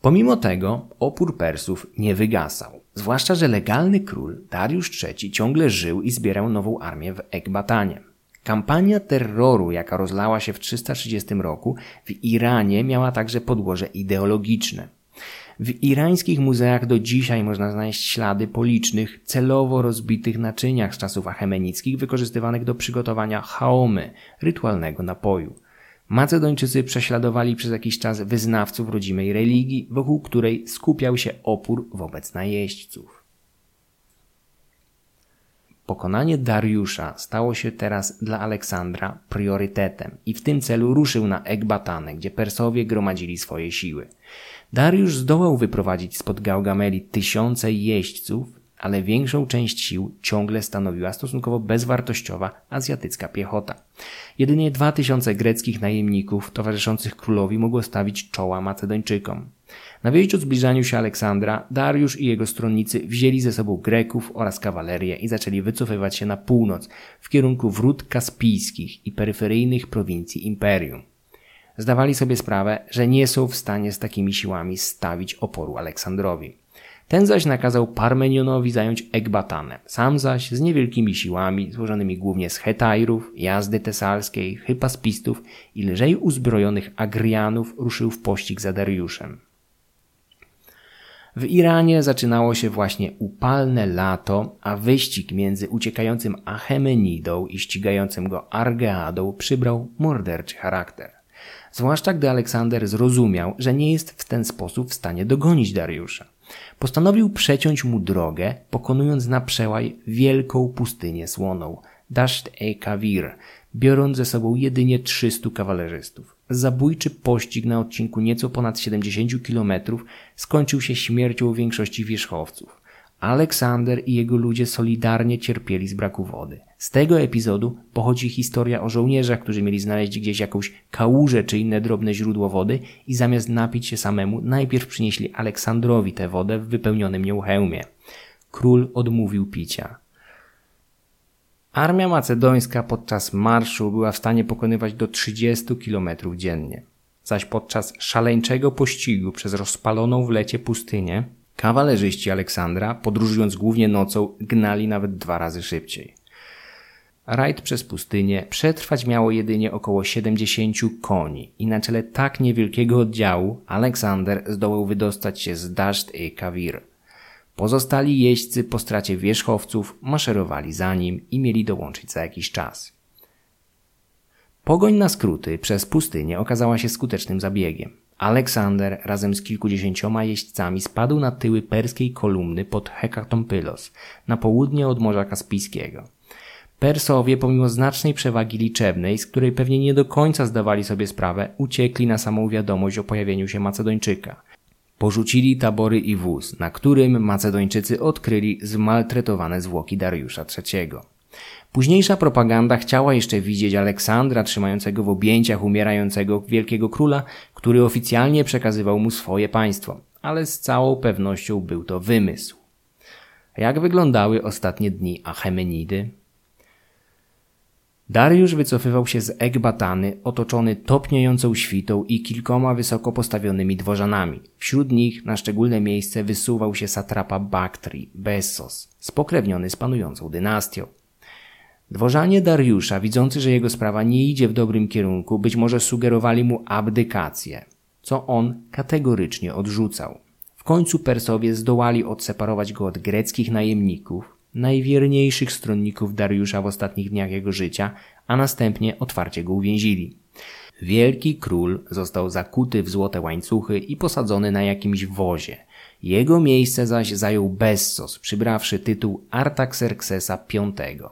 Pomimo tego opór Persów nie wygasał, zwłaszcza, że legalny król Dariusz III ciągle żył i zbierał nową armię w Ekbatanie. Kampania terroru, jaka rozlała się w 330 roku w Iranie, miała także podłoże ideologiczne. W irańskich muzeach do dzisiaj można znaleźć ślady po licznych, celowo rozbitych naczyniach z czasów achemenickich wykorzystywanych do przygotowania haomy, rytualnego napoju. Macedończycy prześladowali przez jakiś czas wyznawców rodzimej religii, wokół której skupiał się opór wobec najeźdźców. Pokonanie Dariusza stało się teraz dla Aleksandra priorytetem i w tym celu ruszył na Ekbatanę, gdzie Persowie gromadzili swoje siły. Dariusz zdołał wyprowadzić spod Gaugameli tysiące jeźdźców, ale większą część sił ciągle stanowiła stosunkowo bezwartościowa azjatycka piechota. Jedynie dwa tysiące greckich najemników towarzyszących królowi mogło stawić czoła Macedończykom. Na wieść o zbliżaniu się Aleksandra, Dariusz i jego stronnicy wzięli ze sobą Greków oraz kawalerię i zaczęli wycofywać się na północ w kierunku wrót kaspijskich i peryferyjnych prowincji imperium. Zdawali sobie sprawę, że nie są w stanie z takimi siłami stawić oporu Aleksandrowi. Ten zaś nakazał Parmenionowi zająć Ekbatanę, sam zaś z niewielkimi siłami, złożonymi głównie z Hetajrów, jazdy tesalskiej, hypaspistów i lżej uzbrojonych Agrianów, ruszył w pościg za Dariuszem. W Iranie zaczynało się właśnie upalne lato, a wyścig między uciekającym Achemenidą i ścigającym go Argeadą przybrał morderczy charakter. Zwłaszcza gdy Aleksander zrozumiał, że nie jest w ten sposób w stanie dogonić Dariusza. Postanowił przeciąć mu drogę, pokonując na przełaj wielką pustynię słoną, Dasht e Kawir, biorąc ze sobą jedynie 300 kawalerzystów. Zabójczy pościg na odcinku nieco ponad 70 km skończył się śmiercią większości wierzchowców. Aleksander i jego ludzie solidarnie cierpieli z braku wody. Z tego epizodu pochodzi historia o żołnierzach, którzy mieli znaleźć gdzieś jakąś kałużę czy inne drobne źródło wody i zamiast napić się samemu, najpierw przynieśli Aleksandrowi tę wodę w wypełnionym nią hełmie. Król odmówił picia. Armia macedońska podczas marszu była w stanie pokonywać do 30 km dziennie, zaś podczas szaleńczego pościgu przez rozpaloną w lecie pustynię kawalerzyści Aleksandra, podróżując głównie nocą, gnali nawet dwa razy szybciej. Rajd przez pustynię przetrwać miało jedynie około 70 koni i na czele tak niewielkiego oddziału Aleksander zdołał wydostać się z Dasht i Kawir. Pozostali jeźdźcy po stracie wierzchowców maszerowali za nim i mieli dołączyć za jakiś czas. Pogoń na skróty przez pustynię okazała się skutecznym zabiegiem. Aleksander razem z kilkudziesięcioma jeźdźcami spadł na tyły perskiej kolumny pod Hekatompylos, na południe od Morza Kaspijskiego. Persowie, pomimo znacznej przewagi liczebnej, z której pewnie nie do końca zdawali sobie sprawę, uciekli na samą wiadomość o pojawieniu się Macedończyka. Porzucili tabory i wóz, na którym Macedończycy odkryli zmaltretowane zwłoki Dariusza III. Późniejsza propaganda chciała jeszcze widzieć Aleksandra trzymającego w objęciach umierającego wielkiego króla, który oficjalnie przekazywał mu swoje państwo, ale z całą pewnością był to wymysł. Jak wyglądały ostatnie dni Achemenidy? Dariusz wycofywał się z Ekbatany, otoczony topniejącą świtą i kilkoma wysoko postawionymi dworzanami. Wśród nich na szczególne miejsce wysuwał się satrapa Baktri, Bessos, spokrewniony z panującą dynastią. Dworzanie Dariusza, widzący, że jego sprawa nie idzie w dobrym kierunku, być może sugerowali mu abdykację, co on kategorycznie odrzucał. W końcu Persowie zdołali odseparować go od greckich najemników, najwierniejszych stronników Dariusza w ostatnich dniach jego życia, a następnie otwarcie go uwięzili. Wielki król został zakuty w złote łańcuchy i posadzony na jakimś wozie. Jego miejsce zaś zajął Bessos, przybrawszy tytuł Artaxerxesa V.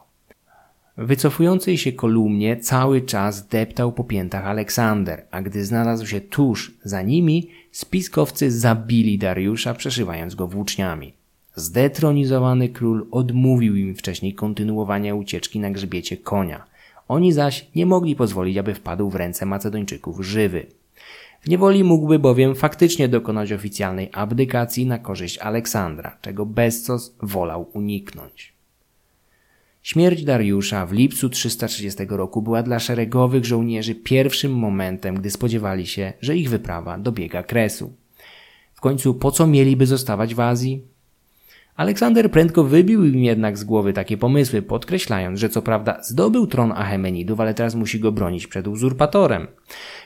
Wycofującej się kolumnie cały czas deptał po piętach Aleksander, a gdy znalazł się tuż za nimi, spiskowcy zabili Dariusza, przeszywając go włóczniami. Zdetronizowany król odmówił im wcześniej kontynuowania ucieczki na grzbiecie konia. Oni zaś nie mogli pozwolić, aby wpadł w ręce Macedończyków żywy. W niewoli mógłby bowiem faktycznie dokonać oficjalnej abdykacji na korzyść Aleksandra, czego Bessos wolał uniknąć. Śmierć Dariusza w lipcu 330 roku była dla szeregowych żołnierzy pierwszym momentem, gdy spodziewali się, że ich wyprawa dobiega kresu. W końcu po co mieliby zostawać w Azji? Aleksander prędko wybił im jednak z głowy takie pomysły, podkreślając, że co prawda zdobył tron Achemenidów, ale teraz musi go bronić przed uzurpatorem.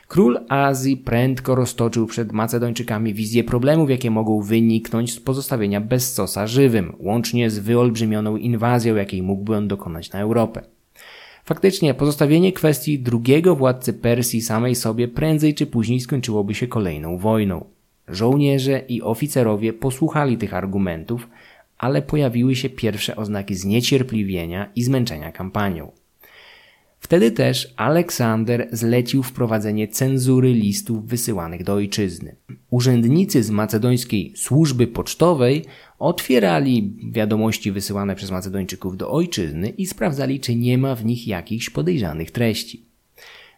Król Azji prędko roztoczył przed Macedończykami wizję problemów, jakie mogą wyniknąć z pozostawienia Bessosa żywym, łącznie z wyolbrzymioną inwazją, jakiej mógłby on dokonać na Europę. Faktycznie, pozostawienie kwestii drugiego władcy Persji samej sobie prędzej czy później skończyłoby się kolejną wojną. Żołnierze i oficerowie posłuchali tych argumentów, ale pojawiły się pierwsze oznaki zniecierpliwienia i zmęczenia kampanią. Wtedy też Aleksander zlecił wprowadzenie cenzury listów wysyłanych do ojczyzny. Urzędnicy z macedońskiej służby pocztowej otwierali wiadomości wysyłane przez Macedończyków do ojczyzny i sprawdzali, czy nie ma w nich jakichś podejrzanych treści.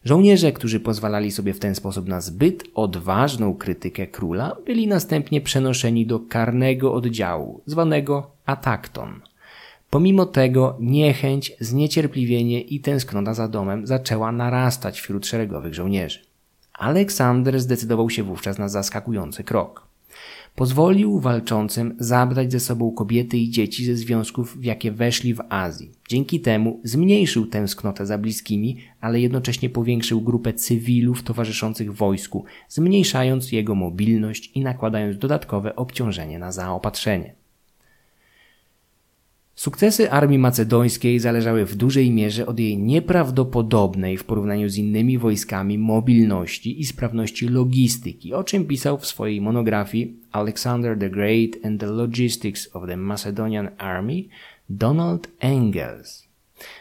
Żołnierze, którzy pozwalali sobie w ten sposób na zbyt odważną krytykę króla, byli następnie przenoszeni do karnego oddziału, zwanego atakton. Pomimo tego niechęć, zniecierpliwienie i tęsknota za domem zaczęła narastać wśród szeregowych żołnierzy. Aleksander zdecydował się wówczas na zaskakujący krok. Pozwolił walczącym zabrać ze sobą kobiety i dzieci ze związków, w jakie weszli w Azji. Dzięki temu zmniejszył tęsknotę za bliskimi, ale jednocześnie powiększył grupę cywilów towarzyszących wojsku, zmniejszając jego mobilność i nakładając dodatkowe obciążenie na zaopatrzenie. Sukcesy armii macedońskiej zależały w dużej mierze od jej nieprawdopodobnej w porównaniu z innymi wojskami mobilności i sprawności logistyki, o czym pisał w swojej monografii Alexander the Great and the Logistics of the Macedonian Army Donald Engels.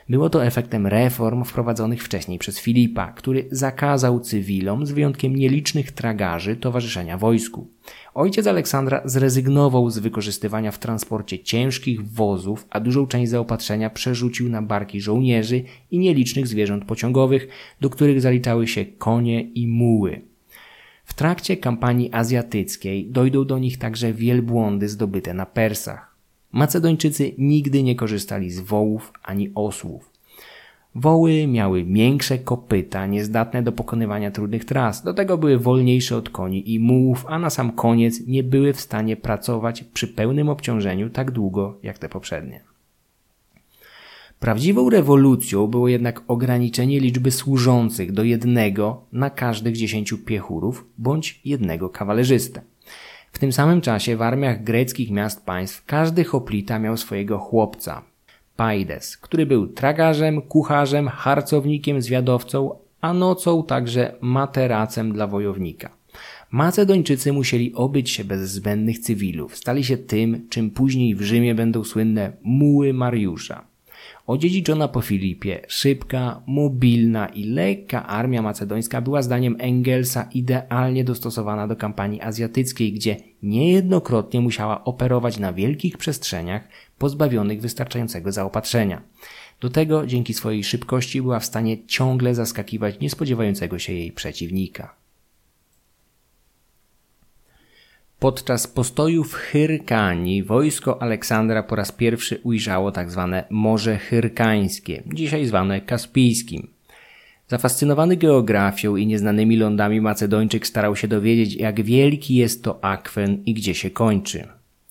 Było to efektem reform wprowadzonych wcześniej przez Filipa, który zakazał cywilom, z wyjątkiem nielicznych tragarzy, towarzyszenia wojsku. Ojciec Aleksandra zrezygnował z wykorzystywania w transporcie ciężkich wozów, a dużą część zaopatrzenia przerzucił na barki żołnierzy i nielicznych zwierząt pociągowych, do których zaliczały się konie i muły. W trakcie kampanii azjatyckiej dojdą do nich także wielbłądy zdobyte na Persach. Macedończycy nigdy nie korzystali z wołów ani osłów. Woły miały miększe kopyta, niezdatne do pokonywania trudnych tras, do tego były wolniejsze od koni i mułów, a na sam koniec nie były w stanie pracować przy pełnym obciążeniu tak długo jak te poprzednie. Prawdziwą rewolucją było jednak ograniczenie liczby służących do jednego na każdych dziesięciu piechurów bądź jednego kawalerzystę. W tym samym czasie w armiach greckich miast państw każdy hoplita miał swojego chłopca, Paides, który był tragarzem, kucharzem, harcownikiem, zwiadowcą, a nocą także materacem dla wojownika. Macedończycy musieli obyć się bez zbędnych cywilów, stali się tym, czym później w Rzymie będą słynne muły Mariusza. Odziedziczona po Filipie, szybka, mobilna i lekka armia macedońska była zdaniem Engelsa idealnie dostosowana do kampanii azjatyckiej, gdzie niejednokrotnie musiała operować na wielkich przestrzeniach pozbawionych wystarczającego zaopatrzenia. Do tego dzięki swojej szybkości była w stanie ciągle zaskakiwać niespodziewającego się jej przeciwnika. Podczas postoju w Hyrkanii wojsko Aleksandra po raz pierwszy ujrzało tzw. Tak Morze Hyrkańskie, dzisiaj zwane Kaspijskim. Zafascynowany geografią i nieznanymi lądami Macedończyk starał się dowiedzieć, jak wielki jest to akwen i gdzie się kończy.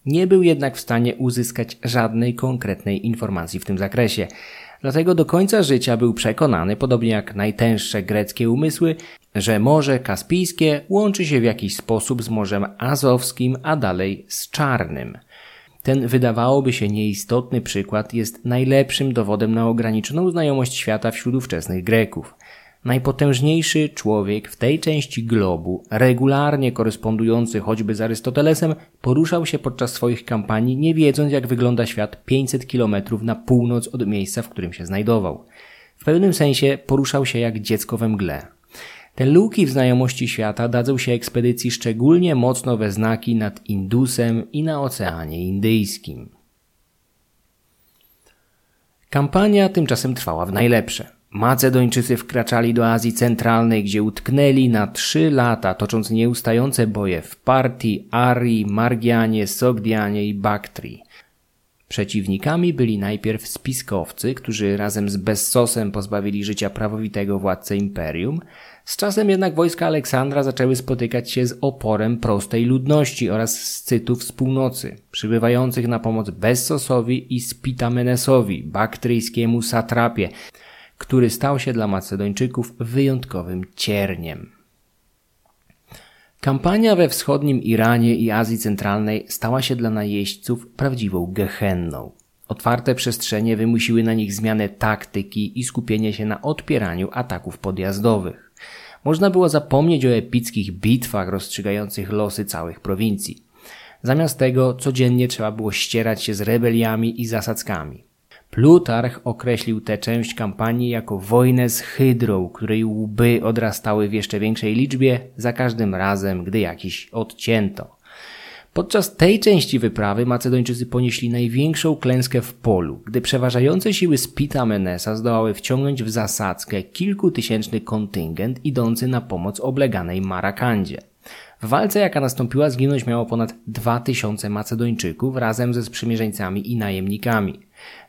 Nie był jednak w stanie uzyskać żadnej konkretnej informacji w tym zakresie. Dlatego do końca życia był przekonany, podobnie jak najtęższe greckie umysły, że Morze Kaspijskie łączy się w jakiś sposób z Morzem Azowskim, a dalej z Czarnym. Ten wydawałoby się nieistotny przykład jest najlepszym dowodem na ograniczoną znajomość świata wśród ówczesnych Greków. Najpotężniejszy człowiek w tej części globu, regularnie korespondujący choćby z Arystotelesem, poruszał się podczas swoich kampanii, nie wiedząc jak wygląda świat 500 kilometrów na północ od miejsca, w którym się znajdował. W pewnym sensie poruszał się jak dziecko we mgle. Te luki w znajomości świata dadzą się ekspedycji szczególnie mocno we znaki nad Indusem i na Oceanie Indyjskim. Kampania tymczasem trwała w najlepsze. Macedończycy wkraczali do Azji Centralnej, gdzie utknęli na trzy lata, tocząc nieustające boje w Partii, Arii, Margianie, Sogdianie i Baktrii. Przeciwnikami byli najpierw spiskowcy, którzy razem z Bessosem pozbawili życia prawowitego władcę imperium, Z czasem jednak wojska Aleksandra zaczęły spotykać się z oporem prostej ludności oraz scytów z północy, przybywających na pomoc Bessosowi i Spitamenesowi, baktryjskiemu satrapie, który stał się dla Macedończyków wyjątkowym cierniem. Kampania we wschodnim Iranie i Azji Centralnej stała się dla najeźdźców prawdziwą gehenną. Otwarte przestrzenie wymusiły na nich zmianę taktyki i skupienie się na odpieraniu ataków podjazdowych. Można było zapomnieć o epickich bitwach rozstrzygających losy całych prowincji. Zamiast tego codziennie trzeba było ścierać się z rebeliami i zasadzkami. Plutarch określił tę część kampanii jako wojnę z hydrą, której łby odrastały w jeszcze większej liczbie za każdym razem, gdy jakiś odcięto. Podczas tej części wyprawy Macedończycy ponieśli największą klęskę w polu, gdy przeważające siły Spita Menesa zdołały wciągnąć w zasadzkę kilkutysięczny kontyngent idący na pomoc obleganej Marakandzie. W walce, jaka nastąpiła, zginąć miało ponad 2000 Macedończyków razem ze sprzymierzeńcami i najemnikami.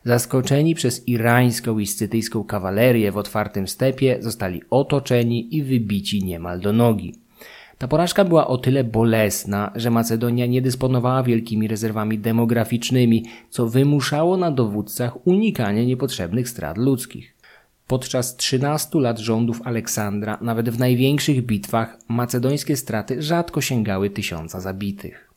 Zaskoczeni przez irańską i scytyjską kawalerię w otwartym stepie, zostali otoczeni i wybici niemal do nogi. Ta porażka była o tyle bolesna, że Macedonia nie dysponowała wielkimi rezerwami demograficznymi, co wymuszało na dowódcach unikanie niepotrzebnych strat ludzkich. Podczas 13 lat rządów Aleksandra, nawet w największych bitwach, macedońskie straty rzadko sięgały tysiąca zabitych.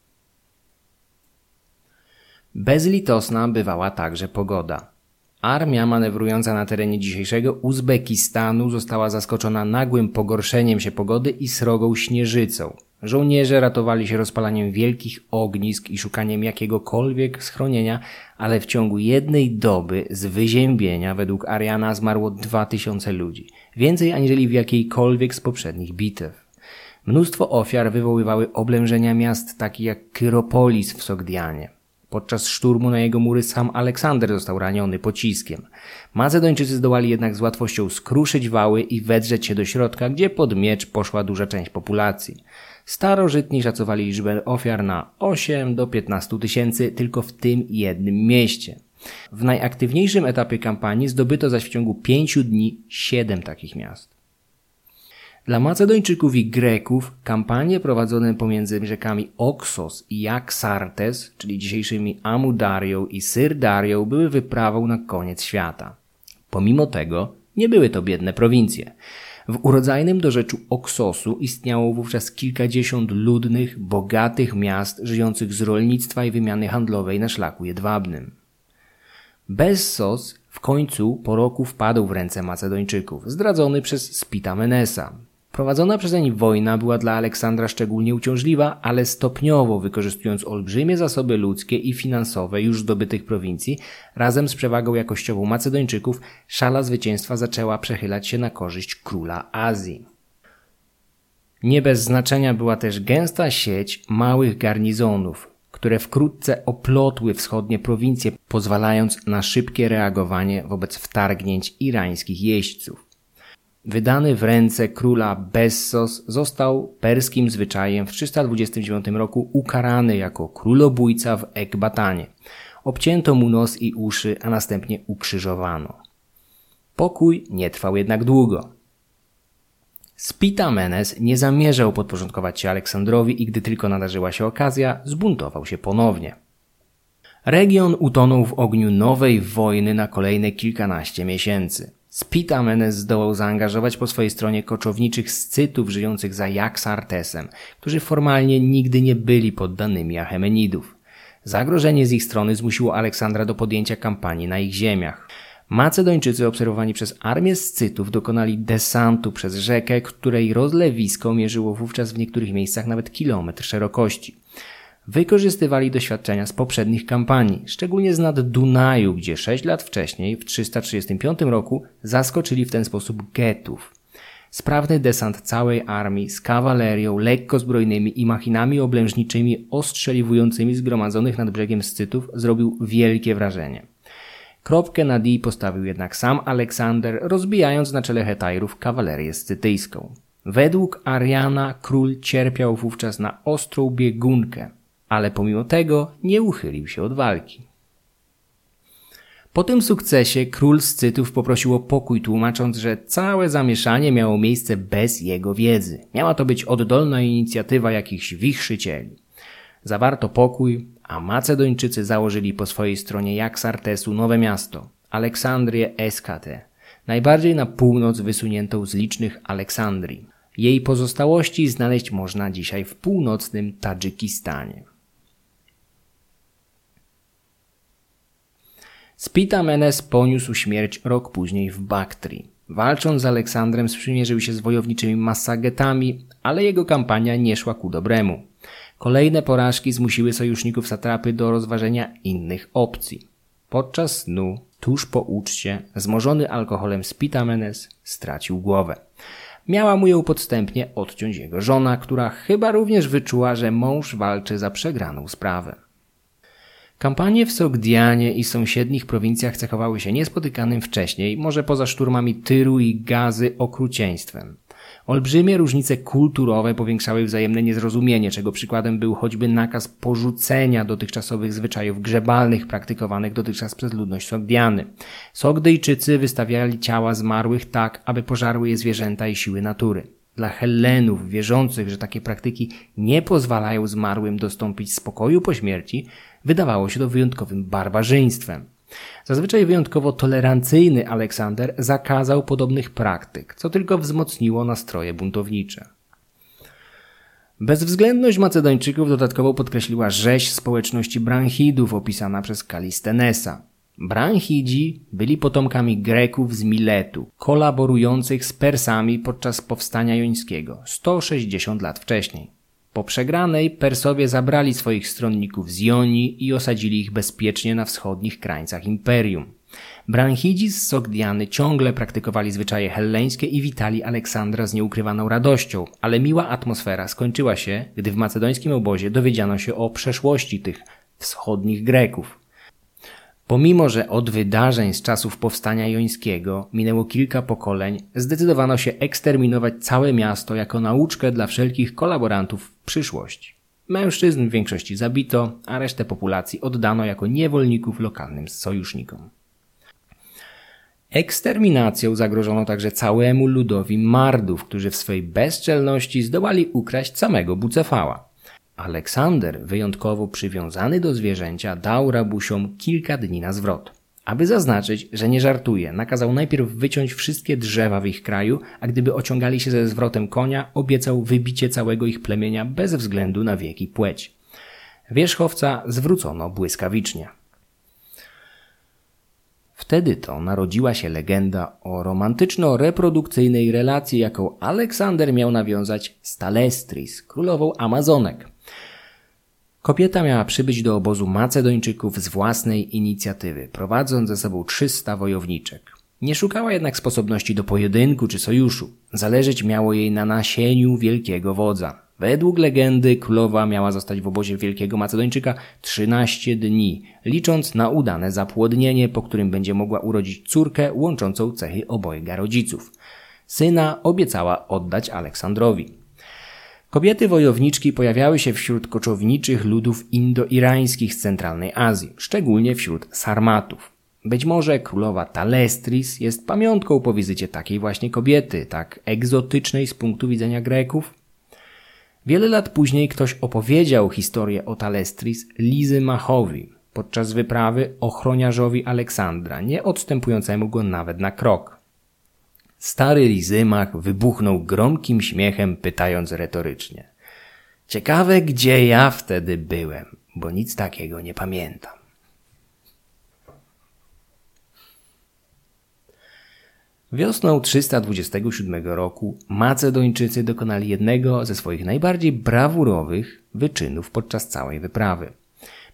Bezlitosna bywała także pogoda. Armia manewrująca na terenie dzisiejszego Uzbekistanu została zaskoczona nagłym pogorszeniem się pogody i srogą śnieżycą. Żołnierze ratowali się rozpalaniem wielkich ognisk i szukaniem jakiegokolwiek schronienia, ale w ciągu jednej doby z wyziębienia według Ariana zmarło 2000 ludzi, więcej aniżeli w jakiejkolwiek z poprzednich bitew. Mnóstwo ofiar wywoływały oblężenia miast takich jak Kyropolis w Sogdianie. Podczas szturmu na jego mury sam Aleksander został raniony pociskiem. Macedończycy zdołali jednak z łatwością skruszyć wały i wedrzeć się do środka, gdzie pod miecz poszła duża część populacji. Starożytni szacowali liczbę ofiar na 8 do 15 tysięcy tylko w tym jednym mieście. W najaktywniejszym etapie kampanii zdobyto zaś w ciągu pięciu dni siedem takich miast. Dla Macedończyków i Greków kampanie prowadzone pomiędzy rzekami Oxos i Jaksartes, czyli dzisiejszymi Amudarią i Syrdarią, były wyprawą na koniec świata. Pomimo tego nie były to biedne prowincje. W urodzajnym dorzeczu Oksosu istniało wówczas kilkadziesiąt ludnych, bogatych miast żyjących z rolnictwa i wymiany handlowej na szlaku jedwabnym. Bessos w końcu po roku wpadł w ręce Macedończyków, zdradzony przez Spita Menesa. Prowadzona przezeń wojna była dla Aleksandra szczególnie uciążliwa, ale stopniowo wykorzystując olbrzymie zasoby ludzkie i finansowe już zdobytych prowincji, razem z przewagą jakościową Macedończyków, szala zwycięstwa zaczęła przechylać się na korzyść króla Azji. Nie bez znaczenia była też gęsta sieć małych garnizonów, które wkrótce oplotły wschodnie prowincje, pozwalając na szybkie reagowanie wobec wtargnięć irańskich jeźdźców. Wydany w ręce króla Bessos został perskim zwyczajem w 329 roku ukarany jako królobójca w Ekbatanie. Obcięto mu nos i uszy, a następnie ukrzyżowano. Pokój nie trwał jednak długo. Spitamenes nie zamierzał podporządkować się Aleksandrowi i gdy tylko nadarzyła się okazja, zbuntował się ponownie. Region utonął w ogniu nowej wojny na kolejne kilkanaście miesięcy. Spitamenes zdołał zaangażować po swojej stronie koczowniczych scytów żyjących za Jaksartesem, którzy formalnie nigdy nie byli poddanymi Achemenidów. Zagrożenie z ich strony zmusiło Aleksandra do podjęcia kampanii na ich ziemiach. Macedończycy obserwowani przez armię Scytów dokonali desantu przez rzekę, której rozlewisko mierzyło wówczas w niektórych miejscach nawet kilometr szerokości wykorzystywali doświadczenia z poprzednich kampanii, szczególnie z nad Dunaju, gdzie 6 lat wcześniej, w 335 roku, zaskoczyli w ten sposób Getów. Sprawny desant całej armii z kawalerią, lekko zbrojnymi i machinami oblężniczymi ostrzeliwującymi zgromadzonych nad brzegiem Scytów zrobił wielkie wrażenie. Kropkę na D postawił jednak sam Aleksander, rozbijając na czele Hetajrów kawalerię scytyjską. Według Ariana król cierpiał wówczas na ostrą biegunkę, ale pomimo tego nie uchylił się od walki. Po tym sukcesie król Scytów poprosił o pokój, tłumacząc, że całe zamieszanie miało miejsce bez jego wiedzy. Miała to być oddolna inicjatywa jakichś wichrzycieli. Zawarto pokój, a Macedończycy założyli po swojej stronie jak Sartesu nowe miasto, Aleksandrię Eskate, najbardziej na północ wysuniętą z licznych Aleksandrii. Jej pozostałości znaleźć można dzisiaj w północnym Tadżykistanie. Spitamenes poniósł śmierć rok później w Baktrii. Walcząc z Aleksandrem sprzymierzył się z wojowniczymi Massagetami, ale jego kampania nie szła ku dobremu. Kolejne porażki zmusiły sojuszników satrapy do rozważenia innych opcji. Podczas snu, tuż po uczcie, zmożony alkoholem Spitamenes stracił głowę. Miała mu ją podstępnie odciąć jego żona, która chyba również wyczuła, że mąż walczy za przegraną sprawę. Kampanie w Sogdianie i sąsiednich prowincjach cechowały się niespotykanym wcześniej, może poza szturmami Tyru i Gazy, okrucieństwem. Olbrzymie różnice kulturowe powiększały wzajemne niezrozumienie, czego przykładem był choćby nakaz porzucenia dotychczasowych zwyczajów grzebalnych praktykowanych dotychczas przez ludność Sogdiany. Sogdyjczycy wystawiali ciała zmarłych tak, aby pożarły je zwierzęta i siły natury. Dla Hellenów wierzących, że takie praktyki nie pozwalają zmarłym dostąpić spokoju po śmierci, wydawało się to wyjątkowym barbarzyństwem. Zazwyczaj wyjątkowo tolerancyjny Aleksander zakazał podobnych praktyk, co tylko wzmocniło nastroje buntownicze. Bezwzględność Macedończyków dodatkowo podkreśliła rzeź społeczności Branchidów opisana przez Kalistenesa. Branchidzi byli potomkami Greków z Miletu, kolaborujących z Persami podczas powstania jońskiego 160 lat wcześniej. Po przegranej Persowie zabrali swoich stronników z Jonii i osadzili ich bezpiecznie na wschodnich krańcach imperium. Branchidzi z Sogdiany ciągle praktykowali zwyczaje helleńskie i witali Aleksandra z nieukrywaną radością, ale miła atmosfera skończyła się, gdy w macedońskim obozie dowiedziano się o przeszłości tych wschodnich Greków. Pomimo, że od wydarzeń z czasów powstania jońskiego minęło kilka pokoleń, zdecydowano się eksterminować całe miasto jako nauczkę dla wszelkich kolaborantów w przyszłości. Mężczyzn w większości zabito, a resztę populacji oddano jako niewolników lokalnym sojusznikom. Eksterminacją zagrożono także całemu ludowi Mardów, którzy w swej bezczelności zdołali ukraść samego Bucefała. Aleksander, wyjątkowo przywiązany do zwierzęcia, dał rabusiom kilka dni na zwrot. Aby zaznaczyć, że nie żartuje, nakazał najpierw wyciąć wszystkie drzewa w ich kraju, a gdyby ociągali się ze zwrotem konia, obiecał wybicie całego ich plemienia bez względu na wiek i płeć. Wierzchowca zwrócono błyskawicznie. Wtedy to narodziła się legenda o romantyczno-reprodukcyjnej relacji, jaką Aleksander miał nawiązać z Talestris, królową Amazonek. Kobieta miała przybyć do obozu Macedończyków z własnej inicjatywy, prowadząc ze sobą 300 wojowniczek. Nie szukała jednak sposobności do pojedynku czy sojuszu. Zależeć miało jej na nasieniu wielkiego wodza. Według legendy królowa miała zostać w obozie wielkiego Macedończyka 13 dni, licząc na udane zapłodnienie, po którym będzie mogła urodzić córkę łączącą cechy obojga rodziców. Syna obiecała oddać Aleksandrowi. Kobiety wojowniczki pojawiały się wśród koczowniczych ludów indoirańskich z centralnej Azji, szczególnie wśród Sarmatów. Być może królowa Talestris jest pamiątką po wizycie takiej właśnie kobiety, tak egzotycznej z punktu widzenia Greków. Wiele lat później ktoś opowiedział historię o Talestris Lizy Machowi podczas wyprawy ochroniarzowi Aleksandra, nie odstępującemu go nawet na krok. Stary Lizymach wybuchnął gromkim śmiechem, pytając retorycznie. Ciekawe, gdzie ja wtedy byłem, bo nic takiego nie pamiętam. Wiosną 327 roku Macedończycy dokonali jednego ze swoich najbardziej brawurowych wyczynów podczas całej wyprawy.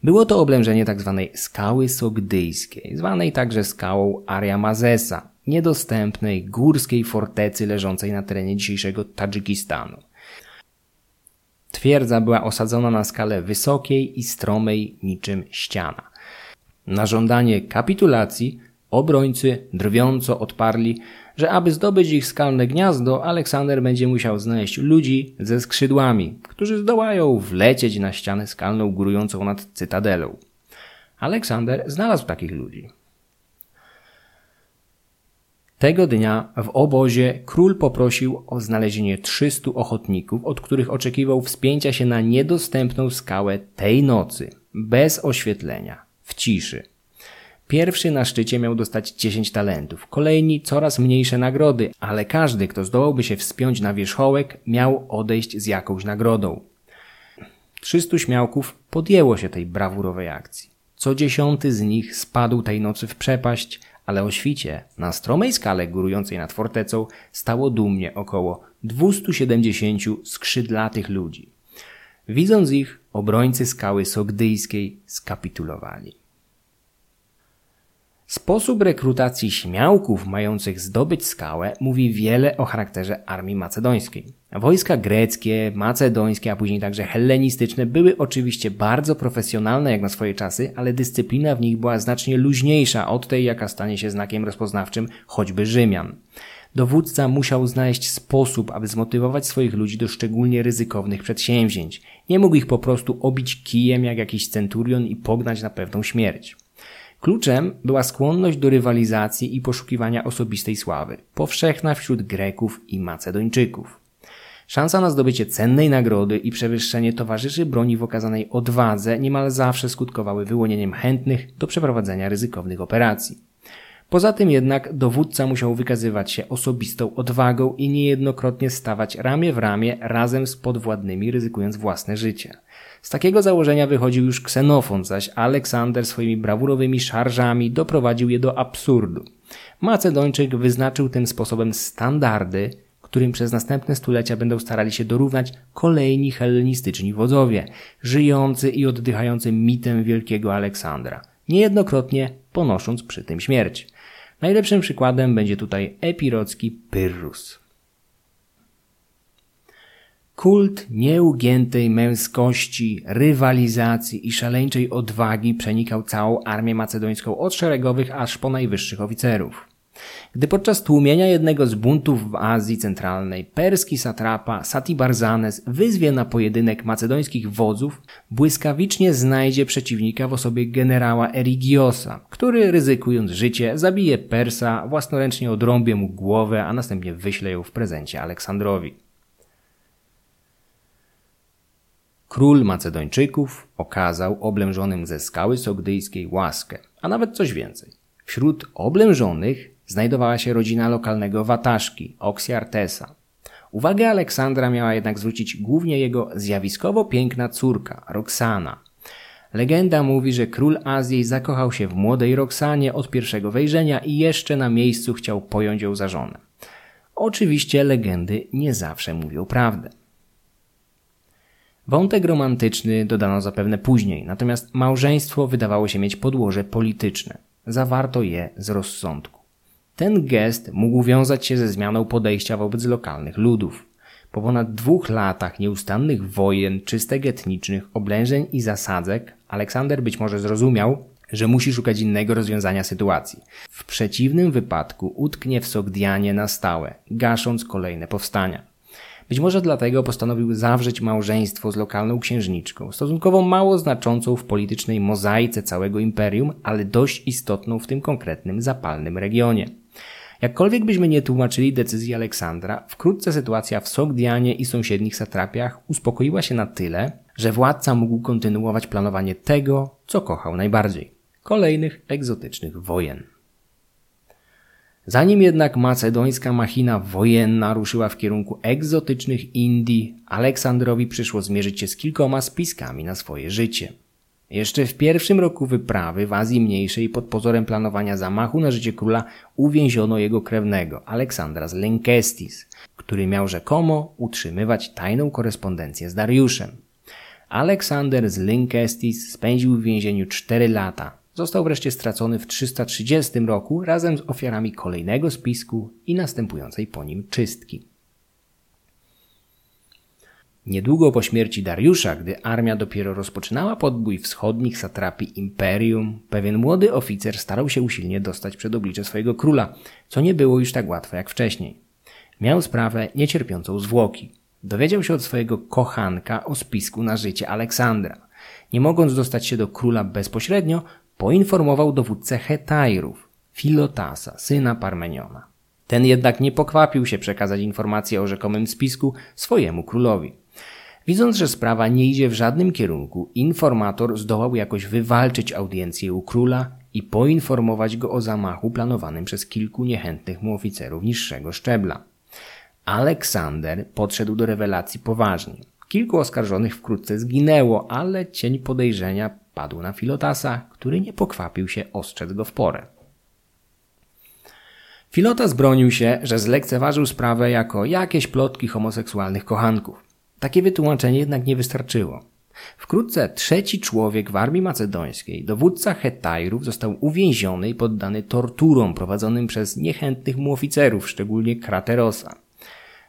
Było to oblężenie tzw. Tak skały sogdyjskiej, zwanej także skałą Ariamazesa, niedostępnej górskiej fortecy leżącej na terenie dzisiejszego Tadżykistanu. Twierdza była osadzona na skale wysokiej i stromej niczym ściana. Na żądanie kapitulacji obrońcy drwiąco odparli, że aby zdobyć ich skalne gniazdo, Aleksander będzie musiał znaleźć ludzi ze skrzydłami, którzy zdołają wlecieć na ścianę skalną górującą nad cytadelą. Aleksander znalazł takich ludzi. Tego dnia w obozie król poprosił o znalezienie 300 ochotników, od których oczekiwał wspięcia się na niedostępną skałę tej nocy, bez oświetlenia, w ciszy. Pierwszy na szczycie miał dostać 10 talentów, kolejni coraz mniejsze nagrody, ale każdy, kto zdołałby się wspiąć na wierzchołek, miał odejść z jakąś nagrodą. 300 śmiałków podjęło się tej brawurowej akcji. Co dziesiąty z nich spadł tej nocy w przepaść, ale o świcie, na stromej skale górującej nad fortecą, stało dumnie około 270 skrzydlatych ludzi. Widząc ich, obrońcy skały sogdyjskiej skapitulowali. Sposób rekrutacji śmiałków mających zdobyć skałę mówi wiele o charakterze armii macedońskiej. Wojska greckie, macedońskie, a później także hellenistyczne były oczywiście bardzo profesjonalne jak na swoje czasy, ale dyscyplina w nich była znacznie luźniejsza od tej, jaka stanie się znakiem rozpoznawczym choćby Rzymian. Dowódca musiał znaleźć sposób, aby zmotywować swoich ludzi do szczególnie ryzykownych przedsięwzięć. Nie mógł ich po prostu obić kijem jak jakiś centurion i pognać na pewną śmierć. Kluczem była skłonność do rywalizacji i poszukiwania osobistej sławy, powszechna wśród Greków i Macedończyków. Szansa na zdobycie cennej nagrody i przewyższenie towarzyszy broni w okazanej odwadze niemal zawsze skutkowały wyłonieniem chętnych do przeprowadzenia ryzykownych operacji. Poza tym jednak dowódca musiał wykazywać się osobistą odwagą i niejednokrotnie stawać ramię w ramię razem z podwładnymi ryzykując własne życie. Z takiego założenia wychodził już Ksenofont, zaś Aleksander swoimi brawurowymi szarżami doprowadził je do absurdu. Macedończyk wyznaczył tym sposobem standardy, którym przez następne stulecia będą starali się dorównać kolejni hellenistyczni wodzowie, żyjący i oddychający mitem wielkiego Aleksandra, niejednokrotnie ponosząc przy tym śmierć. Najlepszym przykładem będzie tutaj epirocki Pyrrhus. Kult nieugiętej męskości, rywalizacji i szaleńczej odwagi przenikał całą armię macedońską od szeregowych aż po najwyższych oficerów. Gdy podczas tłumienia jednego z buntów w Azji Centralnej perski satrapa Satibarzanes wyzwie na pojedynek macedońskich wodzów, błyskawicznie znajdzie przeciwnika w osobie generała Erigiosa, który ryzykując życie zabije Persa, własnoręcznie odrąbie mu głowę, a następnie wyśle ją w prezencie Aleksandrowi. Król Macedończyków okazał oblężonym ze skały sogdyjskiej łaskę, a nawet coś więcej. Wśród oblężonych znajdowała się rodzina lokalnego Wataszki, Oksiartesa. Uwagę Aleksandra miała jednak zwrócić głównie jego zjawiskowo piękna córka, Roxana. Legenda mówi, że król Azji zakochał się w młodej Roxanie od pierwszego wejrzenia i jeszcze na miejscu chciał pojąć ją za żonę. Oczywiście legendy nie zawsze mówią prawdę. Wątek romantyczny dodano zapewne później, natomiast małżeństwo wydawało się mieć podłoże polityczne. Zawarto je z rozsądku. Ten gest mógł wiązać się ze zmianą podejścia wobec lokalnych ludów. Po ponad dwóch latach nieustannych wojen, czystek etnicznych, oblężeń i zasadzek, Aleksander być może zrozumiał, że musi szukać innego rozwiązania sytuacji. W przeciwnym wypadku utknie w Sogdianie na stałe, gasząc kolejne powstania. Być może dlatego postanowił zawrzeć małżeństwo z lokalną księżniczką, stosunkowo mało znaczącą w politycznej mozaice całego imperium, ale dość istotną w tym konkretnym zapalnym regionie. Jakkolwiek byśmy nie tłumaczyli decyzji Aleksandra, wkrótce sytuacja w Sogdianie i sąsiednich satrapiach uspokoiła się na tyle, że władca mógł kontynuować planowanie tego, co kochał najbardziej kolejnych egzotycznych wojen. Zanim jednak macedońska machina wojenna ruszyła w kierunku egzotycznych Indii, Aleksandrowi przyszło zmierzyć się z kilkoma spiskami na swoje życie. Jeszcze w pierwszym roku wyprawy w Azji Mniejszej pod pozorem planowania zamachu na życie króla uwięziono jego krewnego, Aleksandra z Lenkestis, który miał rzekomo utrzymywać tajną korespondencję z Dariuszem. Aleksander z Lenkestis spędził w więzieniu cztery lata, Został wreszcie stracony w 330 roku razem z ofiarami kolejnego spisku i następującej po nim czystki. Niedługo po śmierci Dariusza, gdy armia dopiero rozpoczynała podbój wschodnich satrapii imperium, pewien młody oficer starał się usilnie dostać przed oblicze swojego króla, co nie było już tak łatwe jak wcześniej. Miał sprawę niecierpiącą zwłoki. Dowiedział się od swojego kochanka o spisku na życie Aleksandra. Nie mogąc dostać się do króla bezpośrednio, poinformował dowódcę Hetajrów, Filotasa, syna Parmeniona. Ten jednak nie pokwapił się przekazać informację o rzekomym spisku swojemu królowi. Widząc, że sprawa nie idzie w żadnym kierunku, informator zdołał jakoś wywalczyć audiencję u króla i poinformować go o zamachu planowanym przez kilku niechętnych mu oficerów niższego szczebla. Aleksander podszedł do rewelacji poważnie. Kilku oskarżonych wkrótce zginęło, ale cień podejrzenia padł na Filotasa, który nie pokwapił się ostrzec go w porę. Filotas bronił się, że zlekceważył sprawę jako jakieś plotki homoseksualnych kochanków. Takie wytłumaczenie jednak nie wystarczyło. Wkrótce trzeci człowiek w armii macedońskiej, dowódca Hetajrów, został uwięziony i poddany torturom prowadzonym przez niechętnych mu oficerów, szczególnie Kraterosa.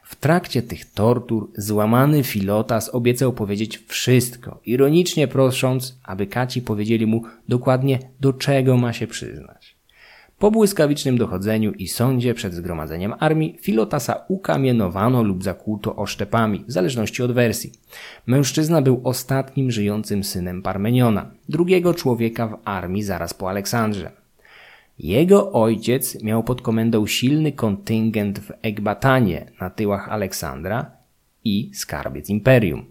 W trakcie tych tortur złamany Filotas obiecał powiedzieć wszystko, ironicznie prosząc, aby Kaci powiedzieli mu dokładnie do czego ma się przyznać. Po błyskawicznym dochodzeniu i sądzie przed zgromadzeniem armii Filotasa ukamienowano lub zakłuto oszczepami, w zależności od wersji. Mężczyzna był ostatnim żyjącym synem Parmeniona, drugiego człowieka w armii zaraz po Aleksandrze. Jego ojciec miał pod komendą silny kontyngent w Ekbatanie na tyłach Aleksandra i skarbiec imperium.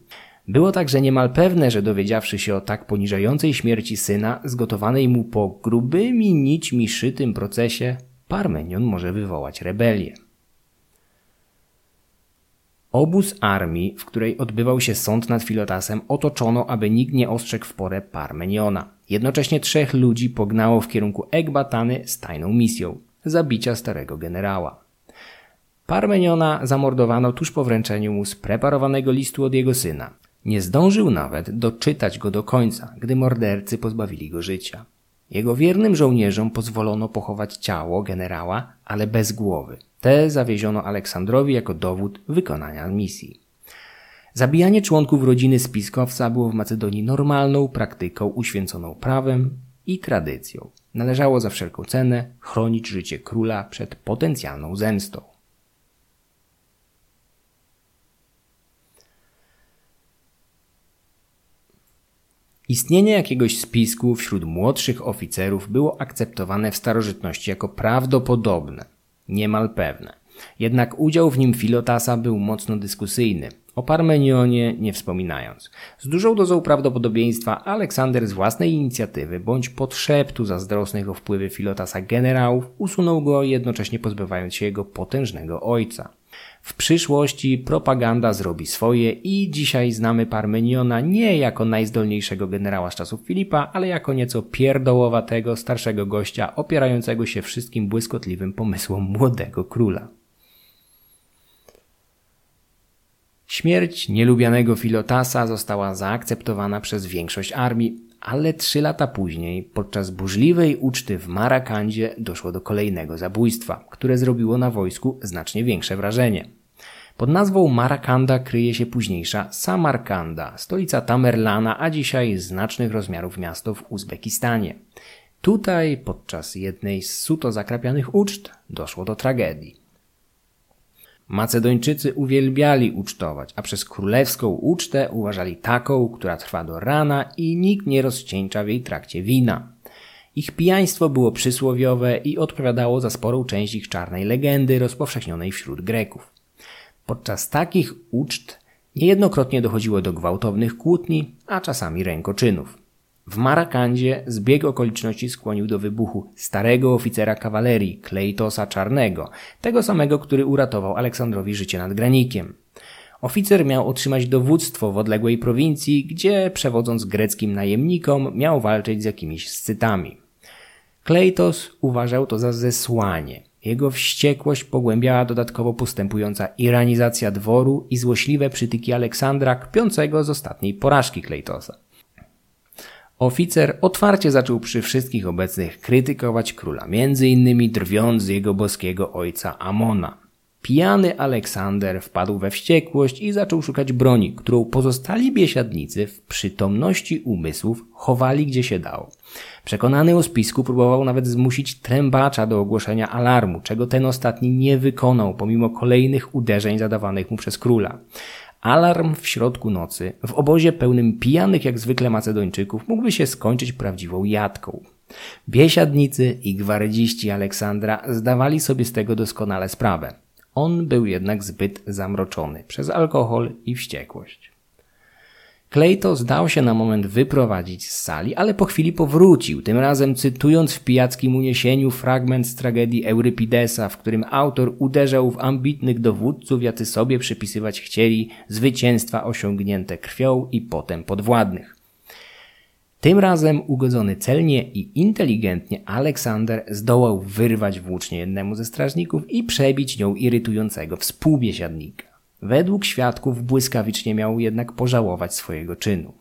Było także niemal pewne, że dowiedziawszy się o tak poniżającej śmierci syna, zgotowanej mu po grubymi nićmi szytym procesie, Parmenion może wywołać rebelię. Obóz armii, w której odbywał się sąd nad Filotasem, otoczono, aby nikt nie ostrzegł w porę Parmeniona. Jednocześnie trzech ludzi pognało w kierunku Ekbatany z tajną misją zabicia starego generała. Parmeniona zamordowano tuż po wręczeniu mu spreparowanego listu od jego syna. Nie zdążył nawet doczytać go do końca, gdy mordercy pozbawili go życia. Jego wiernym żołnierzom pozwolono pochować ciało generała, ale bez głowy. Te zawieziono Aleksandrowi jako dowód wykonania misji. Zabijanie członków rodziny spiskowca było w Macedonii normalną praktyką uświęconą prawem i tradycją. Należało za wszelką cenę chronić życie króla przed potencjalną zemstą. Istnienie jakiegoś spisku wśród młodszych oficerów było akceptowane w starożytności jako prawdopodobne, niemal pewne. Jednak udział w nim Filotasa był mocno dyskusyjny, o Parmenionie nie wspominając. Z dużą dozą prawdopodobieństwa Aleksander z własnej inicjatywy bądź podszeptu zazdrosnych o wpływy Filotasa generałów usunął go jednocześnie pozbywając się jego potężnego ojca. W przyszłości propaganda zrobi swoje i dzisiaj znamy Parmeniona nie jako najzdolniejszego generała z czasów Filipa, ale jako nieco pierdołowatego, starszego gościa opierającego się wszystkim błyskotliwym pomysłom młodego króla. Śmierć nielubianego Filotasa została zaakceptowana przez większość armii, ale trzy lata później, podczas burzliwej uczty w Marakandzie, doszło do kolejnego zabójstwa, które zrobiło na wojsku znacznie większe wrażenie. Pod nazwą Marakanda kryje się późniejsza Samarkanda, stolica Tamerlana, a dzisiaj znacznych rozmiarów miasto w Uzbekistanie. Tutaj, podczas jednej z suto zakrapianych uczt, doszło do tragedii. Macedończycy uwielbiali ucztować, a przez królewską ucztę uważali taką, która trwa do rana i nikt nie rozcieńcza w jej trakcie wina. Ich pijaństwo było przysłowiowe i odpowiadało za sporą część ich czarnej legendy rozpowszechnionej wśród Greków. Podczas takich uczt niejednokrotnie dochodziło do gwałtownych kłótni, a czasami rękoczynów. W Marakandzie zbieg okoliczności skłonił do wybuchu starego oficera kawalerii, Kleitosa Czarnego, tego samego, który uratował Aleksandrowi życie nad granikiem. Oficer miał otrzymać dowództwo w odległej prowincji, gdzie przewodząc greckim najemnikom miał walczyć z jakimiś scytami. Kleitos uważał to za zesłanie. Jego wściekłość pogłębiała dodatkowo postępująca iranizacja dworu i złośliwe przytyki Aleksandra kpiącego z ostatniej porażki Kleitosa. Oficer otwarcie zaczął przy wszystkich obecnych krytykować króla, między innymi drwiąc z jego boskiego ojca Amona. Pijany Aleksander wpadł we wściekłość i zaczął szukać broni, którą pozostali biesiadnicy w przytomności umysłów chowali gdzie się dało. Przekonany o spisku próbował nawet zmusić trębacza do ogłoszenia alarmu, czego ten ostatni nie wykonał pomimo kolejnych uderzeń zadawanych mu przez króla. Alarm w środku nocy, w obozie pełnym pijanych jak zwykle Macedończyków, mógłby się skończyć prawdziwą jadką. Biesiadnicy i gwardziści Aleksandra zdawali sobie z tego doskonale sprawę. On był jednak zbyt zamroczony przez alkohol i wściekłość. Cleito zdał się na moment wyprowadzić z sali, ale po chwili powrócił, tym razem cytując w pijackim uniesieniu fragment z tragedii Eurypidesa, w którym autor uderzał w ambitnych dowódców, jacy sobie przypisywać chcieli zwycięstwa osiągnięte krwią i potem podwładnych. Tym razem ugodzony celnie i inteligentnie Aleksander zdołał wyrwać włócznie jednemu ze strażników i przebić nią irytującego współbiesiadnika. Według świadków błyskawicznie miał jednak pożałować swojego czynu.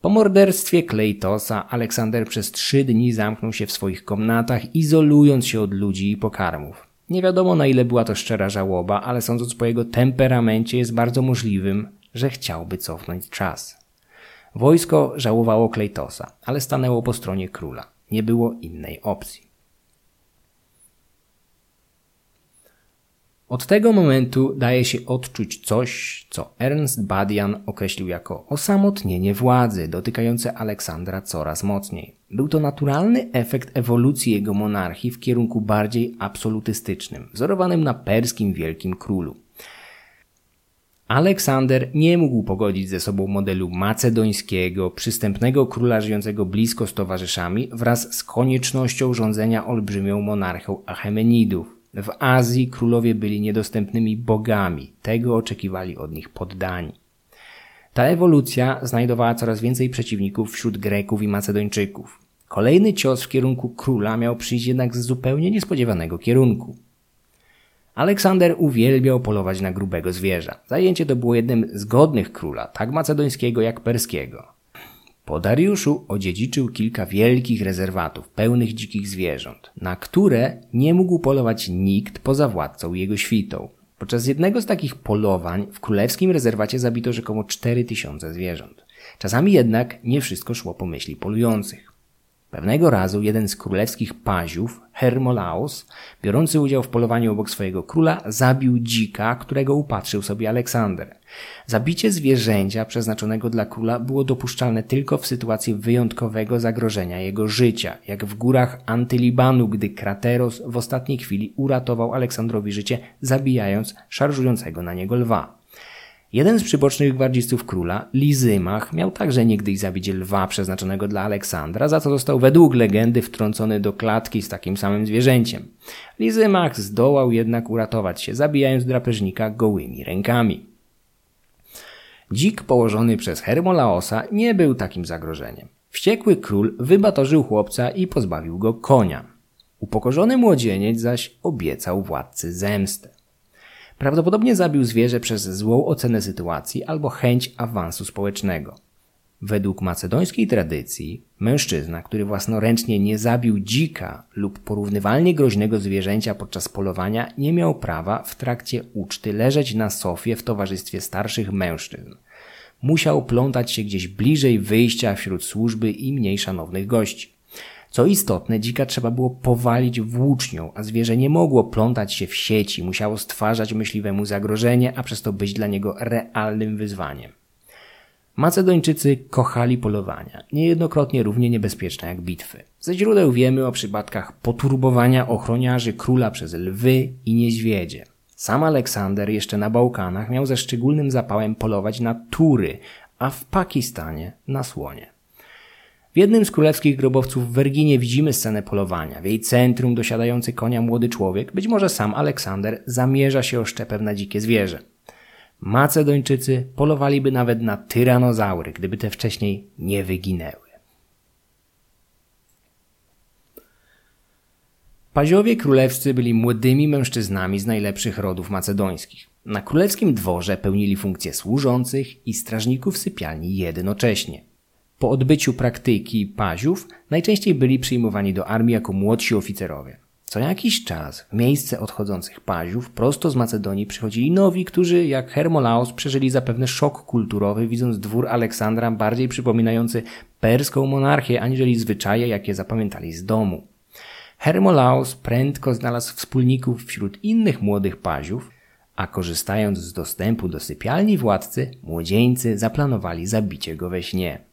Po morderstwie Kleitosa Aleksander przez trzy dni zamknął się w swoich komnatach, izolując się od ludzi i pokarmów. Nie wiadomo na ile była to szczera żałoba, ale sądząc po jego temperamencie jest bardzo możliwym, że chciałby cofnąć czas. Wojsko żałowało Kleitosa, ale stanęło po stronie króla. Nie było innej opcji. Od tego momentu daje się odczuć coś, co Ernst Badian określił jako osamotnienie władzy, dotykające Aleksandra coraz mocniej. Był to naturalny efekt ewolucji jego monarchii w kierunku bardziej absolutystycznym, wzorowanym na perskim wielkim królu. Aleksander nie mógł pogodzić ze sobą modelu macedońskiego, przystępnego króla żyjącego blisko z towarzyszami wraz z koniecznością rządzenia olbrzymią monarchią Achemenidów. W Azji królowie byli niedostępnymi bogami, tego oczekiwali od nich poddani. Ta ewolucja znajdowała coraz więcej przeciwników wśród Greków i Macedończyków. Kolejny cios w kierunku króla miał przyjść jednak z zupełnie niespodziewanego kierunku. Aleksander uwielbiał polować na grubego zwierza. Zajęcie to było jednym z godnych króla, tak macedońskiego jak perskiego. Po Dariuszu odziedziczył kilka wielkich rezerwatów pełnych dzikich zwierząt, na które nie mógł polować nikt poza władcą i jego świtą. Podczas jednego z takich polowań w królewskim rezerwacie zabito rzekomo 4000 zwierząt. Czasami jednak nie wszystko szło po myśli polujących. Pewnego razu jeden z królewskich paziów, Hermolaos, biorący udział w polowaniu obok swojego króla, zabił dzika, którego upatrzył sobie Aleksander. Zabicie zwierzęcia przeznaczonego dla króla było dopuszczalne tylko w sytuacji wyjątkowego zagrożenia jego życia, jak w górach Antylibanu, gdy Krateros w ostatniej chwili uratował Aleksandrowi życie, zabijając szarżującego na niego lwa. Jeden z przybocznych gwardzistów króla, Lizymach, miał także niegdyś zabić lwa przeznaczonego dla Aleksandra, za co został według legendy wtrącony do klatki z takim samym zwierzęciem. Lizymach zdołał jednak uratować się, zabijając drapieżnika gołymi rękami. Dzik położony przez Hermolaosa nie był takim zagrożeniem. Wściekły król wybatorzył chłopca i pozbawił go konia. Upokorzony młodzieniec zaś obiecał władcy zemstę. Prawdopodobnie zabił zwierzę przez złą ocenę sytuacji albo chęć awansu społecznego. Według macedońskiej tradycji, mężczyzna, który własnoręcznie nie zabił dzika lub porównywalnie groźnego zwierzęcia podczas polowania, nie miał prawa w trakcie uczty leżeć na sofie w towarzystwie starszych mężczyzn. Musiał plątać się gdzieś bliżej wyjścia wśród służby i mniej szanownych gości. Co istotne, dzika trzeba było powalić włócznią, a zwierzę nie mogło plątać się w sieci, musiało stwarzać myśliwemu zagrożenie, a przez to być dla niego realnym wyzwaniem. Macedończycy kochali polowania, niejednokrotnie równie niebezpieczne jak bitwy. Ze źródeł wiemy o przypadkach poturbowania ochroniarzy króla przez lwy i niedźwiedzie. Sam Aleksander jeszcze na Bałkanach miał ze szczególnym zapałem polować na tury, a w Pakistanie na słonie. W jednym z królewskich grobowców w Werginie widzimy scenę polowania. W jej centrum dosiadający konia młody człowiek, być może sam Aleksander, zamierza się oszczepem na dzikie zwierzę. Macedończycy polowaliby nawet na tyranozaury, gdyby te wcześniej nie wyginęły. Paziowie królewscy byli młodymi mężczyznami z najlepszych rodów macedońskich. Na królewskim dworze pełnili funkcje służących i strażników sypialni jednocześnie. Po odbyciu praktyki paziów najczęściej byli przyjmowani do armii jako młodsi oficerowie. Co jakiś czas w miejsce odchodzących paziów prosto z Macedonii przychodzili nowi, którzy jak Hermolaos przeżyli zapewne szok kulturowy, widząc dwór Aleksandra bardziej przypominający perską monarchię, aniżeli zwyczaje, jakie zapamiętali z domu. Hermolaos prędko znalazł wspólników wśród innych młodych paziów, a korzystając z dostępu do sypialni władcy, młodzieńcy zaplanowali zabicie go we śnie.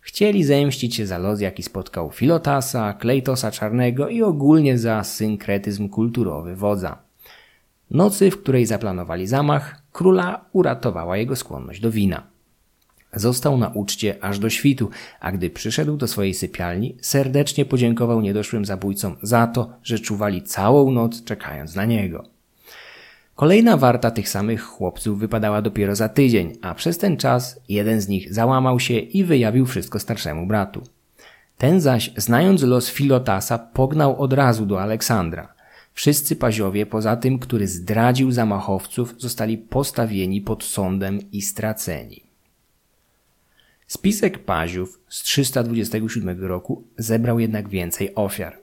Chcieli zemścić się za los, jaki spotkał Filotasa, Klejtosa Czarnego i ogólnie za synkretyzm kulturowy wodza. Nocy, w której zaplanowali zamach, króla uratowała jego skłonność do wina. Został na uczcie aż do świtu, a gdy przyszedł do swojej sypialni, serdecznie podziękował niedoszłym zabójcom za to, że czuwali całą noc czekając na niego. Kolejna warta tych samych chłopców wypadała dopiero za tydzień, a przez ten czas jeden z nich załamał się i wyjawił wszystko starszemu bratu. Ten zaś, znając los Filotasa, pognał od razu do Aleksandra. Wszyscy paziowie, poza tym, który zdradził zamachowców, zostali postawieni pod sądem i straceni. Spisek paziów z 327 roku zebrał jednak więcej ofiar.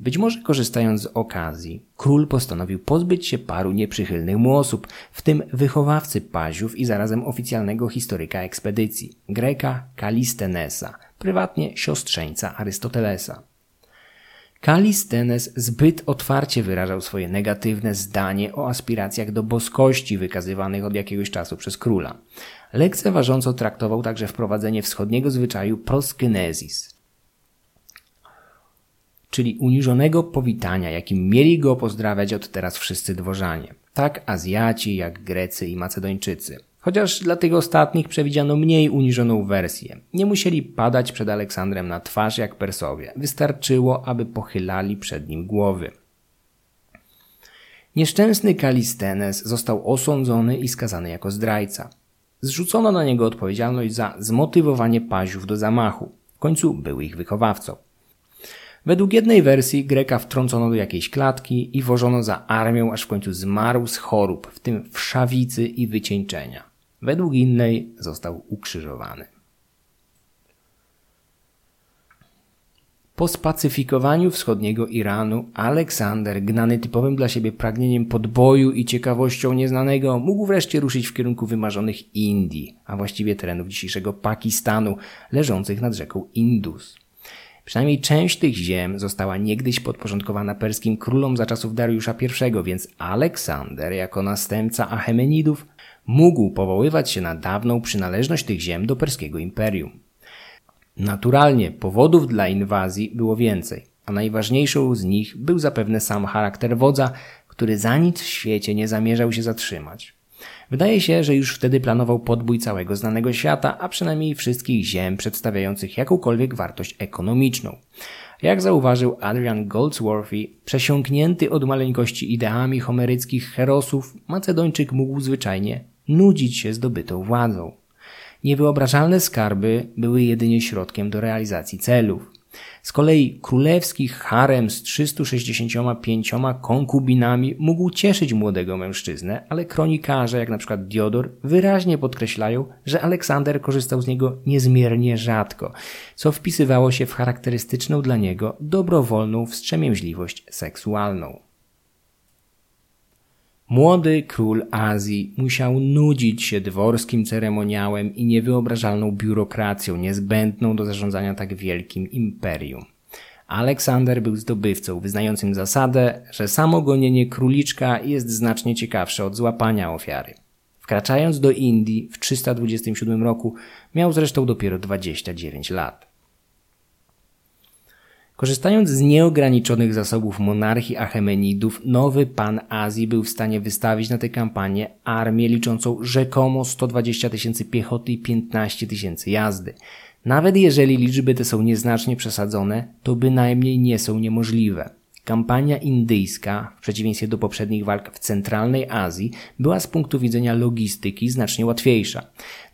Być może korzystając z okazji, król postanowił pozbyć się paru nieprzychylnych mu osób, w tym wychowawcy paziów i zarazem oficjalnego historyka ekspedycji, Greka Kalistenesa, prywatnie siostrzeńca Arystotelesa. Kalistenes zbyt otwarcie wyrażał swoje negatywne zdanie o aspiracjach do boskości wykazywanych od jakiegoś czasu przez króla. Lekceważąco traktował także wprowadzenie wschodniego zwyczaju proskynesis, czyli uniżonego powitania, jakim mieli go pozdrawiać od teraz wszyscy dworzanie, tak Azjaci jak Grecy i Macedończycy. Chociaż dla tych ostatnich przewidziano mniej uniżoną wersję. Nie musieli padać przed Aleksandrem na twarz jak Persowie. Wystarczyło, aby pochylali przed nim głowy. Nieszczęsny Kalistenes został osądzony i skazany jako zdrajca. Zrzucono na niego odpowiedzialność za zmotywowanie paziów do zamachu. W końcu był ich wychowawcą. Według jednej wersji Greka wtrącono do jakiejś klatki i wożono za armią, aż w końcu zmarł z chorób, w tym wszawicy i wycieńczenia. Według innej został ukrzyżowany. Po spacyfikowaniu wschodniego Iranu, Aleksander, gnany typowym dla siebie pragnieniem podboju i ciekawością nieznanego, mógł wreszcie ruszyć w kierunku wymarzonych Indii, a właściwie terenów dzisiejszego Pakistanu, leżących nad rzeką Indus. Przynajmniej część tych ziem została niegdyś podporządkowana perskim królom za czasów Dariusza I, więc Aleksander, jako następca Achemenidów, mógł powoływać się na dawną przynależność tych ziem do perskiego imperium. Naturalnie powodów dla inwazji było więcej, a najważniejszą z nich był zapewne sam charakter wodza, który za nic w świecie nie zamierzał się zatrzymać. Wydaje się, że już wtedy planował podbój całego znanego świata, a przynajmniej wszystkich ziem przedstawiających jakąkolwiek wartość ekonomiczną. Jak zauważył Adrian Goldsworthy, przesiąknięty od maleńkości ideami homeryckich herosów, Macedończyk mógł zwyczajnie nudzić się zdobytą władzą. Niewyobrażalne skarby były jedynie środkiem do realizacji celów. Z kolei królewski harem z 365 konkubinami mógł cieszyć młodego mężczyznę, ale kronikarze, jak na przykład Diodor, wyraźnie podkreślają, że Aleksander korzystał z niego niezmiernie rzadko, co wpisywało się w charakterystyczną dla niego dobrowolną wstrzemięźliwość seksualną. Młody król Azji musiał nudzić się dworskim ceremoniałem i niewyobrażalną biurokracją niezbędną do zarządzania tak wielkim imperium. Aleksander był zdobywcą wyznającym zasadę, że samo gonienie króliczka jest znacznie ciekawsze od złapania ofiary. Wkraczając do Indii w 327 roku miał zresztą dopiero 29 lat. Korzystając z nieograniczonych zasobów monarchii Achemenidów, nowy pan Azji był w stanie wystawić na tę kampanię armię liczącą rzekomo 120 tysięcy piechoty i 15 tysięcy jazdy. Nawet jeżeli liczby te są nieznacznie przesadzone, to bynajmniej nie są niemożliwe. Kampania indyjska, w przeciwieństwie do poprzednich walk w centralnej Azji, była z punktu widzenia logistyki znacznie łatwiejsza.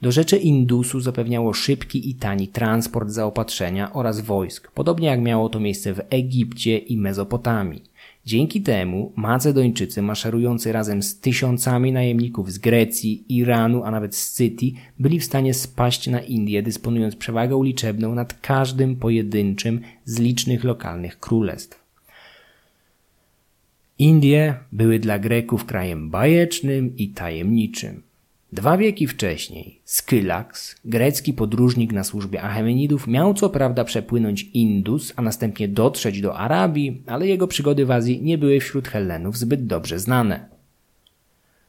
Do rzeczy Indusu zapewniało szybki i tani transport zaopatrzenia oraz wojsk, podobnie jak miało to miejsce w Egipcie i Mezopotamii. Dzięki temu Macedończycy maszerujący razem z tysiącami najemników z Grecji, Iranu, a nawet z Cytii byli w stanie spaść na Indię, dysponując przewagą liczebną nad każdym pojedynczym z licznych lokalnych królestw. Indie były dla Greków krajem bajecznym i tajemniczym. Dwa wieki wcześniej Skylax, grecki podróżnik na służbie Achemenidów, miał co prawda przepłynąć Indus, a następnie dotrzeć do Arabii, ale jego przygody w Azji nie były wśród Hellenów zbyt dobrze znane.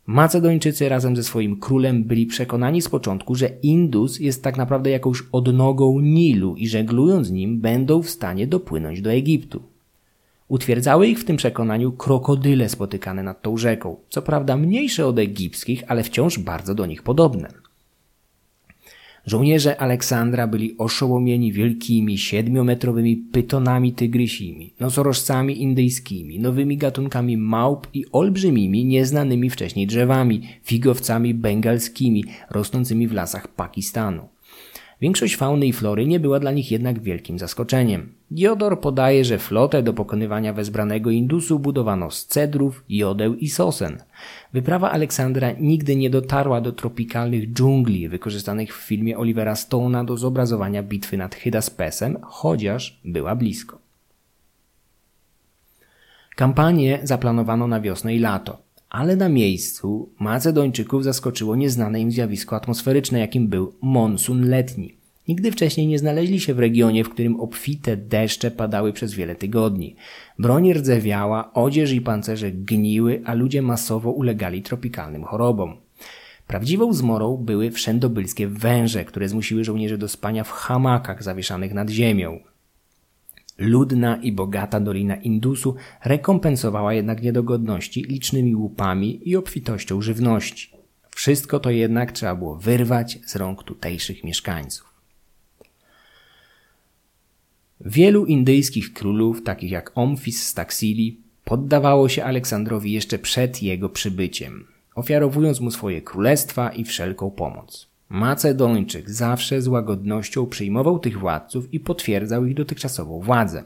Macedończycy razem ze swoim królem byli przekonani z początku, że Indus jest tak naprawdę jakąś odnogą Nilu i żeglując nim będą w stanie dopłynąć do Egiptu. Utwierdzały ich w tym przekonaniu krokodyle spotykane nad tą rzeką, co prawda mniejsze od egipskich, ale wciąż bardzo do nich podobne. Żołnierze Aleksandra byli oszołomieni wielkimi, siedmiometrowymi pytonami tygrysimi, nosorożcami indyjskimi, nowymi gatunkami małp i olbrzymimi, nieznanymi wcześniej drzewami, figowcami bengalskimi, rosnącymi w lasach Pakistanu. Większość fauny i flory nie była dla nich jednak wielkim zaskoczeniem. Diodor podaje, że flotę do pokonywania wezbranego Indusu budowano z cedrów, jodeł i sosen. Wyprawa Aleksandra nigdy nie dotarła do tropikalnych dżungli wykorzystanych w filmie Olivera Stone'a do zobrazowania bitwy nad Hydaspesem, chociaż była blisko. Kampanię zaplanowano na wiosnę i lato, ale na miejscu Macedończyków zaskoczyło nieznane im zjawisko atmosferyczne, jakim był monsun letni. Nigdy wcześniej nie znaleźli się w regionie, w którym obfite deszcze padały przez wiele tygodni. Broń rdzewiała, odzież i pancerze gniły, a ludzie masowo ulegali tropikalnym chorobom. Prawdziwą zmorą były wszędobylskie węże, które zmusiły żołnierzy do spania w hamakach zawieszanych nad ziemią. Ludna i bogata dolina Indusu rekompensowała jednak niedogodności licznymi łupami i obfitością żywności. Wszystko to jednak trzeba było wyrwać z rąk tutejszych mieszkańców. Wielu indyjskich królów, takich jak Omfis z Taksili, poddawało się Aleksandrowi jeszcze przed jego przybyciem, ofiarowując mu swoje królestwa i wszelką pomoc. Macedończyk zawsze z łagodnością przyjmował tych władców i potwierdzał ich dotychczasową władzę.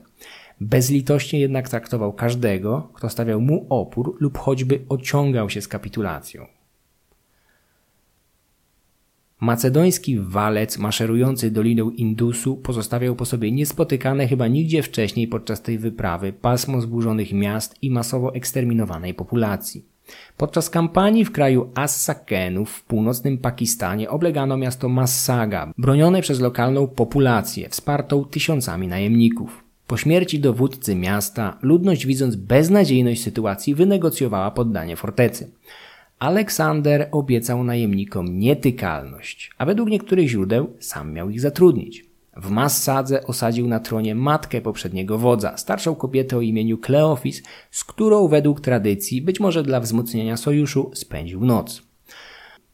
Bezlitośnie jednak traktował każdego, kto stawiał mu opór lub choćby ociągał się z kapitulacją. Macedoński walec maszerujący doliną Indusu pozostawiał po sobie niespotykane chyba nigdzie wcześniej podczas tej wyprawy pasmo zburzonych miast i masowo eksterminowanej populacji. Podczas kampanii w kraju As-Sakenów w północnym Pakistanie oblegano miasto Massaga, bronione przez lokalną populację, wspartą tysiącami najemników. Po śmierci dowódcy miasta, ludność widząc beznadziejność sytuacji wynegocjowała poddanie fortecy. Aleksander obiecał najemnikom nietykalność, a według niektórych źródeł sam miał ich zatrudnić. W Massadze osadził na tronie matkę poprzedniego wodza, starszą kobietę o imieniu Kleofis, z którą według tradycji, być może dla wzmocnienia sojuszu, spędził noc.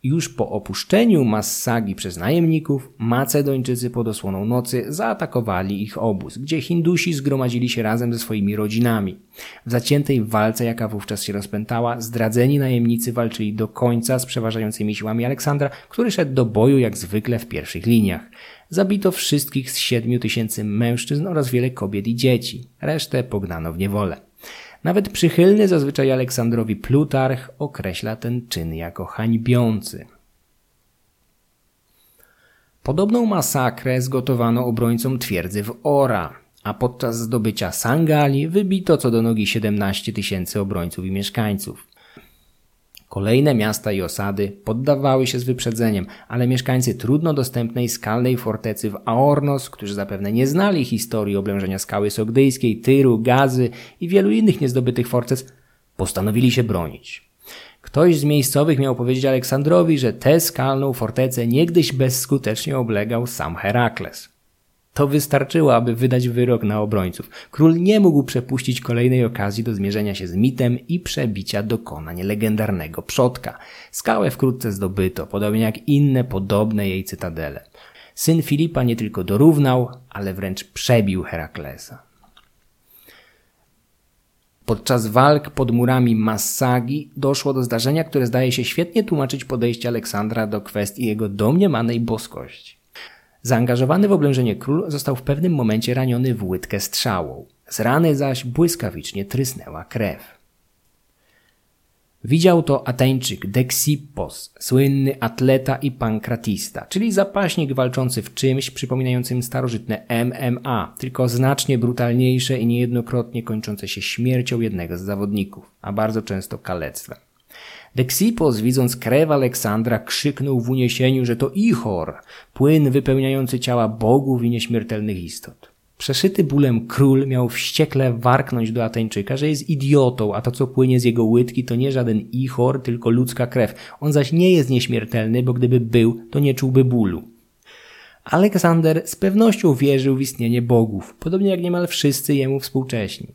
Już po opuszczeniu Massagi przez najemników, Macedończycy pod osłoną nocy zaatakowali ich obóz, gdzie Hindusi zgromadzili się razem ze swoimi rodzinami. W zaciętej walce, jaka wówczas się rozpętała, zdradzeni najemnicy walczyli do końca z przeważającymi siłami Aleksandra, który szedł do boju jak zwykle w pierwszych liniach. Zabito wszystkich z siedmiu tysięcy mężczyzn oraz wiele kobiet i dzieci. Resztę pognano w niewolę. Nawet przychylny zazwyczaj Aleksandrowi Plutarch określa ten czyn jako hańbiący. Podobną masakrę zgotowano obrońcom twierdzy w Ora, a podczas zdobycia Sangali wybito co do nogi 17 tysięcy obrońców i mieszkańców. Kolejne miasta i osady poddawały się z wyprzedzeniem, ale mieszkańcy trudno dostępnej skalnej fortecy w Aornos, którzy zapewne nie znali historii oblężenia skały sogdyjskiej, Tyru, Gazy i wielu innych niezdobytych fortec, postanowili się bronić. Ktoś z miejscowych miał powiedzieć Aleksandrowi, że tę skalną fortecę niegdyś bezskutecznie oblegał sam Herakles. To wystarczyło, aby wydać wyrok na obrońców. Król nie mógł przepuścić kolejnej okazji do zmierzenia się z mitem i przebicia dokonań legendarnego przodka. Skałę wkrótce zdobyto, podobnie jak inne podobne jej cytadele. Syn Filipa nie tylko dorównał, ale wręcz przebił Heraklesa. Podczas walk pod murami Massagi doszło do zdarzenia, które zdaje się świetnie tłumaczyć podejście Aleksandra do kwestii jego domniemanej boskości. Zaangażowany w oblężenie król został w pewnym momencie raniony w łydkę strzałą. Z rany zaś błyskawicznie trysnęła krew. Widział to Ateńczyk Dexippos, słynny atleta i pankratista, czyli zapaśnik walczący w czymś przypominającym starożytne MMA, tylko znacznie brutalniejsze i niejednokrotnie kończące się śmiercią jednego z zawodników, a bardzo często kalectwem. Deksipos, widząc krew Aleksandra, krzyknął w uniesieniu, że to Ichor, płyn wypełniający ciała bogów i nieśmiertelnych istot. Przeszyty bólem król miał wściekle warknąć do Ateńczyka, że jest idiotą, a to co płynie z jego łydki to nie żaden ichor, tylko ludzka krew. On zaś nie jest nieśmiertelny, bo gdyby był, to nie czułby bólu. Aleksander z pewnością wierzył w istnienie bogów, podobnie jak niemal wszyscy jemu współcześni.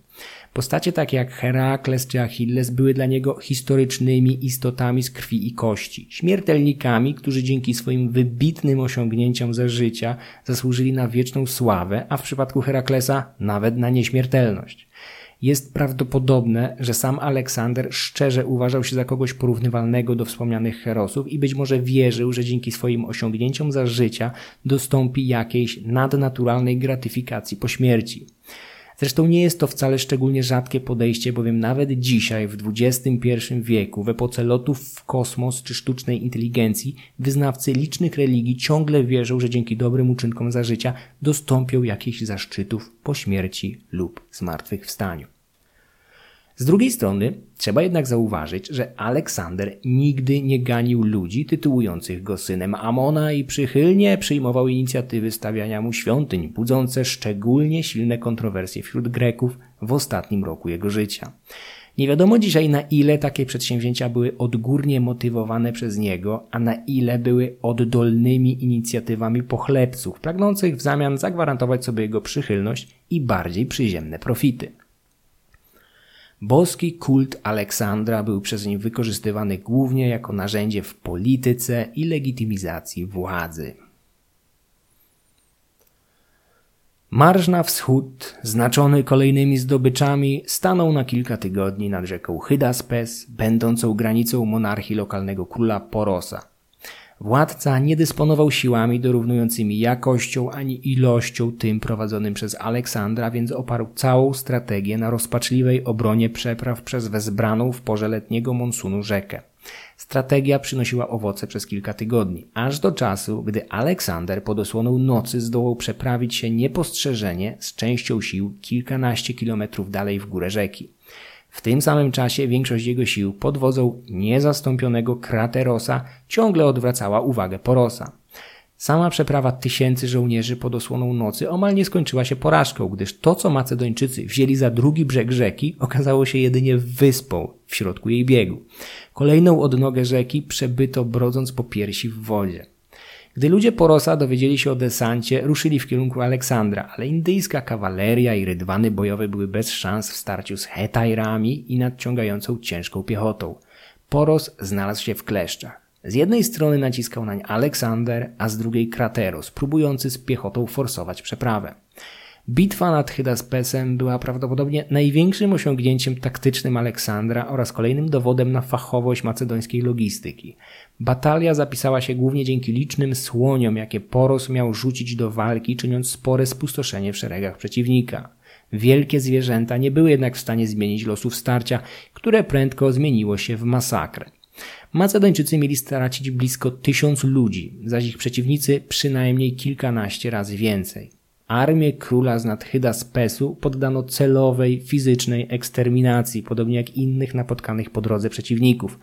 Postacie takie jak Herakles czy Achilles były dla niego historycznymi istotami z krwi i kości, śmiertelnikami, którzy dzięki swoim wybitnym osiągnięciom ze życia zasłużyli na wieczną sławę, a w przypadku Heraklesa nawet na nieśmiertelność. Jest prawdopodobne, że sam Aleksander szczerze uważał się za kogoś porównywalnego do wspomnianych herosów i być może wierzył, że dzięki swoim osiągnięciom za życia dostąpi jakiejś nadnaturalnej gratyfikacji po śmierci. Zresztą nie jest to wcale szczególnie rzadkie podejście, bowiem nawet dzisiaj, w XXI wieku, w epoce lotów w kosmos czy sztucznej inteligencji, wyznawcy licznych religii ciągle wierzą, że dzięki dobrym uczynkom za życia dostąpią jakichś zaszczytów po śmierci lub zmartwychwstaniu. Z drugiej strony trzeba jednak zauważyć, że Aleksander nigdy nie ganił ludzi tytułujących go synem Amona i przychylnie przyjmował inicjatywy stawiania mu świątyń, budzące szczególnie silne kontrowersje wśród Greków w ostatnim roku jego życia. Nie wiadomo dzisiaj na ile takie przedsięwzięcia były odgórnie motywowane przez niego, a na ile były oddolnymi inicjatywami pochlebców, pragnących w zamian zagwarantować sobie jego przychylność i bardziej przyziemne profity. Boski kult Aleksandra był przez nim wykorzystywany głównie jako narzędzie w polityce i legitymizacji władzy. Marsz na wschód, znaczony kolejnymi zdobyczami, stanął na kilka tygodni nad rzeką Hydaspes, będącą granicą monarchii lokalnego króla Porosa. Władca nie dysponował siłami dorównującymi jakością ani ilością tym prowadzonym przez Aleksandra, więc oparł całą strategię na rozpaczliwej obronie przepraw przez wezbraną w porze letniego monsunu rzekę. Strategia przynosiła owoce przez kilka tygodni, aż do czasu, gdy Aleksander pod osłoną nocy zdołał przeprawić się niepostrzeżenie z częścią sił kilkanaście kilometrów dalej w górę rzeki. W tym samym czasie większość jego sił pod wodzą niezastąpionego Kraterosa ciągle odwracała uwagę Porosa. Sama przeprawa tysięcy żołnierzy pod osłoną nocy omal nie skończyła się porażką, gdyż to, co Macedończycy wzięli za drugi brzeg rzeki, okazało się jedynie wyspą w środku jej biegu. Kolejną odnogę rzeki przebyto brodząc po piersi w wodzie. Gdy ludzie Porosa dowiedzieli się o desancie, ruszyli w kierunku Aleksandra, ale indyjska kawaleria i rydwany bojowe były bez szans w starciu z Hetajrami i nadciągającą ciężką piechotą. Poros znalazł się w kleszczach. Z jednej strony naciskał nań Aleksander, a z drugiej Krateros, próbujący z piechotą forsować przeprawę. Bitwa nad Hydaspesem była prawdopodobnie największym osiągnięciem taktycznym Aleksandra oraz kolejnym dowodem na fachowość macedońskiej logistyki. Batalia zapisała się głównie dzięki licznym słoniom, jakie Poros miał rzucić do walki, czyniąc spore spustoszenie w szeregach przeciwnika. Wielkie zwierzęta nie były jednak w stanie zmienić losów starcia, które prędko zmieniło się w masakrę. Macedończycy mieli stracić blisko tysiąc ludzi, zaś ich przeciwnicy przynajmniej kilkanaście razy więcej. Armię króla z nadchyda Spesu poddano celowej, fizycznej eksterminacji, podobnie jak innych napotkanych po drodze przeciwników.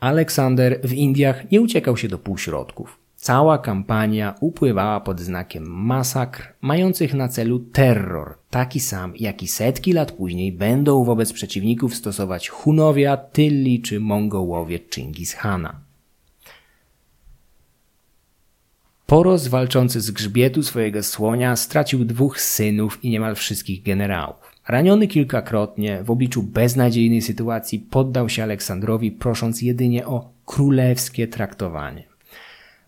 Aleksander w Indiach nie uciekał się do półśrodków. Cała kampania upływała pod znakiem masakr, mających na celu terror, taki sam, jaki setki lat później będą wobec przeciwników stosować Hunowie, Tylli czy Mongołowie Chingis Hana. Poros walczący z grzbietu swojego słonia stracił dwóch synów i niemal wszystkich generałów. Raniony kilkakrotnie, w obliczu beznadziejnej sytuacji poddał się Aleksandrowi, prosząc jedynie o królewskie traktowanie.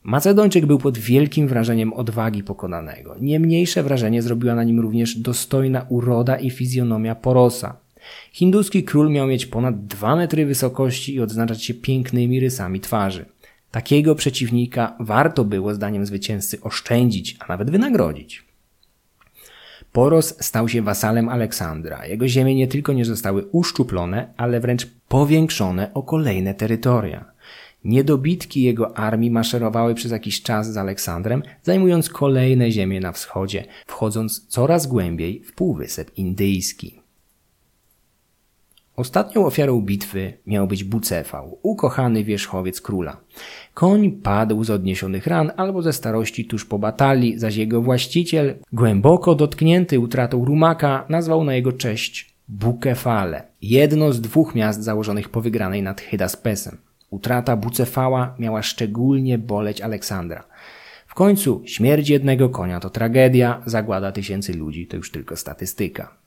Macedończyk był pod wielkim wrażeniem odwagi pokonanego. Nie mniejsze wrażenie zrobiła na nim również dostojna uroda i fizjonomia Porosa. Hinduski król miał mieć ponad dwa metry wysokości i odznaczać się pięknymi rysami twarzy. Takiego przeciwnika warto było, zdaniem zwycięzcy, oszczędzić, a nawet wynagrodzić. Poros stał się wasalem Aleksandra. Jego ziemie nie tylko nie zostały uszczuplone, ale wręcz powiększone o kolejne terytoria. Niedobitki jego armii maszerowały przez jakiś czas z Aleksandrem, zajmując kolejne ziemie na wschodzie, wchodząc coraz głębiej w Półwysep Indyjski. Ostatnią ofiarą bitwy miał być Bucefał, ukochany wierzchowiec króla. Koń padł z odniesionych ran albo ze starości tuż po batalii, zaś jego właściciel, głęboko dotknięty utratą rumaka, nazwał na jego cześć Bukefale, jedno z dwóch miast założonych po wygranej nad Hydaspesem. Utrata Bucefała miała szczególnie boleć Aleksandra. W końcu śmierć jednego konia to tragedia, zagłada tysięcy ludzi to już tylko statystyka.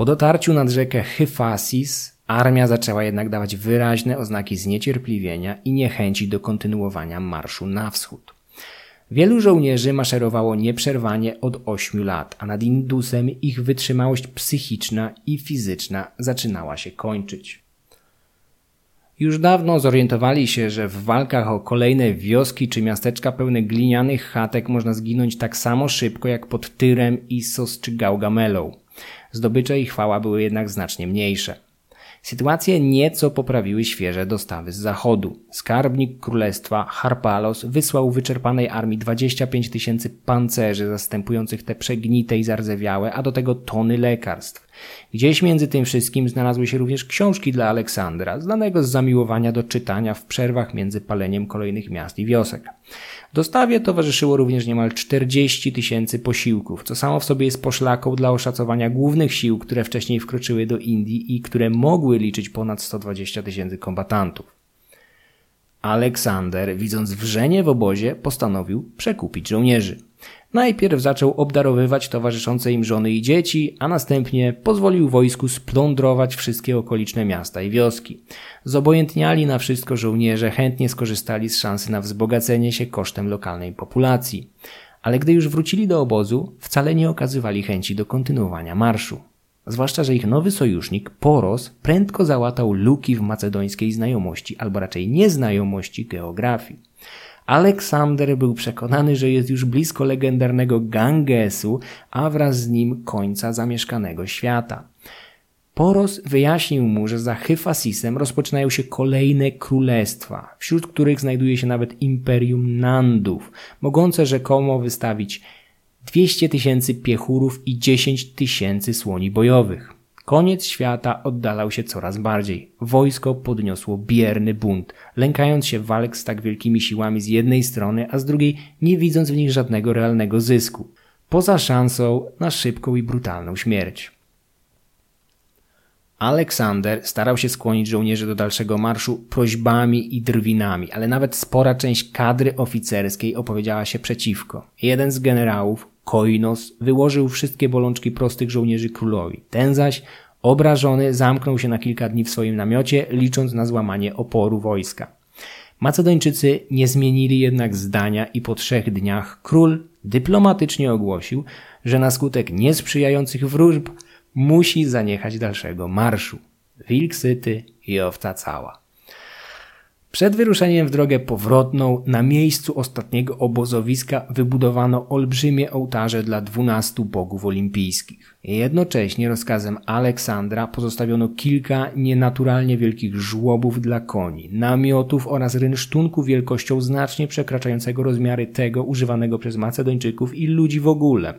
Po dotarciu nad rzekę Hyfasis armia zaczęła jednak dawać wyraźne oznaki zniecierpliwienia i niechęci do kontynuowania marszu na wschód. Wielu żołnierzy maszerowało nieprzerwanie od ośmiu lat, a nad Indusem ich wytrzymałość psychiczna i fizyczna zaczynała się kończyć. Już dawno zorientowali się, że w walkach o kolejne wioski czy miasteczka pełne glinianych chatek można zginąć tak samo szybko jak pod Tyrem, Issos czy Gaugamelą. Zdobycze i chwała były jednak znacznie mniejsze. Sytuację nieco poprawiły świeże dostawy z zachodu. Skarbnik królestwa Harpalos wysłał wyczerpanej armii 25 tysięcy pancerzy zastępujących te przegnite i zardzewiałe, a do tego tony lekarstw. Gdzieś między tym wszystkim znalazły się również książki dla Aleksandra, znanego z zamiłowania do czytania w przerwach między paleniem kolejnych miast i wiosek. Dostawie towarzyszyło również niemal 40 tysięcy posiłków, co samo w sobie jest poszlaką dla oszacowania głównych sił, które wcześniej wkroczyły do Indii i które mogły liczyć ponad 120 tysięcy kombatantów. Aleksander, widząc wrzenie w obozie, postanowił przekupić żołnierzy. Najpierw zaczął obdarowywać towarzyszące im żony i dzieci, a następnie pozwolił wojsku splądrować wszystkie okoliczne miasta i wioski. Zobojętniali na wszystko żołnierze chętnie skorzystali z szansy na wzbogacenie się kosztem lokalnej populacji. Ale gdy już wrócili do obozu, wcale nie okazywali chęci do kontynuowania marszu. Zwłaszcza, że ich nowy sojusznik, Poros, prędko załatał luki w macedońskiej znajomości, albo raczej nieznajomości geografii. Aleksander był przekonany, że jest już blisko legendarnego Gangesu, a wraz z nim końca zamieszkanego świata. Poros wyjaśnił mu, że za Hyfasisem rozpoczynają się kolejne królestwa, wśród których znajduje się nawet Imperium Nandów, mogące rzekomo wystawić 200 tysięcy piechurów i 10 tysięcy słoni bojowych. Koniec świata oddalał się coraz bardziej. Wojsko podniosło bierny bunt, lękając się walk z tak wielkimi siłami z jednej strony, a z drugiej nie widząc w nich żadnego realnego zysku, poza szansą na szybką i brutalną śmierć. Aleksander starał się skłonić żołnierzy do dalszego marszu prośbami i drwinami, ale nawet spora część kadry oficerskiej opowiedziała się przeciwko. Jeden z generałów, Koinos wyłożył wszystkie bolączki prostych żołnierzy królowi. Ten zaś, obrażony, zamknął się na kilka dni w swoim namiocie, licząc na złamanie oporu wojska. Macedończycy nie zmienili jednak zdania i po trzech dniach król dyplomatycznie ogłosił, że na skutek niesprzyjających wróżb musi zaniechać dalszego marszu. Wilk syty i owca cała. Przed wyruszeniem w drogę powrotną na miejscu ostatniego obozowiska wybudowano olbrzymie ołtarze dla dwunastu bogów olimpijskich. Jednocześnie rozkazem Aleksandra pozostawiono kilka nienaturalnie wielkich żłobów dla koni, namiotów oraz rynsztunku wielkością znacznie przekraczającego rozmiary tego używanego przez Macedończyków i ludzi w ogóle.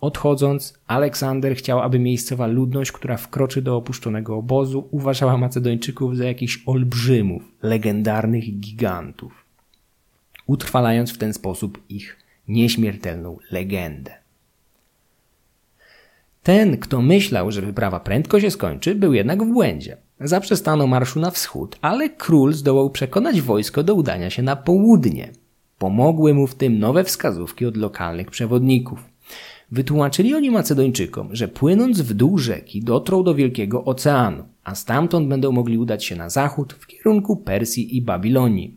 Odchodząc, Aleksander chciał, aby miejscowa ludność, która wkroczy do opuszczonego obozu, uważała Macedończyków za jakichś olbrzymów, legendarnych gigantów, utrwalając w ten sposób ich nieśmiertelną legendę. Ten, kto myślał, że wyprawa prędko się skończy, był jednak w błędzie. Zaprzestano marszu na wschód, ale król zdołał przekonać wojsko do udania się na południe. Pomogły mu w tym nowe wskazówki od lokalnych przewodników. Wytłumaczyli oni Macedończykom, że płynąc w dół rzeki dotrą do Wielkiego Oceanu, a stamtąd będą mogli udać się na zachód w kierunku Persji i Babilonii.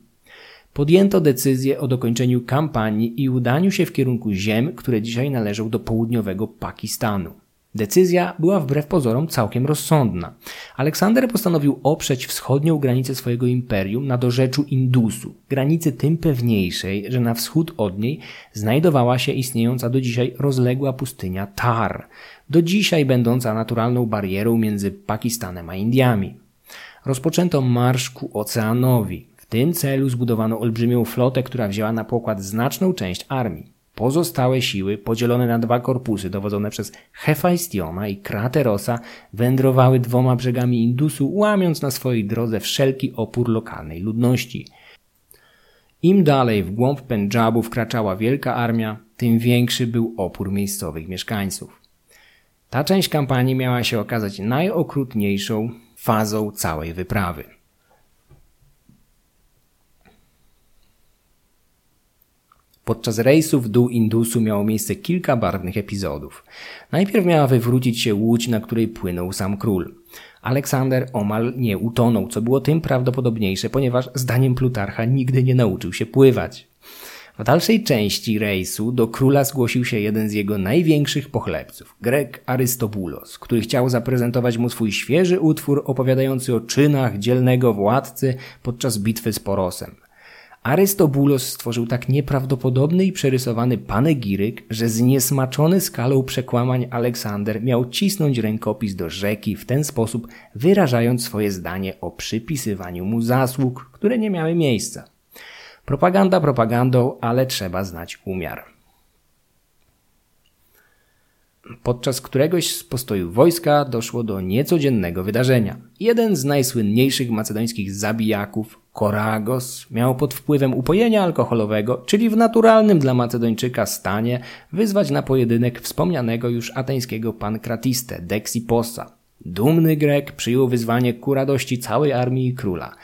Podjęto decyzję o dokończeniu kampanii i udaniu się w kierunku ziem, które dzisiaj należą do południowego Pakistanu. Decyzja była wbrew pozorom całkiem rozsądna. Aleksander postanowił oprzeć wschodnią granicę swojego imperium na dorzeczu Indusu, granicy tym pewniejszej, że na wschód od niej znajdowała się istniejąca do dzisiaj rozległa pustynia Tar, do dzisiaj będąca naturalną barierą między Pakistanem a Indiami. Rozpoczęto marsz ku oceanowi. W tym celu zbudowano olbrzymią flotę, która wzięła na pokład znaczną część armii. Pozostałe siły, podzielone na dwa korpusy dowodzone przez Hefajstiona i Kraterosa, wędrowały dwoma brzegami Indusu, łamiąc na swojej drodze wszelki opór lokalnej ludności. Im dalej w głąb Pendżabu wkraczała wielka armia, tym większy był opór miejscowych mieszkańców. Ta część kampanii miała się okazać najokrutniejszą fazą całej wyprawy. Podczas rejsu w dół Indusu miało miejsce kilka barwnych epizodów. Najpierw miała wywrócić się łódź, na której płynął sam król. Aleksander omal nie utonął, co było tym prawdopodobniejsze, ponieważ zdaniem Plutarcha nigdy nie nauczył się pływać. W dalszej części rejsu do króla zgłosił się jeden z jego największych pochlebców, Grek Arystobulos, który chciał zaprezentować mu swój świeży utwór opowiadający o czynach dzielnego władcy podczas bitwy z Porosem. Arystobulos stworzył tak nieprawdopodobny i przerysowany panegiryk, że zniesmaczony skalą przekłamań Aleksander miał cisnąć rękopis do rzeki w ten sposób, wyrażając swoje zdanie o przypisywaniu mu zasług, które nie miały miejsca. Propaganda propagandą, ale trzeba znać umiar. Podczas któregoś z postojów wojska doszło do niecodziennego wydarzenia. Jeden z najsłynniejszych macedońskich zabijaków, Koragos, miał pod wpływem upojenia alkoholowego, czyli w naturalnym dla Macedończyka stanie, wyzwać na pojedynek wspomnianego już ateńskiego pankratistę Dexiposa. Dumny Grek przyjął wyzwanie ku radości całej armii i króla –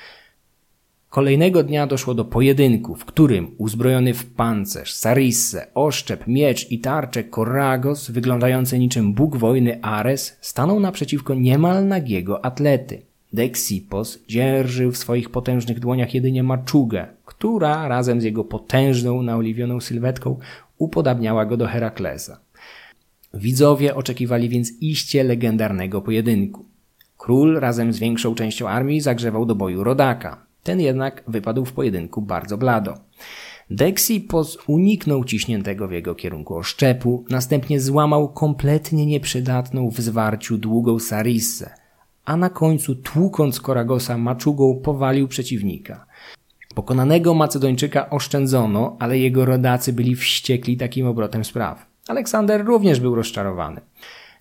Kolejnego dnia doszło do pojedynku, w którym uzbrojony w pancerz, sarissę, oszczep, miecz i tarczę Koragos, wyglądający niczym bóg wojny Ares, stanął naprzeciwko niemal nagiego atlety. Dexipos dzierżył w swoich potężnych dłoniach jedynie maczugę, która razem z jego potężną, naoliwioną sylwetką upodabniała go do Heraklesa. Widzowie oczekiwali więc iście legendarnego pojedynku. Król razem z większą częścią armii zagrzewał do boju rodaka. Ten jednak wypadł w pojedynku bardzo blado. Dexipos uniknął ciśniętego w jego kierunku oszczepu, następnie złamał kompletnie nieprzydatną w zwarciu długą sarissę, a na końcu tłukąc Koragosa maczugą powalił przeciwnika. Pokonanego Macedończyka oszczędzono, ale jego rodacy byli wściekli takim obrotem spraw. Aleksander również był rozczarowany.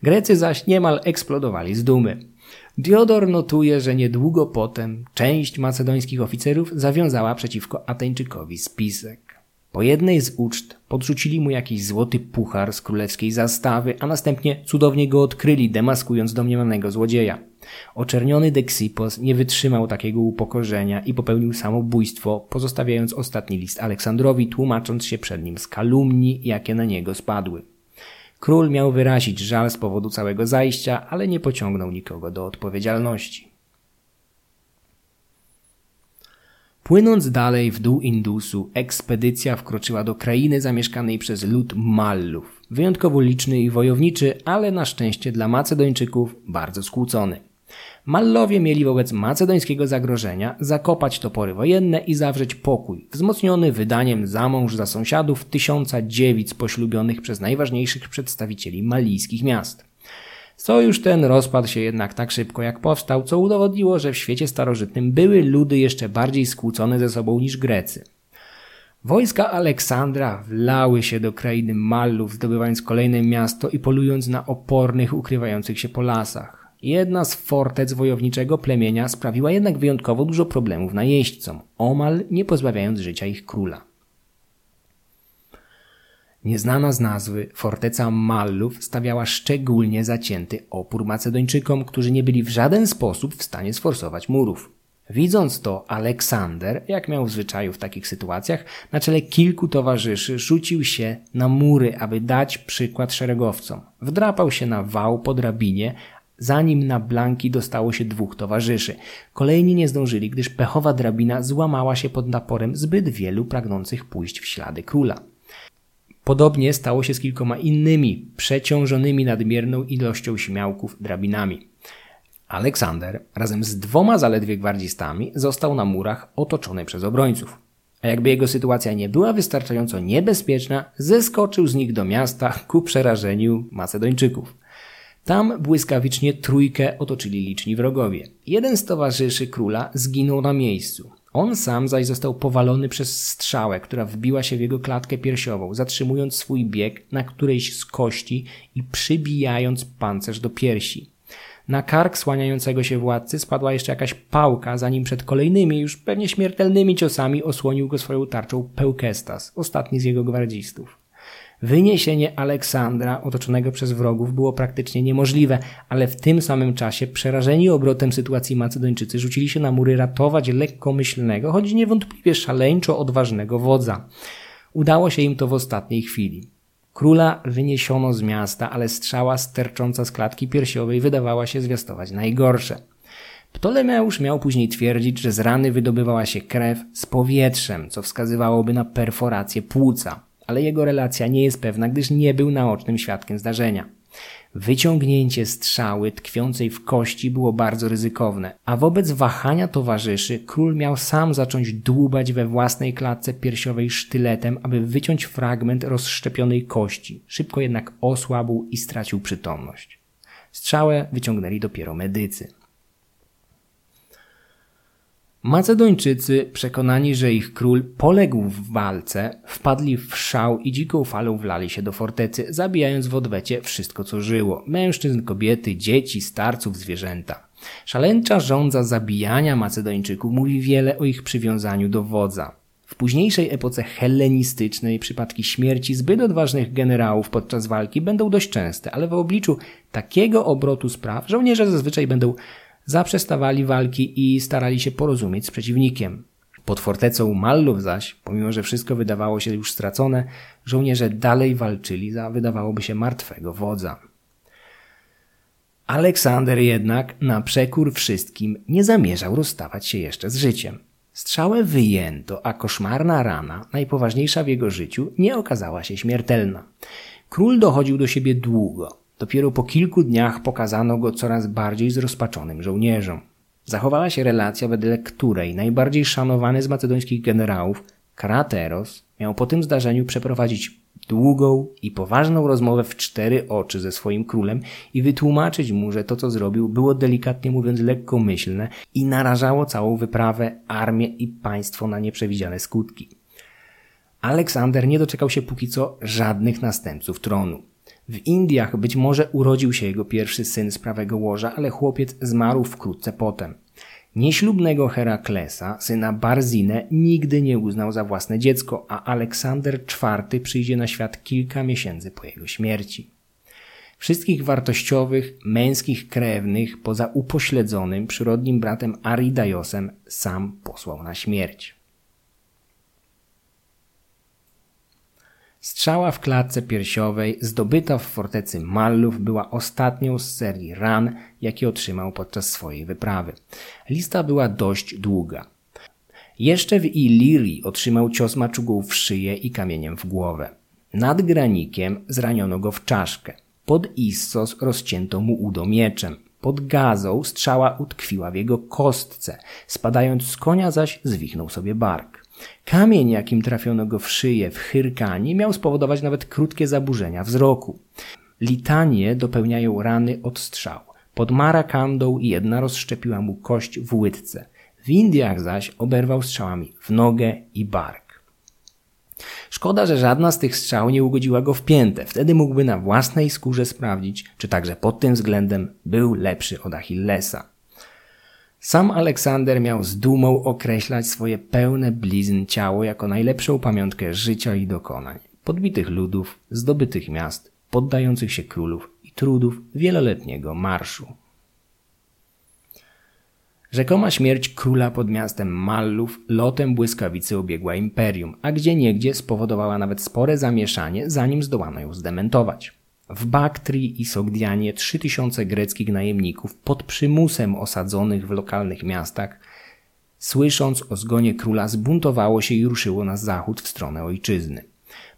Grecy zaś niemal eksplodowali z dumy. Diodor notuje, że niedługo potem część macedońskich oficerów zawiązała przeciwko Ateńczykowi spisek. Po jednej z uczt podrzucili mu jakiś złoty puchar z królewskiej zastawy, a następnie cudownie go odkryli, demaskując domniemanego złodzieja. Oczerniony Deksipos nie wytrzymał takiego upokorzenia i popełnił samobójstwo, pozostawiając ostatni list Aleksandrowi, tłumacząc się przed nim z kalumni, jakie na niego spadły. Król miał wyrazić żal z powodu całego zajścia, ale nie pociągnął nikogo do odpowiedzialności. Płynąc dalej w dół Indusu, ekspedycja wkroczyła do krainy zamieszkanej przez lud Mallów, wyjątkowo liczny i wojowniczy, ale na szczęście dla Macedończyków bardzo skłócony. Mallowie mieli wobec macedońskiego zagrożenia zakopać topory wojenne i zawrzeć pokój, wzmocniony wydaniem za mąż za sąsiadów tysiąca dziewic poślubionych przez najważniejszych przedstawicieli malijskich miast. Sojusz ten rozpadł się jednak tak szybko jak powstał, co udowodniło, że w świecie starożytnym były ludy jeszcze bardziej skłócone ze sobą niż Grecy. Wojska Aleksandra wlały się do krainy Mallów, zdobywając kolejne miasto i polując na opornych ukrywających się po lasach. Jedna z fortec wojowniczego plemienia sprawiła jednak wyjątkowo dużo problemów najeźdźcom, omal nie pozbawiając życia ich króla. Nieznana z nazwy, forteca Mallów stawiała szczególnie zacięty opór Macedończykom, którzy nie byli w żaden sposób w stanie sforsować murów. Widząc to, Aleksander, jak miał w zwyczaju w takich sytuacjach, na czele kilku towarzyszy rzucił się na mury, aby dać przykład szeregowcom. Wdrapał się na wał po drabinie, zanim na Blanki dostało się dwóch towarzyszy. Kolejni nie zdążyli, gdyż pechowa drabina złamała się pod naporem zbyt wielu pragnących pójść w ślady króla. Podobnie stało się z kilkoma innymi, przeciążonymi nadmierną ilością śmiałków drabinami. Aleksander razem z dwoma zaledwie gwardzistami został na murach otoczony przez obrońców. A jakby jego sytuacja nie była wystarczająco niebezpieczna, zeskoczył z nich do miasta ku przerażeniu Macedończyków. Tam błyskawicznie trójkę otoczyli liczni wrogowie. Jeden z towarzyszy króla zginął na miejscu. On sam zaś został powalony przez strzałę, która wbiła się w jego klatkę piersiową, zatrzymując swój bieg na którejś z kości i przybijając pancerz do piersi. Na kark słaniającego się władcy spadła jeszcze jakaś pałka, zanim przed kolejnymi, już pewnie śmiertelnymi ciosami osłonił go swoją tarczą Pełkestas, ostatni z jego gwardzistów. Wyniesienie Aleksandra, otoczonego przez wrogów, było praktycznie niemożliwe, ale w tym samym czasie, przerażeni obrotem sytuacji Macedończycy, rzucili się na mury ratować lekkomyślnego, choć niewątpliwie szaleńczo odważnego wodza. Udało się im to w ostatniej chwili. Króla wyniesiono z miasta, ale strzała stercząca z klatki piersiowej wydawała się zwiastować najgorsze. Ptolemeusz miał później twierdzić, że z rany wydobywała się krew z powietrzem, co wskazywałoby na perforację płuca, ale jego relacja nie jest pewna, gdyż nie był naocznym świadkiem zdarzenia. Wyciągnięcie strzały tkwiącej w kości było bardzo ryzykowne, a wobec wahania towarzyszy król miał sam zacząć dłubać we własnej klatce piersiowej sztyletem, aby wyciąć fragment rozszczepionej kości. Szybko jednak osłabł i stracił przytomność. Strzałę wyciągnęli dopiero medycy. Macedończycy, przekonani, że ich król poległ w walce, wpadli w szał i dziką falą wlali się do fortecy, zabijając w odwecie wszystko, co żyło mężczyzn, kobiety, dzieci, starców, zwierzęta. Szaleńcza żądza zabijania Macedończyków mówi wiele o ich przywiązaniu do wodza. W późniejszej epoce hellenistycznej przypadki śmierci zbyt odważnych generałów podczas walki będą dość częste, ale w obliczu takiego obrotu spraw żołnierze zazwyczaj będą zaprzestawali walki i starali się porozumieć z przeciwnikiem. Pod fortecą Mallów zaś, pomimo że wszystko wydawało się już stracone, żołnierze dalej walczyli za wydawałoby się martwego wodza. Aleksander jednak, na przekór wszystkim, nie zamierzał rozstawać się jeszcze z życiem. Strzałę wyjęto, a koszmarna rana, najpoważniejsza w jego życiu, nie okazała się śmiertelna. Król dochodził do siebie długo. Dopiero po kilku dniach pokazano go coraz bardziej zrozpaczonym żołnierzom. Zachowała się relacja, wedle której najbardziej szanowany z macedońskich generałów, Krateros, miał po tym zdarzeniu przeprowadzić długą i poważną rozmowę w cztery oczy ze swoim królem i wytłumaczyć mu, że to co zrobił było delikatnie mówiąc lekkomyślne i narażało całą wyprawę, armię i państwo na nieprzewidziane skutki. Aleksander nie doczekał się póki co żadnych następców tronu. W Indiach być może urodził się jego pierwszy syn z prawego łoża, ale chłopiec zmarł wkrótce potem. Nieślubnego Heraklesa, syna Barzinę, nigdy nie uznał za własne dziecko, a Aleksander IV przyjdzie na świat kilka miesięcy po jego śmierci. Wszystkich wartościowych, męskich krewnych, poza upośledzonym, przyrodnim bratem Aridajosem, sam posłał na śmierć. Strzała w klatce piersiowej zdobyta w fortecy Mallów była ostatnią z serii ran, jakie otrzymał podczas swojej wyprawy. Lista była dość długa. Jeszcze w Ilirii otrzymał cios maczugą w szyję i kamieniem w głowę. Nad granikiem zraniono go w czaszkę. Pod Issos rozcięto mu udo mieczem. Pod gazą strzała utkwiła w jego kostce. Spadając z konia zaś zwichnął sobie bark. Kamień, jakim trafiono go w szyję w Hyrkanii, miał spowodować nawet krótkie zaburzenia wzroku. Litanie dopełniają rany od strzał. Pod Marakandą jedna rozszczepiła mu kość w łydce. W Indiach zaś oberwał strzałami w nogę i bark. Szkoda, że żadna z tych strzał nie ugodziła go w piętę. Wtedy mógłby na własnej skórze sprawdzić, czy także pod tym względem był lepszy od Achillesa. Sam Aleksander miał z dumą określać swoje pełne blizn ciało jako najlepszą pamiątkę życia i dokonań, podbitych ludów, zdobytych miast, poddających się królów i trudów wieloletniego marszu. Rzekoma śmierć króla pod miastem Mallów lotem błyskawicy obiegła imperium, a gdzie niegdzie spowodowała nawet spore zamieszanie, zanim zdołano ją zdementować. W Baktrii i Sogdianie 3000 greckich najemników pod przymusem osadzonych w lokalnych miastach, słysząc o zgonie króla, zbuntowało się i ruszyło na zachód w stronę ojczyzny.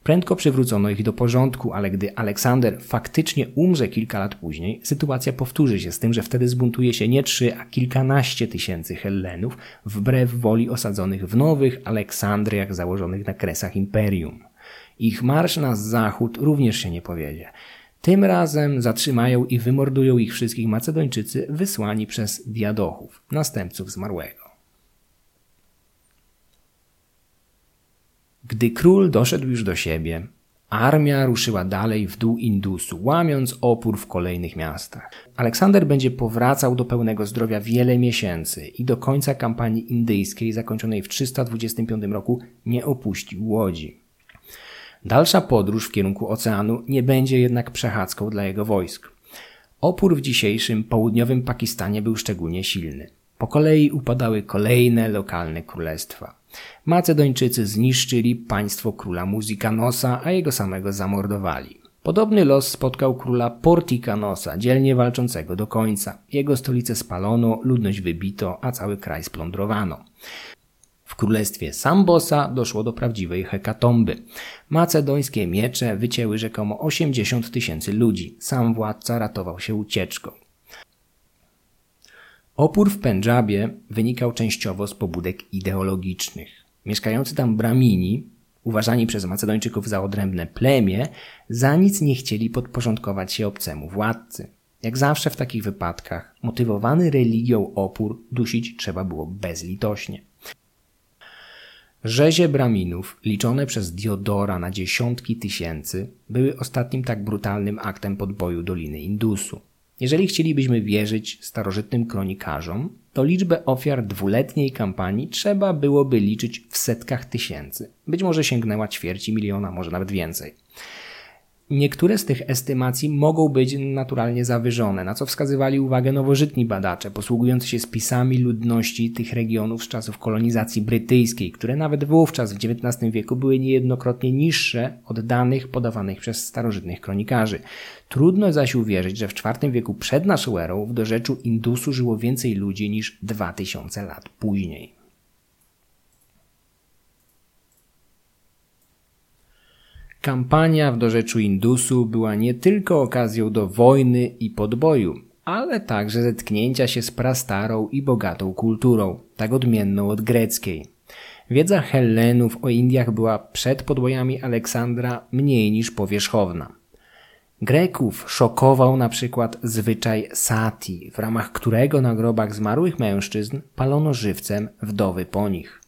Prędko przywrócono ich do porządku, ale gdy Aleksander faktycznie umrze kilka lat później, sytuacja powtórzy się z tym, że wtedy zbuntuje się nie trzy, a kilkanaście tysięcy Hellenów wbrew woli osadzonych w nowych Aleksandriach założonych na kresach imperium. Ich marsz na zachód również się nie powiedzie. Tym razem zatrzymają i wymordują ich wszystkich Macedończycy wysłani przez diadochów, następców zmarłego. Gdy król doszedł już do siebie, armia ruszyła dalej w dół Indusu, łamiąc opór w kolejnych miastach. Aleksander będzie powracał do pełnego zdrowia wiele miesięcy i do końca kampanii indyjskiej zakończonej w 325 roku nie opuścił Łodzi. Dalsza podróż w kierunku oceanu nie będzie jednak przechadzką dla jego wojsk. Opór w dzisiejszym południowym Pakistanie był szczególnie silny. Po kolei upadały kolejne lokalne królestwa. Macedończycy zniszczyli państwo króla Muzikanosa, a jego samego zamordowali. Podobny los spotkał króla Portikanosa, dzielnie walczącego do końca. Jego stolicę spalono, ludność wybito, a cały kraj splądrowano. Królestwie Sambosa doszło do prawdziwej hekatomby. Macedońskie miecze wycięły rzekomo 80 tysięcy ludzi. Sam władca ratował się ucieczką. Opór w Pendżabie wynikał częściowo z pobudek ideologicznych. Mieszkający tam Bramini, uważani przez Macedończyków za odrębne plemię, za nic nie chcieli podporządkować się obcemu władcy. Jak zawsze w takich wypadkach, motywowany religią opór dusić trzeba było bezlitośnie. Rzezie Braminów, liczone przez Diodora na dziesiątki tysięcy, były ostatnim tak brutalnym aktem podboju Doliny Indusu. Jeżeli chcielibyśmy wierzyć starożytnym kronikarzom, to liczbę ofiar dwuletniej kampanii trzeba byłoby liczyć w setkach tysięcy. Być może sięgnęła ćwierci miliona, może nawet więcej. Niektóre z tych estymacji mogą być naturalnie zawyżone, na co wskazywali uwagę nowożytni badacze, posługujący się spisami ludności tych regionów z czasów kolonizacji brytyjskiej, które nawet wówczas w XIX wieku były niejednokrotnie niższe od danych podawanych przez starożytnych kronikarzy. Trudno zaś uwierzyć, że w IV wieku przed naszą erą w dorzeczu Indusu żyło więcej ludzi niż 2000 lat później. Kampania w dorzeczu Indusu była nie tylko okazją do wojny i podboju, ale także zetknięcia się z prastarą i bogatą kulturą, tak odmienną od greckiej. Wiedza Hellenów o Indiach była przed podbojami Aleksandra mniej niż powierzchowna. Greków szokował na przykład zwyczaj sati, w ramach którego na grobach zmarłych mężczyzn palono żywcem wdowy po nich.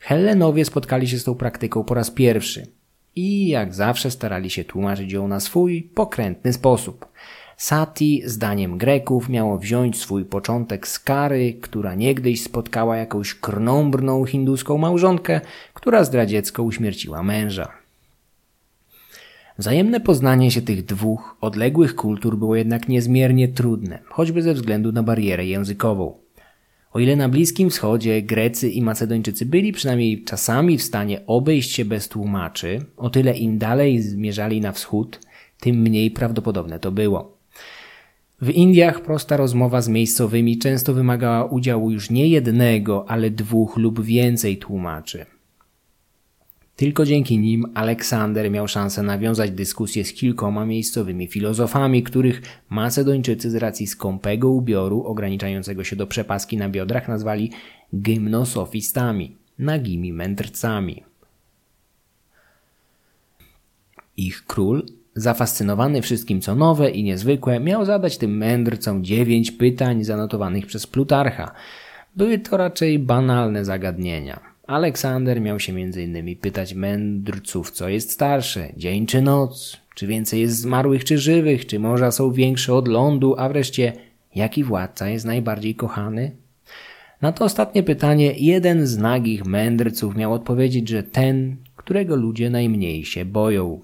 Hellenowie spotkali się z tą praktyką po raz pierwszy i jak zawsze starali się tłumaczyć ją na swój pokrętny sposób. Sati, zdaniem Greków, miało wziąć swój początek z kary, która niegdyś spotkała jakąś krnąbrną hinduską małżonkę, która zdradziecko uśmierciła męża. Wzajemne poznanie się tych dwóch odległych kultur było jednak niezmiernie trudne, choćby ze względu na barierę językową. O ile na Bliskim Wschodzie Grecy i Macedończycy byli przynajmniej czasami w stanie obejść się bez tłumaczy, o tyle im dalej zmierzali na wschód, tym mniej prawdopodobne to było. W Indiach prosta rozmowa z miejscowymi często wymagała udziału już nie jednego, ale dwóch lub więcej tłumaczy. Tylko dzięki nim Aleksander miał szansę nawiązać dyskusję z kilkoma miejscowymi filozofami, których Macedończycy z racji skąpego ubioru ograniczającego się do przepaski na biodrach nazwali gymnosofistami, nagimi mędrcami. Ich król, zafascynowany wszystkim co nowe i niezwykłe, miał zadać tym mędrcom dziewięć pytań zanotowanych przez Plutarcha. Były to raczej banalne zagadnienia. Aleksander miał się innymi pytać mędrców, co jest starsze, dzień czy noc, czy więcej jest zmarłych czy żywych, czy morza są większe od lądu, a wreszcie jaki władca jest najbardziej kochany? Na to ostatnie pytanie jeden z nagich mędrców miał odpowiedzieć, że ten, którego ludzie najmniej się boją.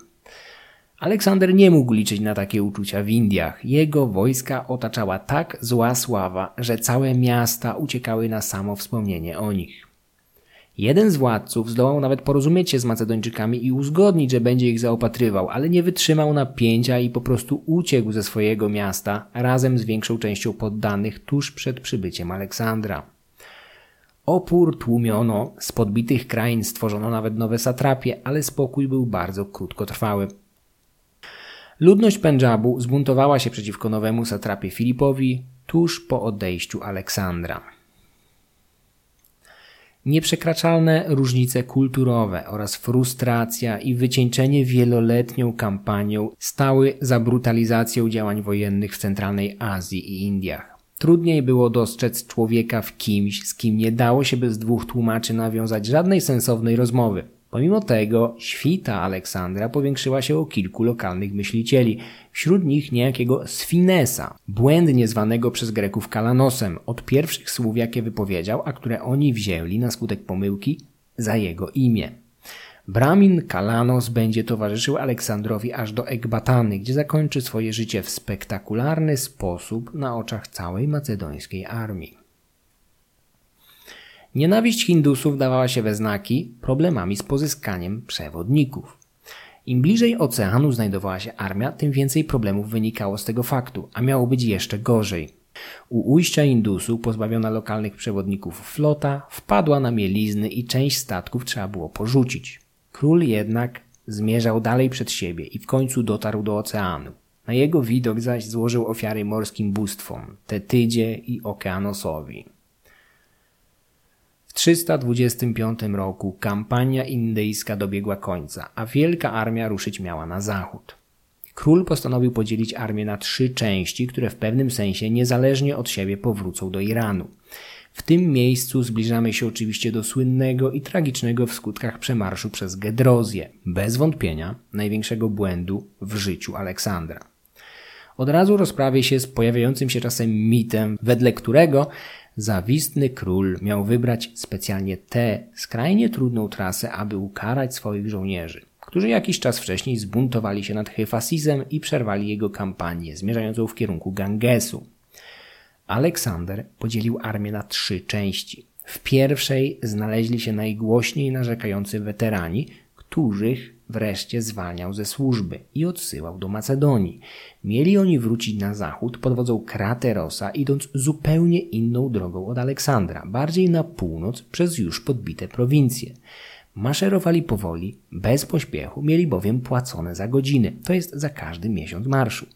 Aleksander nie mógł liczyć na takie uczucia w Indiach. Jego wojska otaczała tak zła sława, że całe miasta uciekały na samo wspomnienie o nich. Jeden z władców zdołał nawet porozumieć się z Macedończykami i uzgodnić, że będzie ich zaopatrywał, ale nie wytrzymał napięcia i po prostu uciekł ze swojego miasta razem z większą częścią poddanych tuż przed przybyciem Aleksandra. Opór tłumiono, z podbitych krain stworzono nawet nowe satrapie, ale spokój był bardzo krótkotrwały. Ludność Pendżabu zbuntowała się przeciwko nowemu satrapie Filipowi tuż po odejściu Aleksandra. Nieprzekraczalne różnice kulturowe oraz frustracja i wycieńczenie wieloletnią kampanią stały za brutalizacją działań wojennych w centralnej Azji i Indiach. Trudniej było dostrzec człowieka w kimś, z kim nie dało się bez dwóch tłumaczy nawiązać żadnej sensownej rozmowy. Pomimo tego świta Aleksandra powiększyła się o kilku lokalnych myślicieli, wśród nich niejakiego Sfinesa, błędnie zwanego przez Greków Kalanosem, od pierwszych słów jakie wypowiedział, a które oni wzięli na skutek pomyłki za jego imię. Bramin Kalanos będzie towarzyszył Aleksandrowi aż do Ekbatany, gdzie zakończy swoje życie w spektakularny sposób na oczach całej macedońskiej armii. Nienawiść Hindusów dawała się we znaki problemami z pozyskaniem przewodników. Im bliżej oceanu znajdowała się armia, tym więcej problemów wynikało z tego faktu, a miało być jeszcze gorzej. U ujścia Indusu, pozbawiona lokalnych przewodników flota, wpadła na mielizny i część statków trzeba było porzucić. Król jednak zmierzał dalej przed siebie i w końcu dotarł do oceanu. Na jego widok zaś złożył ofiary morskim bóstwom, Tetydzie i Okeanosowi. W 325 roku kampania indyjska dobiegła końca, a wielka armia ruszyć miała na zachód. Król postanowił podzielić armię na trzy części, które w pewnym sensie niezależnie od siebie powrócą do Iranu. W tym miejscu zbliżamy się oczywiście do słynnego i tragicznego w skutkach przemarszu przez Gedrozję, bez wątpienia największego błędu w życiu Aleksandra. Od razu rozprawię się z pojawiającym się czasem mitem, wedle którego zawistny król miał wybrać specjalnie tę skrajnie trudną trasę, aby ukarać swoich żołnierzy, którzy jakiś czas wcześniej zbuntowali się nad Hefasizem i przerwali jego kampanię zmierzającą w kierunku Gangesu. Aleksander podzielił armię na trzy części. W pierwszej znaleźli się najgłośniej narzekający weterani, których wreszcie zwalniał ze służby i odsyłał do Macedonii. Mieli oni wrócić na zachód pod wodzą Kraterosa, idąc zupełnie inną drogą od Aleksandra, bardziej na północ przez już podbite prowincje. Maszerowali powoli, bez pośpiechu, mieli bowiem płacone za godziny, to jest za każdy miesiąc marszu.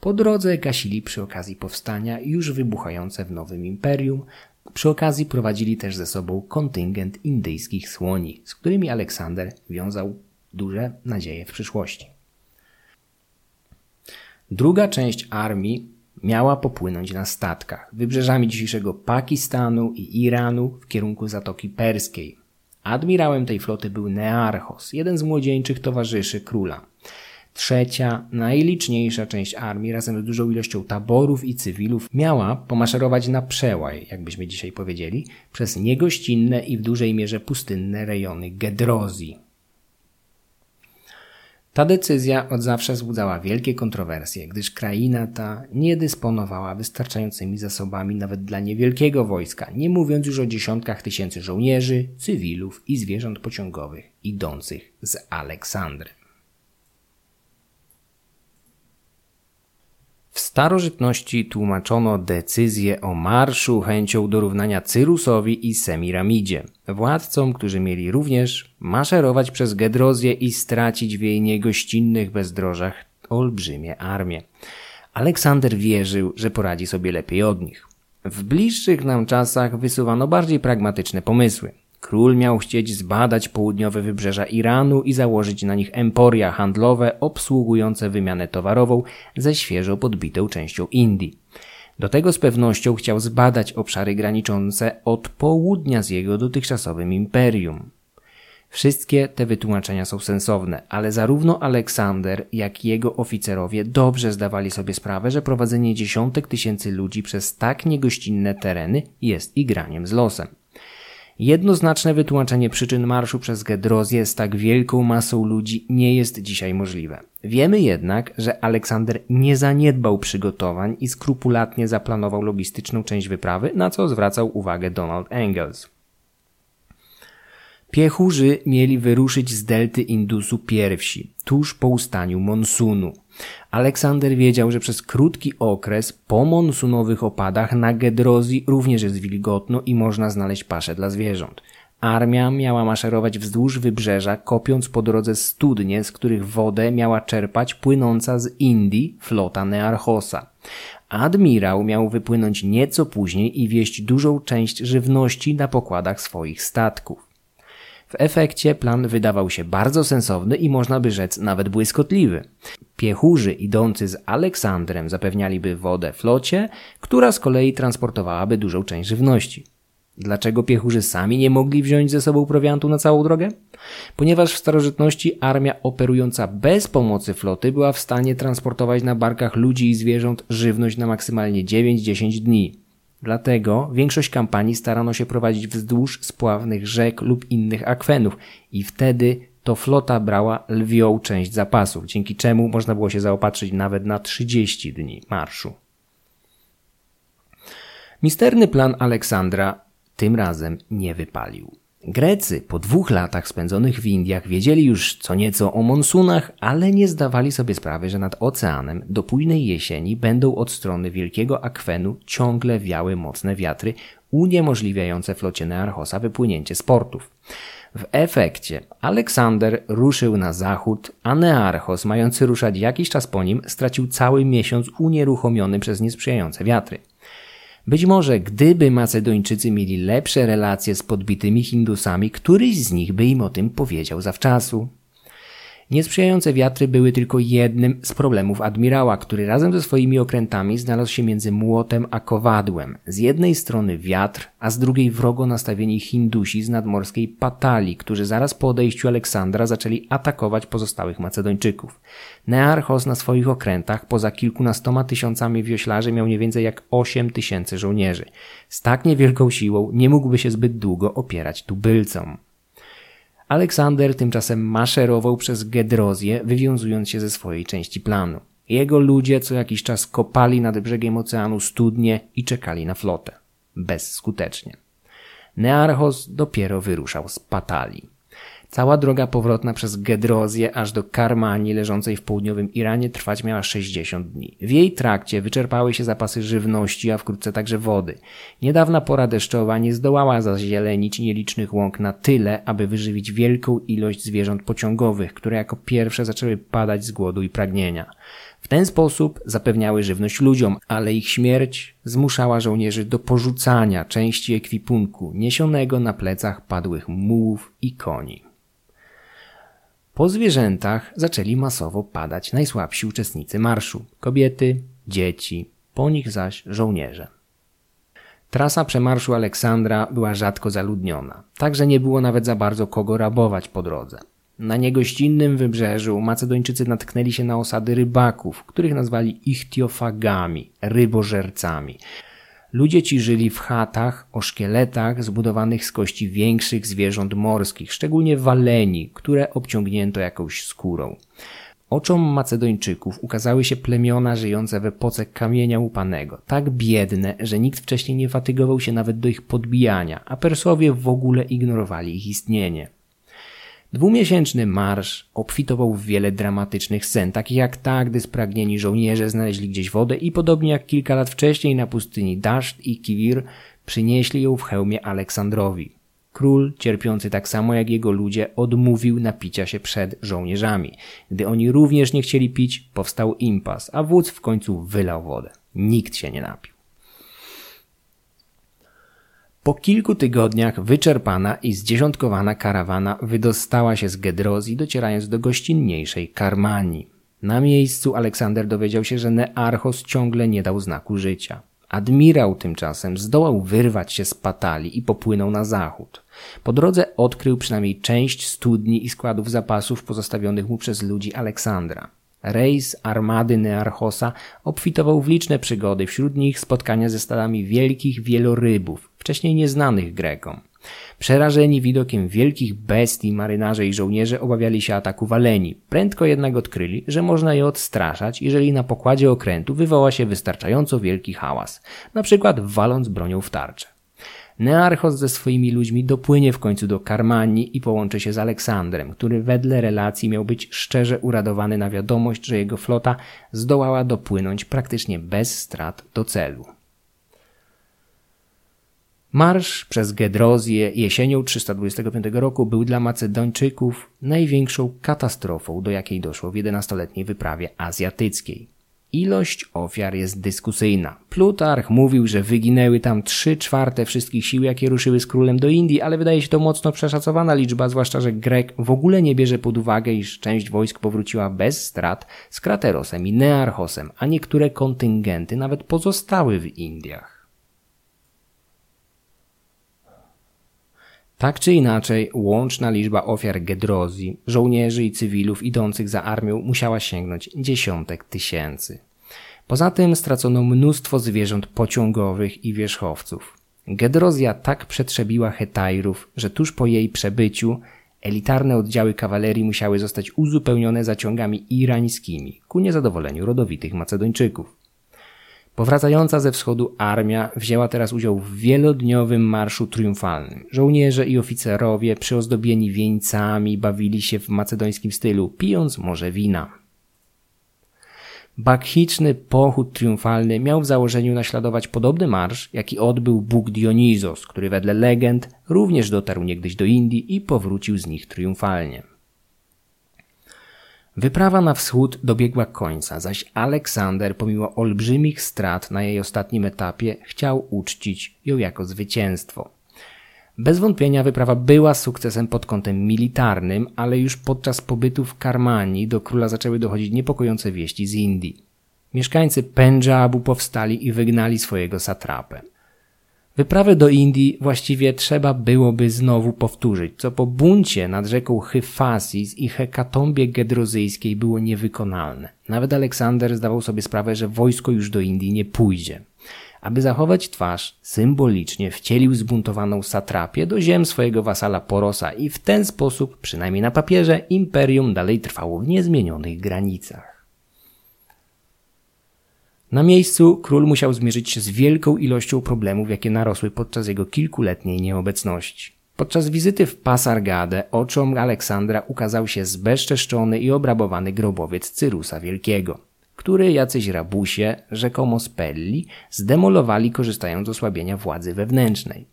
Po drodze gasili przy okazji powstania już wybuchające w nowym imperium. Przy okazji prowadzili też ze sobą kontyngent indyjskich słoni, z którymi Aleksander wiązał duże nadzieje w przyszłości. Druga część armii miała popłynąć na statkach wybrzeżami dzisiejszego Pakistanu i Iranu w kierunku Zatoki Perskiej. Admirałem tej floty był Nearchos, jeden z młodzieńczych towarzyszy króla. Trzecia, najliczniejsza część armii razem z dużą ilością taborów i cywilów miała pomaszerować na przełaj, jakbyśmy dzisiaj powiedzieli, przez niegościnne i w dużej mierze pustynne rejony Gedrozji. Ta decyzja od zawsze wzbudzała wielkie kontrowersje, gdyż kraina ta nie dysponowała wystarczającymi zasobami nawet dla niewielkiego wojska, nie mówiąc już o dziesiątkach tysięcy żołnierzy, cywilów i zwierząt pociągowych idących z Aleksandry. Starożytności tłumaczono decyzję o marszu chęcią dorównania Cyrusowi i Semiramidzie, władcom, którzy mieli również maszerować przez Gedrozję i stracić w jej niegościnnych bezdrożach olbrzymie armie. Aleksander wierzył, że poradzi sobie lepiej od nich. W bliższych nam czasach wysuwano bardziej pragmatyczne pomysły. Król miał chcieć zbadać południowe wybrzeża Iranu i założyć na nich emporia handlowe obsługujące wymianę towarową ze świeżo podbitą częścią Indii. Do tego z pewnością chciał zbadać obszary graniczące od południa z jego dotychczasowym imperium. Wszystkie te wytłumaczenia są sensowne, ale zarówno Aleksander, jak i jego oficerowie dobrze zdawali sobie sprawę, że prowadzenie dziesiątek tysięcy ludzi przez tak niegościnne tereny jest igraniem z losem. Jednoznaczne wytłumaczenie przyczyn marszu przez Gedrozję z tak wielką masą ludzi nie jest dzisiaj możliwe. Wiemy jednak, że Aleksander nie zaniedbał przygotowań i skrupulatnie zaplanował logistyczną część wyprawy, na co zwracał uwagę Donald Engels. Piechurzy mieli wyruszyć z delty Indusu pierwsi, tuż po ustaniu monsunu. Aleksander wiedział, że przez krótki okres po monsunowych opadach na Gedrozji również jest wilgotno i można znaleźć pasze dla zwierząt. Armia miała maszerować wzdłuż wybrzeża, kopiąc po drodze studnie, z których wodę miała czerpać płynąca z Indii flota Nearchosa. Admirał miał wypłynąć nieco później i wieść dużą część żywności na pokładach swoich statków. W efekcie plan wydawał się bardzo sensowny i można by rzec nawet błyskotliwy. Piechurzy idący z Aleksandrem zapewnialiby wodę flocie, która z kolei transportowałaby dużą część żywności. Dlaczego piechurzy sami nie mogli wziąć ze sobą prowiantu na całą drogę? Ponieważ w starożytności armia operująca bez pomocy floty była w stanie transportować na barkach ludzi i zwierząt żywność na maksymalnie 9-10 dni. Dlatego większość kampanii starano się prowadzić wzdłuż spławnych rzek lub innych akwenów i wtedy to flota brała lwią część zapasów, dzięki czemu można było się zaopatrzyć nawet na 30 dni marszu. Misterny plan Aleksandra tym razem nie wypalił. Grecy po dwóch latach spędzonych w Indiach wiedzieli już co nieco o monsunach, ale nie zdawali sobie sprawy, że nad oceanem do późnej jesieni będą od strony wielkiego akwenu ciągle wiały mocne wiatry, uniemożliwiające flocie Nearchosa wypłynięcie z portów. W efekcie Aleksander ruszył na zachód, a Nearchos, mający ruszać jakiś czas po nim, stracił cały miesiąc unieruchomiony przez niesprzyjające wiatry. Być może gdyby Macedończycy mieli lepsze relacje z podbitymi Hindusami, któryś z nich by im o tym powiedział zawczasu. Niesprzyjające wiatry były tylko jednym z problemów admirała, który razem ze swoimi okrętami znalazł się między młotem a kowadłem. Z jednej strony wiatr, a z drugiej wrogo nastawieni Hindusi z nadmorskiej Patali, którzy zaraz po odejściu Aleksandra zaczęli atakować pozostałych Macedończyków. Nearchos na swoich okrętach poza kilkunastoma tysiącami wioślarzy miał nie więcej jak osiem tysięcy żołnierzy. Z tak niewielką siłą nie mógłby się zbyt długo opierać tubylcom. Aleksander tymczasem maszerował przez Gedrozję, wywiązując się ze swojej części planu. Jego ludzie co jakiś czas kopali nad brzegiem oceanu studnie i czekali na flotę. Bezskutecznie. Nearchos dopiero wyruszał z Patali. Cała droga powrotna przez Gedrozję aż do Karmanii leżącej w południowym Iranie trwać miała 60 dni. W jej trakcie wyczerpały się zapasy żywności, a wkrótce także wody. Niedawna pora deszczowa nie zdołała zazielenić nielicznych łąk na tyle, aby wyżywić wielką ilość zwierząt pociągowych, które jako pierwsze zaczęły padać z głodu i pragnienia. W ten sposób zapewniały żywność ludziom, ale ich śmierć zmuszała żołnierzy do porzucania części ekwipunku niesionego na plecach padłych mułów i koni. Po zwierzętach zaczęli masowo padać najsłabsi uczestnicy marszu kobiety, dzieci, po nich zaś żołnierze. Trasa przemarszu Aleksandra była rzadko zaludniona, także nie było nawet za bardzo kogo rabować po drodze. Na niegościnnym wybrzeżu Macedończycy natknęli się na osady rybaków, których nazwali ichtiofagami, rybożercami. Ludzie ci żyli w chatach o szkieletach zbudowanych z kości większych zwierząt morskich, szczególnie waleni, które obciągnięto jakąś skórą. Oczom Macedończyków ukazały się plemiona żyjące w epoce kamienia łupanego, tak biedne, że nikt wcześniej nie fatygował się nawet do ich podbijania, a Persowie w ogóle ignorowali ich istnienie. Dwumiesięczny marsz obfitował w wiele dramatycznych scen, takich jak ta, gdy spragnieni żołnierze znaleźli gdzieś wodę i podobnie jak kilka lat wcześniej na pustyni Daszt i Kiwir przynieśli ją w hełmie Aleksandrowi. Król, cierpiący tak samo jak jego ludzie, odmówił napicia się przed żołnierzami. Gdy oni również nie chcieli pić, powstał impas, a wódz w końcu wylał wodę. Nikt się nie napił. Po kilku tygodniach wyczerpana i zdziesiątkowana karawana wydostała się z Gedrozji, docierając do gościnniejszej Karmanii. Na miejscu Aleksander dowiedział się, że Nearchos ciągle nie dał znaku życia. Admirał tymczasem zdołał wyrwać się z Patali i popłynął na zachód. Po drodze odkrył przynajmniej część studni i składów zapasów pozostawionych mu przez ludzi Aleksandra. Rejs armady Nearchosa obfitował w liczne przygody, wśród nich spotkania ze stadami wielkich wielorybów, wcześniej nieznanych Grekom. Przerażeni widokiem wielkich bestii marynarze i żołnierze obawiali się ataku waleni. Prędko jednak odkryli, że można je odstraszać, jeżeli na pokładzie okrętu wywoła się wystarczająco wielki hałas, na przykład waląc bronią w tarczę. Nearchos ze swoimi ludźmi dopłynie w końcu do Karmanii i połączy się z Aleksandrem, który wedle relacji miał być szczerze uradowany na wiadomość, że jego flota zdołała dopłynąć praktycznie bez strat do celu. Marsz przez Gedrozję jesienią 325 roku był dla Macedończyków największą katastrofą, do jakiej doszło w jedenastoletniej wyprawie azjatyckiej. Ilość ofiar jest dyskusyjna. Plutarch mówił, że wyginęły tam 3 czwarte wszystkich sił, jakie ruszyły z królem do Indii, ale wydaje się to mocno przeszacowana liczba, zwłaszcza, że Grek w ogóle nie bierze pod uwagę, iż część wojsk powróciła bez strat z Kraterosem i Nearchosem, a niektóre kontyngenty nawet pozostały w Indiach. Tak czy inaczej, łączna liczba ofiar Gedrozji, żołnierzy i cywilów idących za armią musiała sięgnąć dziesiątek tysięcy. Poza tym stracono mnóstwo zwierząt pociągowych i wierzchowców. Gedrozja tak przetrzebiła Hetajrów, że tuż po jej przebyciu elitarne oddziały kawalerii musiały zostać uzupełnione zaciągami irańskimi ku niezadowoleniu rodowitych Macedończyków. Powracająca ze wschodu armia wzięła teraz udział w wielodniowym marszu triumfalnym. Żołnierze i oficerowie przyozdobieni wieńcami bawili się w macedońskim stylu, pijąc może wina. Bakchiczny pochód triumfalny miał w założeniu naśladować podobny marsz, jaki odbył Bóg Dionizos, który wedle legend również dotarł niegdyś do Indii i powrócił z nich triumfalnie. Wyprawa na wschód dobiegła końca, zaś Aleksander, pomimo olbrzymich strat na jej ostatnim etapie, chciał uczcić ją jako zwycięstwo. Bez wątpienia wyprawa była sukcesem pod kątem militarnym, ale już podczas pobytu w Karmanii do króla zaczęły dochodzić niepokojące wieści z Indii. Mieszkańcy Pendżabu powstali i wygnali swojego satrapę. Wyprawę do Indii właściwie trzeba byłoby znowu powtórzyć, co po buncie nad rzeką Hyfasis i hekatombie gedrozyjskiej było niewykonalne. Nawet Aleksander zdawał sobie sprawę, że wojsko już do Indii nie pójdzie. Aby zachować twarz, symbolicznie wcielił zbuntowaną satrapię do ziem swojego wasala Porosa i w ten sposób, przynajmniej na papierze, imperium dalej trwało w niezmienionych granicach. Na miejscu król musiał zmierzyć się z wielką ilością problemów, jakie narosły podczas jego kilkuletniej nieobecności. Podczas wizyty w Pasargadę oczom Aleksandra ukazał się zbezczeszczony i obrabowany grobowiec Cyrusa Wielkiego, który jacyś rabusie, rzekomo z Pelli, zdemolowali korzystając z osłabienia władzy wewnętrznej.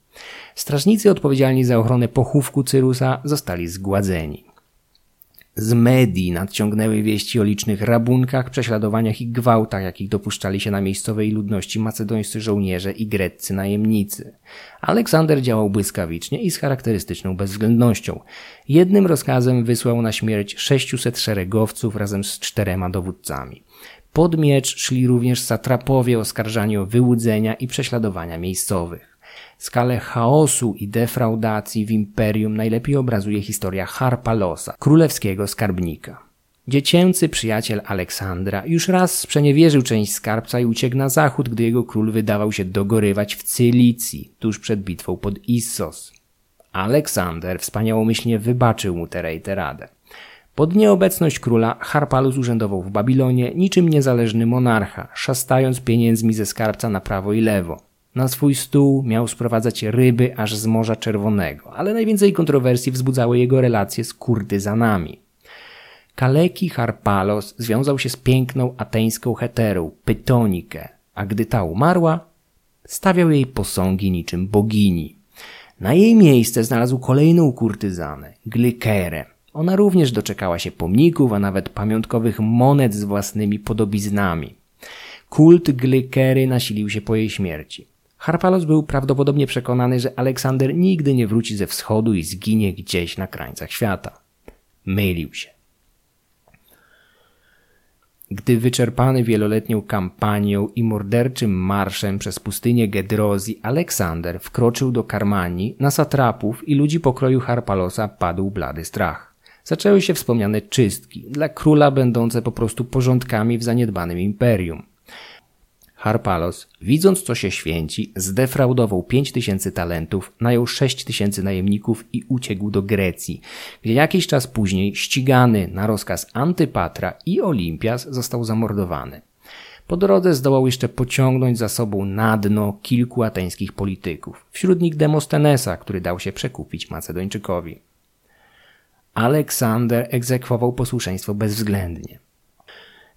Strażnicy odpowiedzialni za ochronę pochówku Cyrusa zostali zgładzeni. Z medii nadciągnęły wieści o licznych rabunkach, prześladowaniach i gwałtach, jakich dopuszczali się na miejscowej ludności macedońscy żołnierze i greccy najemnicy. Aleksander działał błyskawicznie i z charakterystyczną bezwzględnością. Jednym rozkazem wysłał na śmierć 600 szeregowców razem z czterema dowódcami. Pod miecz szli również satrapowie oskarżani o wyłudzenia i prześladowania miejscowych. Skalę chaosu i defraudacji w imperium najlepiej obrazuje historia Harpalosa, królewskiego skarbnika. Dziecięcy przyjaciel Aleksandra już raz sprzeniewierzył część skarbca i uciekł na zachód, gdy jego król wydawał się dogorywać w Cylicji, tuż przed bitwą pod Issos. Aleksander wspaniałomyślnie wybaczył mu tę radę. Pod nieobecność króla Harpalus urzędował w Babilonie niczym niezależny monarcha, szastając pieniędzmi ze skarbca na prawo i lewo. Na swój stół miał sprowadzać ryby aż z Morza Czerwonego, ale najwięcej kontrowersji wzbudzały jego relacje z kurtyzanami. Kaleki Harpalos związał się z piękną ateńską heterą Pytonikę, a gdy ta umarła, stawiał jej posągi niczym bogini. Na jej miejsce znalazł kolejną kurtyzanę, Glykerę. Ona również doczekała się pomników, a nawet pamiątkowych monet z własnymi podobiznami. Kult Glykery nasilił się po jej śmierci. Harpalos był prawdopodobnie przekonany, że Aleksander nigdy nie wróci ze wschodu i zginie gdzieś na krańcach świata. Mylił się. Gdy wyczerpany wieloletnią kampanią i morderczym marszem przez pustynię Gedrozji Aleksander wkroczył do Karmanii, na satrapów i ludzi pokroju Harpalosa padł blady strach. Zaczęły się wspomniane czystki, dla króla będące po prostu porządkami w zaniedbanym imperium. Harpalos, widząc co się święci, zdefraudował pięć tysięcy talentów, najął sześć tysięcy najemników i uciekł do Grecji, gdzie jakiś czas później ścigany na rozkaz Antypatra i Olimpias został zamordowany. Po drodze zdołał jeszcze pociągnąć za sobą na dno kilku ateńskich polityków, wśród nich Demostenesa, który dał się przekupić Macedończykowi. Aleksander egzekwował posłuszeństwo bezwzględnie.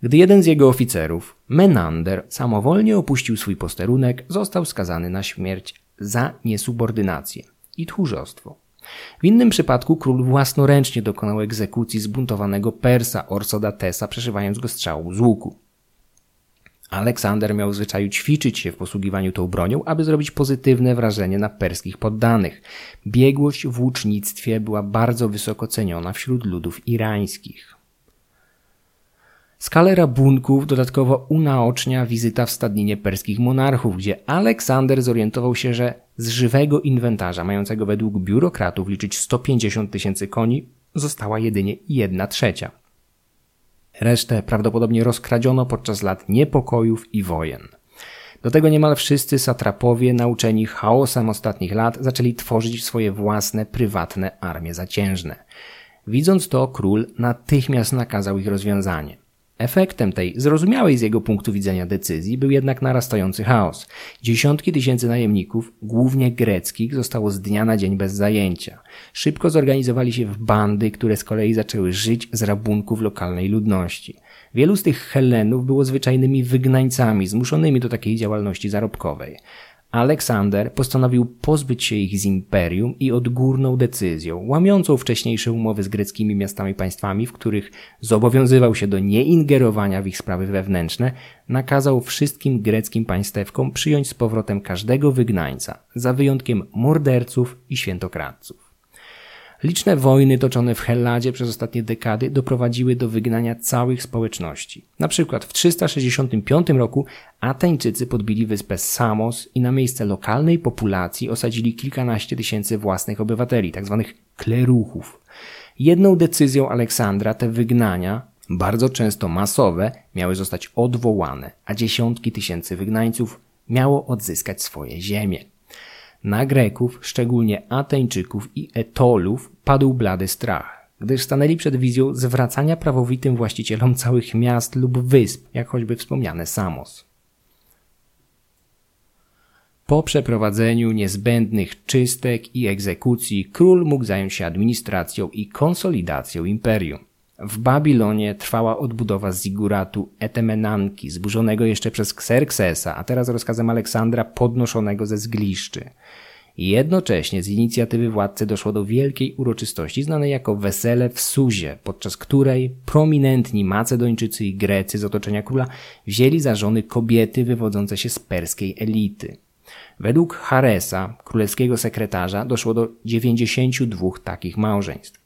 Gdy jeden z jego oficerów, Menander, samowolnie opuścił swój posterunek, został skazany na śmierć za niesubordynację i tchórzostwo. W innym przypadku król własnoręcznie dokonał egzekucji zbuntowanego Persa Orsodatesa, przeszywając go strzałą z łuku. Aleksander miał w zwyczaju ćwiczyć się w posługiwaniu tą bronią, aby zrobić pozytywne wrażenie na perskich poddanych. Biegłość w łucznictwie była bardzo wysoko ceniona wśród ludów irańskich. Skalę rabunków dodatkowo unaocznia wizyta w stadninie perskich monarchów, gdzie Aleksander zorientował się, że Z żywego inwentarza, mającego według biurokratów liczyć 150 tysięcy koni, została jedynie jedna trzecia. Resztę prawdopodobnie rozkradziono podczas lat niepokojów i wojen. Do tego niemal wszyscy satrapowie, nauczeni chaosem ostatnich lat, zaczęli tworzyć swoje własne, prywatne armie zaciężne. Widząc to, król natychmiast nakazał ich rozwiązanie. Efektem tej zrozumiałej z jego punktu widzenia decyzji był jednak narastający chaos. Dziesiątki tysięcy najemników, głównie greckich, zostało z dnia na dzień bez zajęcia. Szybko zorganizowali się w bandy, które z kolei zaczęły żyć z rabunków lokalnej ludności. Wielu z tych Helenów było zwyczajnymi wygnańcami, zmuszonymi do takiej działalności zarobkowej. Aleksander postanowił pozbyć się ich z imperium i odgórną decyzją, łamiącą wcześniejsze umowy z greckimi miastami państwami, w których zobowiązywał się do nieingerowania w ich sprawy wewnętrzne, nakazał wszystkim greckim państewkom przyjąć z powrotem każdego wygnańca, za wyjątkiem morderców i świętokradców. Liczne wojny toczone w Helladzie przez ostatnie dekady doprowadziły do wygnania całych społeczności. Na przykład w 365 roku Ateńczycy podbili wyspę Samos i na miejsce lokalnej populacji osadzili kilkanaście tysięcy własnych obywateli, tzw. Tak kleruchów. Jedną decyzją Aleksandra te wygnania, bardzo często masowe, miały zostać odwołane, a dziesiątki tysięcy wygnańców miało odzyskać swoje ziemie. Na Greków, szczególnie Ateńczyków i Etolów, padł blady strach, gdyż stanęli przed wizją zwracania prawowitym właścicielom całych miast lub wysp, jak choćby wspomniane Samos. Po przeprowadzeniu niezbędnych czystek i egzekucji król mógł zająć się administracją i konsolidacją imperium. W Babilonie trwała odbudowa ziguratu Etemenanki, zburzonego jeszcze przez Xerxesa, a teraz rozkazem Aleksandra podnoszonego ze zgliszczy. Jednocześnie z inicjatywy władcy doszło do wielkiej uroczystości znanej jako Wesele w Suzie, podczas której prominentni Macedończycy i Grecy z otoczenia króla wzięli za żony kobiety wywodzące się z perskiej elity. Według Haresa, królewskiego sekretarza, doszło do 92 takich małżeństw.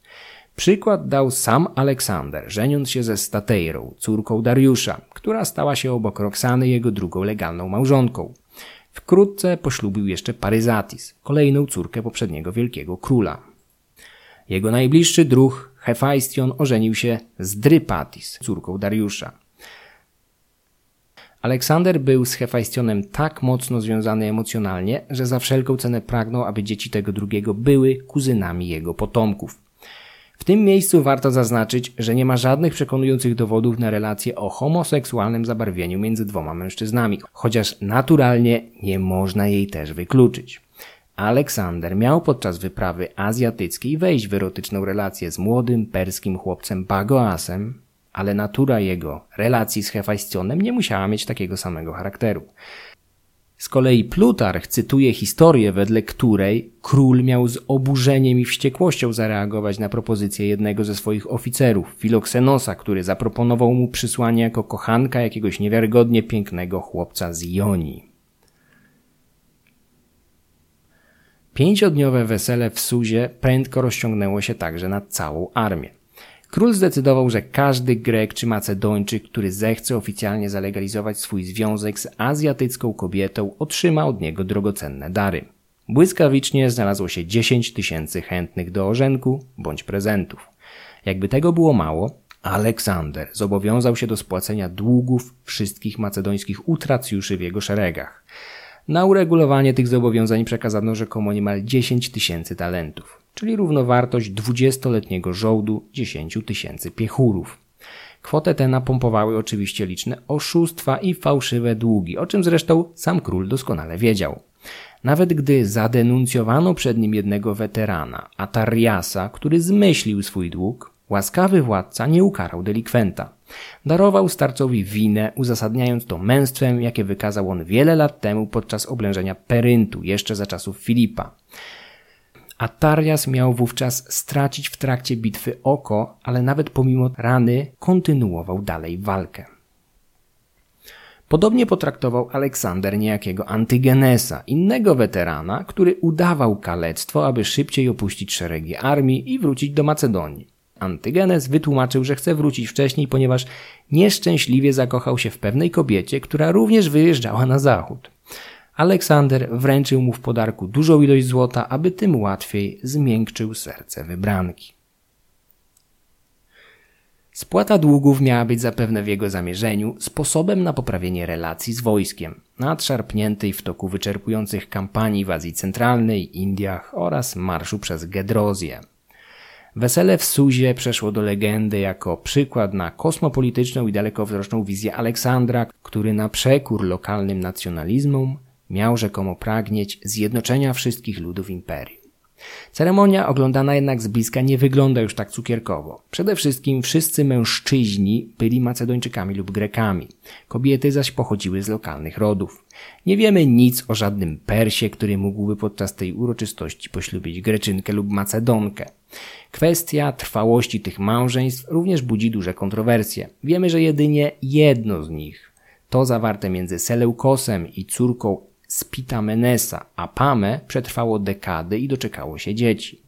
Przykład dał sam Aleksander, żeniąc się ze Stateirą, córką Dariusza, która stała się obok Roxany jego drugą legalną małżonką. Wkrótce poślubił jeszcze Paryzatis, kolejną córkę poprzedniego wielkiego króla. Jego najbliższy druh, Hefajstion, ożenił się z Drypatis, córką Dariusza. Aleksander był z Hefajstionem tak mocno związany emocjonalnie, że za wszelką cenę pragnął, aby dzieci tego drugiego były kuzynami jego potomków. W tym miejscu warto zaznaczyć, że nie ma żadnych przekonujących dowodów na relację o homoseksualnym zabarwieniu między dwoma mężczyznami, chociaż naturalnie nie można jej też wykluczyć. Aleksander miał podczas wyprawy azjatyckiej wejść w erotyczną relację z młodym perskim chłopcem Bagoasem, ale natura jego relacji z Hefajstionem nie musiała mieć takiego samego charakteru. Z kolei Plutarch cytuje historię, wedle której król miał z oburzeniem i wściekłością zareagować na propozycję jednego ze swoich oficerów, Filoksenosa, który zaproponował mu przysłanie jako kochanka jakiegoś niewiarygodnie pięknego chłopca z Jonii. Pięciodniowe wesele w Suzie prędko rozciągnęło się także na całą armię. Król zdecydował, że każdy Grek czy Macedończyk, który zechce oficjalnie zalegalizować swój związek z azjatycką kobietą, otrzyma od niego drogocenne dary. Błyskawicznie znalazło się 10 tysięcy chętnych do orzenku bądź prezentów. Jakby tego było mało, Aleksander zobowiązał się do spłacenia długów wszystkich macedońskich utracjuszy w jego szeregach. Na uregulowanie tych zobowiązań przekazano rzekomo niemal 10 tysięcy talentów czyli równowartość 20-letniego żołdu 10 tysięcy piechurów. Kwotę tę napompowały oczywiście liczne oszustwa i fałszywe długi, o czym zresztą sam król doskonale wiedział. Nawet gdy zadenuncjowano przed nim jednego weterana, Atariasa, który zmyślił swój dług, łaskawy władca nie ukarał delikwenta. Darował starcowi winę, uzasadniając to męstwem, jakie wykazał on wiele lat temu podczas oblężenia Peryntu, jeszcze za czasów Filipa. Atarias miał wówczas stracić w trakcie bitwy oko, ale nawet pomimo rany kontynuował dalej walkę. Podobnie potraktował Aleksander niejakiego Antygenesa, innego weterana, który udawał kalectwo, aby szybciej opuścić szeregi armii i wrócić do Macedonii. Antygenes wytłumaczył, że chce wrócić wcześniej, ponieważ nieszczęśliwie zakochał się w pewnej kobiecie, która również wyjeżdżała na zachód. Aleksander wręczył mu w podarku dużą ilość złota, aby tym łatwiej zmiękczył serce wybranki. Spłata długów miała być zapewne w jego zamierzeniu sposobem na poprawienie relacji z wojskiem, nadszarpniętej w toku wyczerpujących kampanii w Azji Centralnej, Indiach oraz marszu przez Gedrozję. Wesele w Suzie przeszło do legendy jako przykład na kosmopolityczną i dalekowzroczną wizję Aleksandra, który na przekór lokalnym nacjonalizmom miał rzekomo pragnieć zjednoczenia wszystkich ludów imperium. Ceremonia oglądana jednak z bliska nie wygląda już tak cukierkowo. Przede wszystkim wszyscy mężczyźni byli Macedończykami lub Grekami. Kobiety zaś pochodziły z lokalnych rodów. Nie wiemy nic o żadnym Persie, który mógłby podczas tej uroczystości poślubić Greczynkę lub Macedonkę. Kwestia trwałości tych małżeństw również budzi duże kontrowersje. Wiemy, że jedynie jedno z nich, to zawarte między Seleukosem i córką Spitamenesa, a Pame przetrwało dekady i doczekało się dzieci.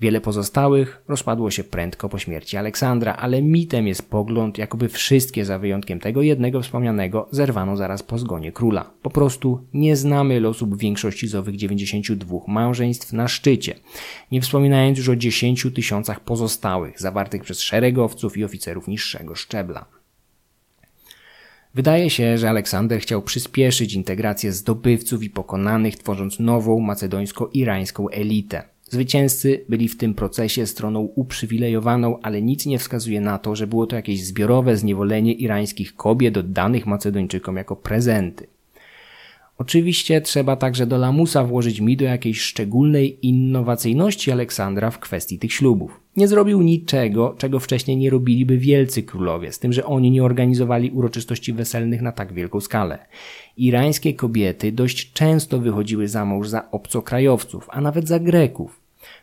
Wiele pozostałych rozpadło się prędko po śmierci Aleksandra, ale mitem jest pogląd, jakoby wszystkie za wyjątkiem tego jednego wspomnianego zerwano zaraz po zgonie króla. Po prostu nie znamy losów większości z owych 92 małżeństw na szczycie, nie wspominając już o 10 tysiącach pozostałych, zawartych przez szeregowców i oficerów niższego szczebla. Wydaje się, że Aleksander chciał przyspieszyć integrację zdobywców i pokonanych, tworząc nową macedońsko-irańską elitę. Zwycięzcy byli w tym procesie stroną uprzywilejowaną, ale nic nie wskazuje na to, że było to jakieś zbiorowe zniewolenie irańskich kobiet oddanych Macedończykom jako prezenty. Oczywiście trzeba także do lamusa włożyć mi do jakiejś szczególnej innowacyjności Aleksandra w kwestii tych ślubów. Nie zrobił niczego, czego wcześniej nie robiliby wielcy królowie, z tym, że oni nie organizowali uroczystości weselnych na tak wielką skalę. Irańskie kobiety dość często wychodziły za mąż za obcokrajowców, a nawet za Greków.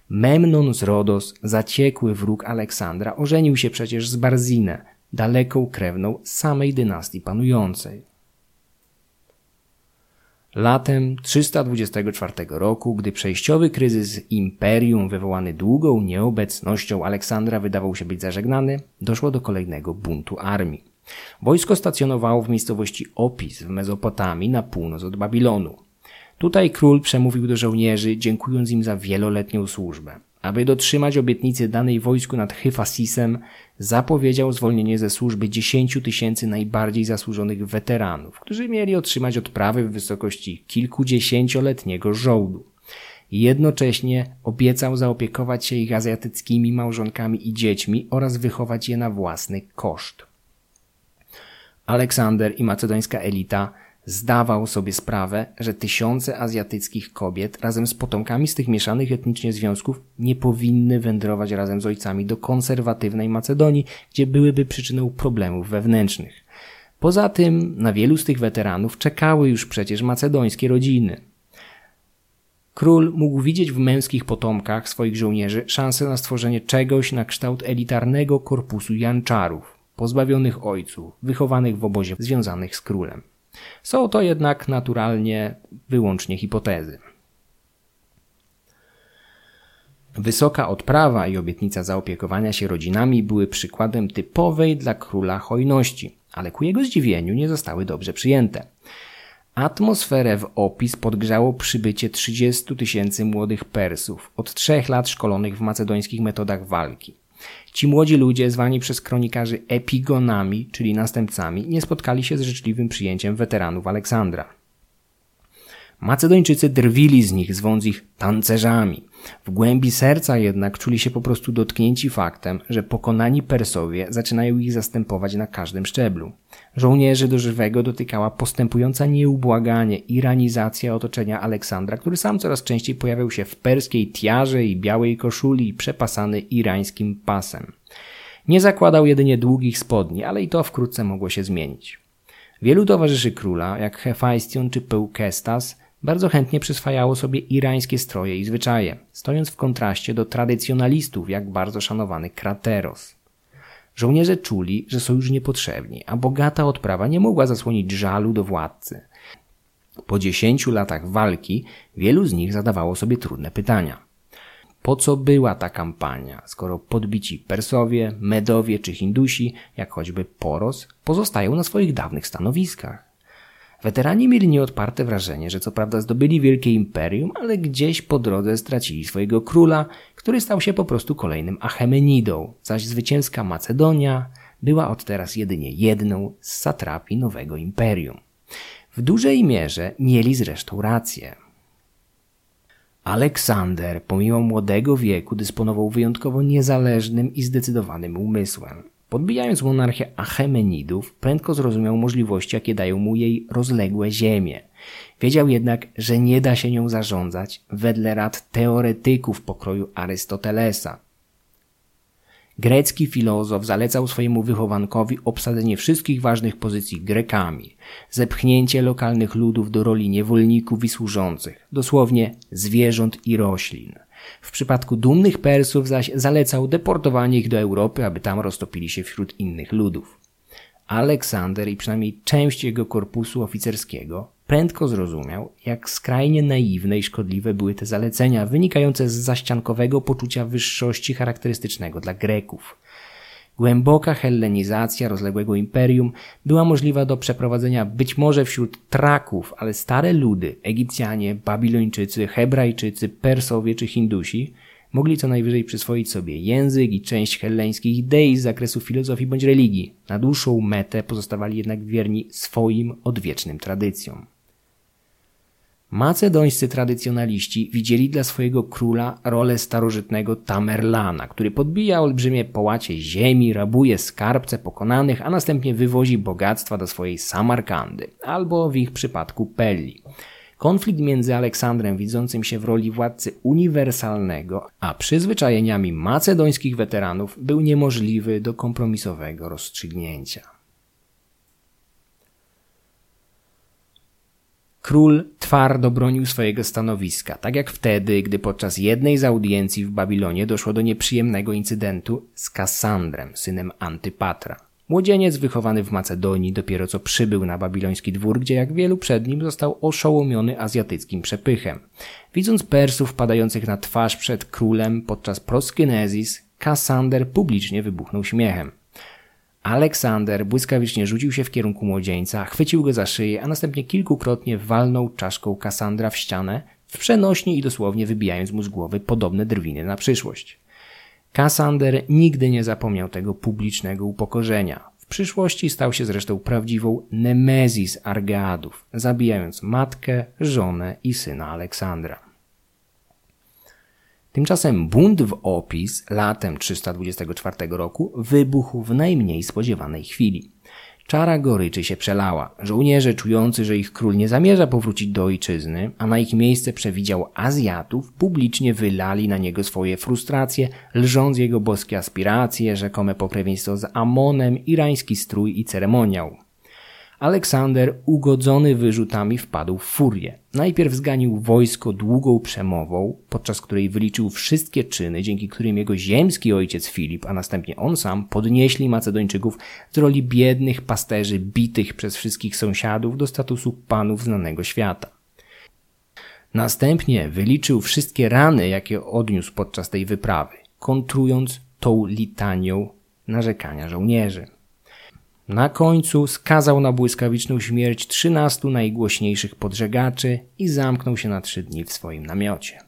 Memnon z Rodos, zaciekły wróg Aleksandra, ożenił się przecież z Barzinę, daleką krewną samej dynastii panującej. Latem 324 roku, gdy przejściowy kryzys imperium wywołany długą nieobecnością Aleksandra wydawał się być zażegnany, doszło do kolejnego buntu armii. Wojsko stacjonowało w miejscowości Opis w Mezopotamii na północ od Babilonu. Tutaj król przemówił do żołnierzy, dziękując im za wieloletnią służbę. Aby dotrzymać obietnicy danej wojsku nad Hyfasisem, zapowiedział zwolnienie ze służby 10 tysięcy najbardziej zasłużonych weteranów, którzy mieli otrzymać odprawy w wysokości kilkudziesięcioletniego żołdu. Jednocześnie obiecał zaopiekować się ich azjatyckimi małżonkami i dziećmi oraz wychować je na własny koszt. Aleksander i macedońska elita zdawał sobie sprawę, że tysiące azjatyckich kobiet razem z potomkami z tych mieszanych etnicznie związków nie powinny wędrować razem z ojcami do konserwatywnej Macedonii, gdzie byłyby przyczyną problemów wewnętrznych. Poza tym na wielu z tych weteranów czekały już przecież macedońskie rodziny. Król mógł widzieć w męskich potomkach swoich żołnierzy szansę na stworzenie czegoś na kształt elitarnego korpusu janczarów, pozbawionych ojców, wychowanych w obozie związanych z królem. Są to jednak naturalnie wyłącznie hipotezy. Wysoka odprawa i obietnica zaopiekowania się rodzinami były przykładem typowej dla króla hojności, ale ku jego zdziwieniu nie zostały dobrze przyjęte. Atmosferę w opis podgrzało przybycie 30 tysięcy młodych Persów, od trzech lat szkolonych w macedońskich metodach walki. Ci młodzi ludzie, zwani przez kronikarzy epigonami, czyli następcami, nie spotkali się z życzliwym przyjęciem weteranów Aleksandra. Macedończycy drwili z nich, zwąc ich tancerzami. W głębi serca jednak czuli się po prostu dotknięci faktem, że pokonani Persowie zaczynają ich zastępować na każdym szczeblu. Żołnierzy do żywego dotykała postępująca nieubłaganie iranizacja otoczenia Aleksandra, który sam coraz częściej pojawiał się w perskiej tiarze i białej koszuli przepasany irańskim pasem. Nie zakładał jedynie długich spodni, ale i to wkrótce mogło się zmienić. Wielu towarzyszy króla, jak Hefajstion czy Peukestas, bardzo chętnie przyswajało sobie irańskie stroje i zwyczaje, stojąc w kontraście do tradycjonalistów, jak bardzo szanowany Krateros. Żołnierze czuli, że są już niepotrzebni, a bogata odprawa nie mogła zasłonić żalu do władcy. Po dziesięciu latach walki wielu z nich zadawało sobie trudne pytania. Po co była ta kampania, skoro podbici Persowie, Medowie czy Hindusi, jak choćby Poros, pozostają na swoich dawnych stanowiskach? Weterani mieli nieodparte wrażenie, że co prawda zdobyli wielkie imperium, ale gdzieś po drodze stracili swojego króla, który stał się po prostu kolejnym Achemenidą, zaś zwycięska Macedonia była od teraz jedynie jedną z satrapii nowego imperium. W dużej mierze mieli zresztą rację. Aleksander, pomimo młodego wieku, dysponował wyjątkowo niezależnym i zdecydowanym umysłem. Podbijając monarchię Achemenidów, prędko zrozumiał możliwości, jakie dają mu jej rozległe ziemie. Wiedział jednak, że nie da się nią zarządzać wedle rad teoretyków pokroju Arystotelesa. Grecki filozof zalecał swojemu wychowankowi obsadzenie wszystkich ważnych pozycji Grekami, zepchnięcie lokalnych ludów do roli niewolników i służących, dosłownie zwierząt i roślin. W przypadku dumnych Persów zaś zalecał deportowanie ich do Europy, aby tam roztopili się wśród innych ludów. Aleksander i przynajmniej część jego korpusu oficerskiego prędko zrozumiał, jak skrajnie naiwne i szkodliwe były te zalecenia wynikające z zaściankowego poczucia wyższości charakterystycznego dla Greków. Głęboka hellenizacja rozległego imperium była możliwa do przeprowadzenia być może wśród Traków, ale stare ludy, Egipcjanie, Babilończycy, Hebrajczycy, Persowie czy Hindusi mogli co najwyżej przyswoić sobie język i część helleńskich idei z zakresu filozofii bądź religii. Na dłuższą metę pozostawali jednak wierni swoim odwiecznym tradycjom. Macedońscy tradycjonaliści widzieli dla swojego króla rolę starożytnego Tamerlana, który podbija olbrzymie połacie ziemi, rabuje skarbce pokonanych, a następnie wywozi bogactwa do swojej Samarkandy, albo w ich przypadku Pelli. Konflikt między Aleksandrem, widzącym się w roli władcy uniwersalnego, a przyzwyczajeniami macedońskich weteranów był niemożliwy do kompromisowego rozstrzygnięcia. Król twardo bronił swojego stanowiska, tak jak wtedy, gdy podczas jednej z audiencji w Babilonie doszło do nieprzyjemnego incydentu z Kassandrem, synem Antypatra. Młodzieniec wychowany w Macedonii dopiero co przybył na babiloński dwór, gdzie jak wielu przed nim został oszołomiony azjatyckim przepychem. Widząc Persów padających na twarz przed królem podczas proskynezis, Kassander publicznie wybuchnął śmiechem. Aleksander błyskawicznie rzucił się w kierunku młodzieńca, chwycił go za szyję, a następnie kilkukrotnie walnął czaszką Kassandra w ścianę, w przenośni i dosłownie wybijając mu z głowy podobne drwiny na przyszłość. Kassander nigdy nie zapomniał tego publicznego upokorzenia. W przyszłości stał się zresztą prawdziwą nemezis Argeadów, zabijając matkę, żonę i syna Aleksandra. Tymczasem bunt w Opis latem 324 roku wybuchł w najmniej spodziewanej chwili. Czara goryczy się przelała. Żołnierze czujący, że ich król nie zamierza powrócić do ojczyzny, a na ich miejsce przewidział Azjatów, publicznie wylali na niego swoje frustracje, lżąc jego boskie aspiracje, rzekome pokrewieństwo z Amonem, irański strój i ceremoniał. Aleksander, ugodzony wyrzutami, wpadł w furię. Najpierw zganił wojsko długą przemową, podczas której wyliczył wszystkie czyny, dzięki którym jego ziemski ojciec Filip, a następnie on sam, podnieśli Macedończyków z roli biednych pasterzy bitych przez wszystkich sąsiadów do statusu panów znanego świata. Następnie wyliczył wszystkie rany, jakie odniósł podczas tej wyprawy, kontrując tą litanią narzekania żołnierzy. Na końcu skazał na błyskawiczną śmierć trzynastu najgłośniejszych podżegaczy i zamknął się na trzy dni w swoim namiocie.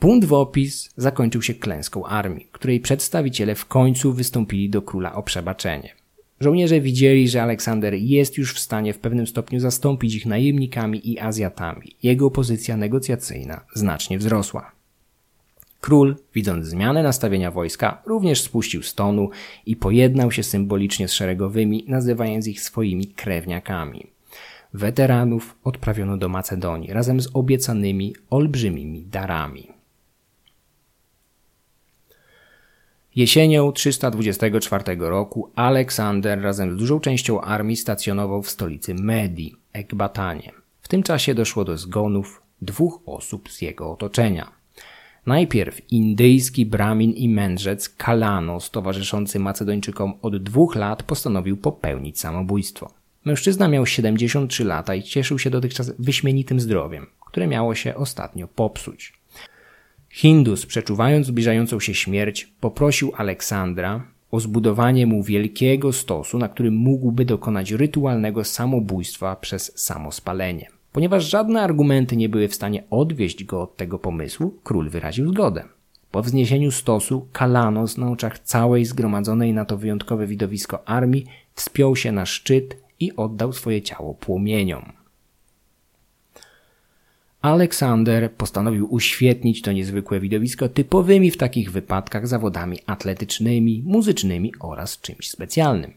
Bunt w opis zakończył się klęską armii, której przedstawiciele w końcu wystąpili do króla o przebaczenie. Żołnierze widzieli, że Aleksander jest już w stanie w pewnym stopniu zastąpić ich najemnikami i Azjatami. Jego pozycja negocjacyjna znacznie wzrosła. Król, widząc zmianę nastawienia wojska, również spuścił stonu i pojednał się symbolicznie z szeregowymi, nazywając ich swoimi krewniakami. Weteranów odprawiono do Macedonii razem z obiecanymi olbrzymimi darami. Jesienią 324 roku Aleksander razem z dużą częścią armii stacjonował w stolicy Medii, Ekbatanie. W tym czasie doszło do zgonów dwóch osób z jego otoczenia. Najpierw indyjski bramin i mędrzec Kalanos, towarzyszący Macedończykom od dwóch lat, postanowił popełnić samobójstwo. Mężczyzna miał 73 lata i cieszył się dotychczas wyśmienitym zdrowiem, które miało się ostatnio popsuć. Hindus, przeczuwając zbliżającą się śmierć, poprosił Aleksandra o zbudowanie mu wielkiego stosu, na którym mógłby dokonać rytualnego samobójstwa przez samospalenie. Ponieważ żadne argumenty nie były w stanie odwieść go od tego pomysłu, król wyraził zgodę. Po wzniesieniu stosu, Kalanos na oczach całej zgromadzonej na to wyjątkowe widowisko armii wspiął się na szczyt i oddał swoje ciało płomieniom. Aleksander postanowił uświetnić to niezwykłe widowisko typowymi w takich wypadkach zawodami atletycznymi, muzycznymi oraz czymś specjalnym.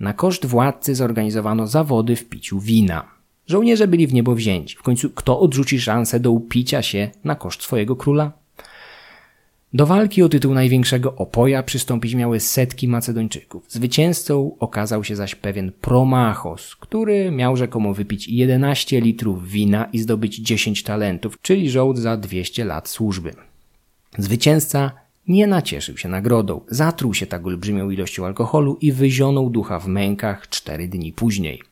Na koszt władcy zorganizowano zawody w piciu wina. Żołnierze byli w niebo wzięci. W końcu kto odrzuci szansę do upicia się na koszt swojego króla? Do walki o tytuł największego opoja przystąpić miały setki Macedończyków. Zwycięzcą okazał się zaś pewien Promachos, który miał rzekomo wypić 11 litrów wina i zdobyć 10 talentów, czyli żołd za 200 lat służby. Zwycięzca nie nacieszył się nagrodą, zatruł się tak olbrzymią ilością alkoholu i wyzionął ducha w mękach cztery dni później.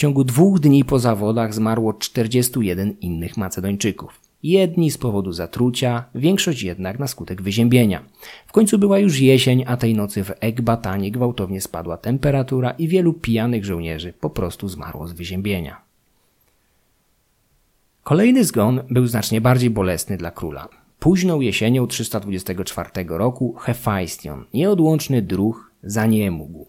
W ciągu dwóch dni po zawodach zmarło 41 innych Macedończyków. Jedni z powodu zatrucia, większość jednak na skutek wyziębienia. W końcu była już jesień, a tej nocy w Ekbatanie gwałtownie spadła temperatura i wielu pijanych żołnierzy po prostu zmarło z wyziębienia. Kolejny zgon był znacznie bardziej bolesny dla króla. Późną jesienią 324 roku Hefajstion, nieodłączny druh, zaniemógł.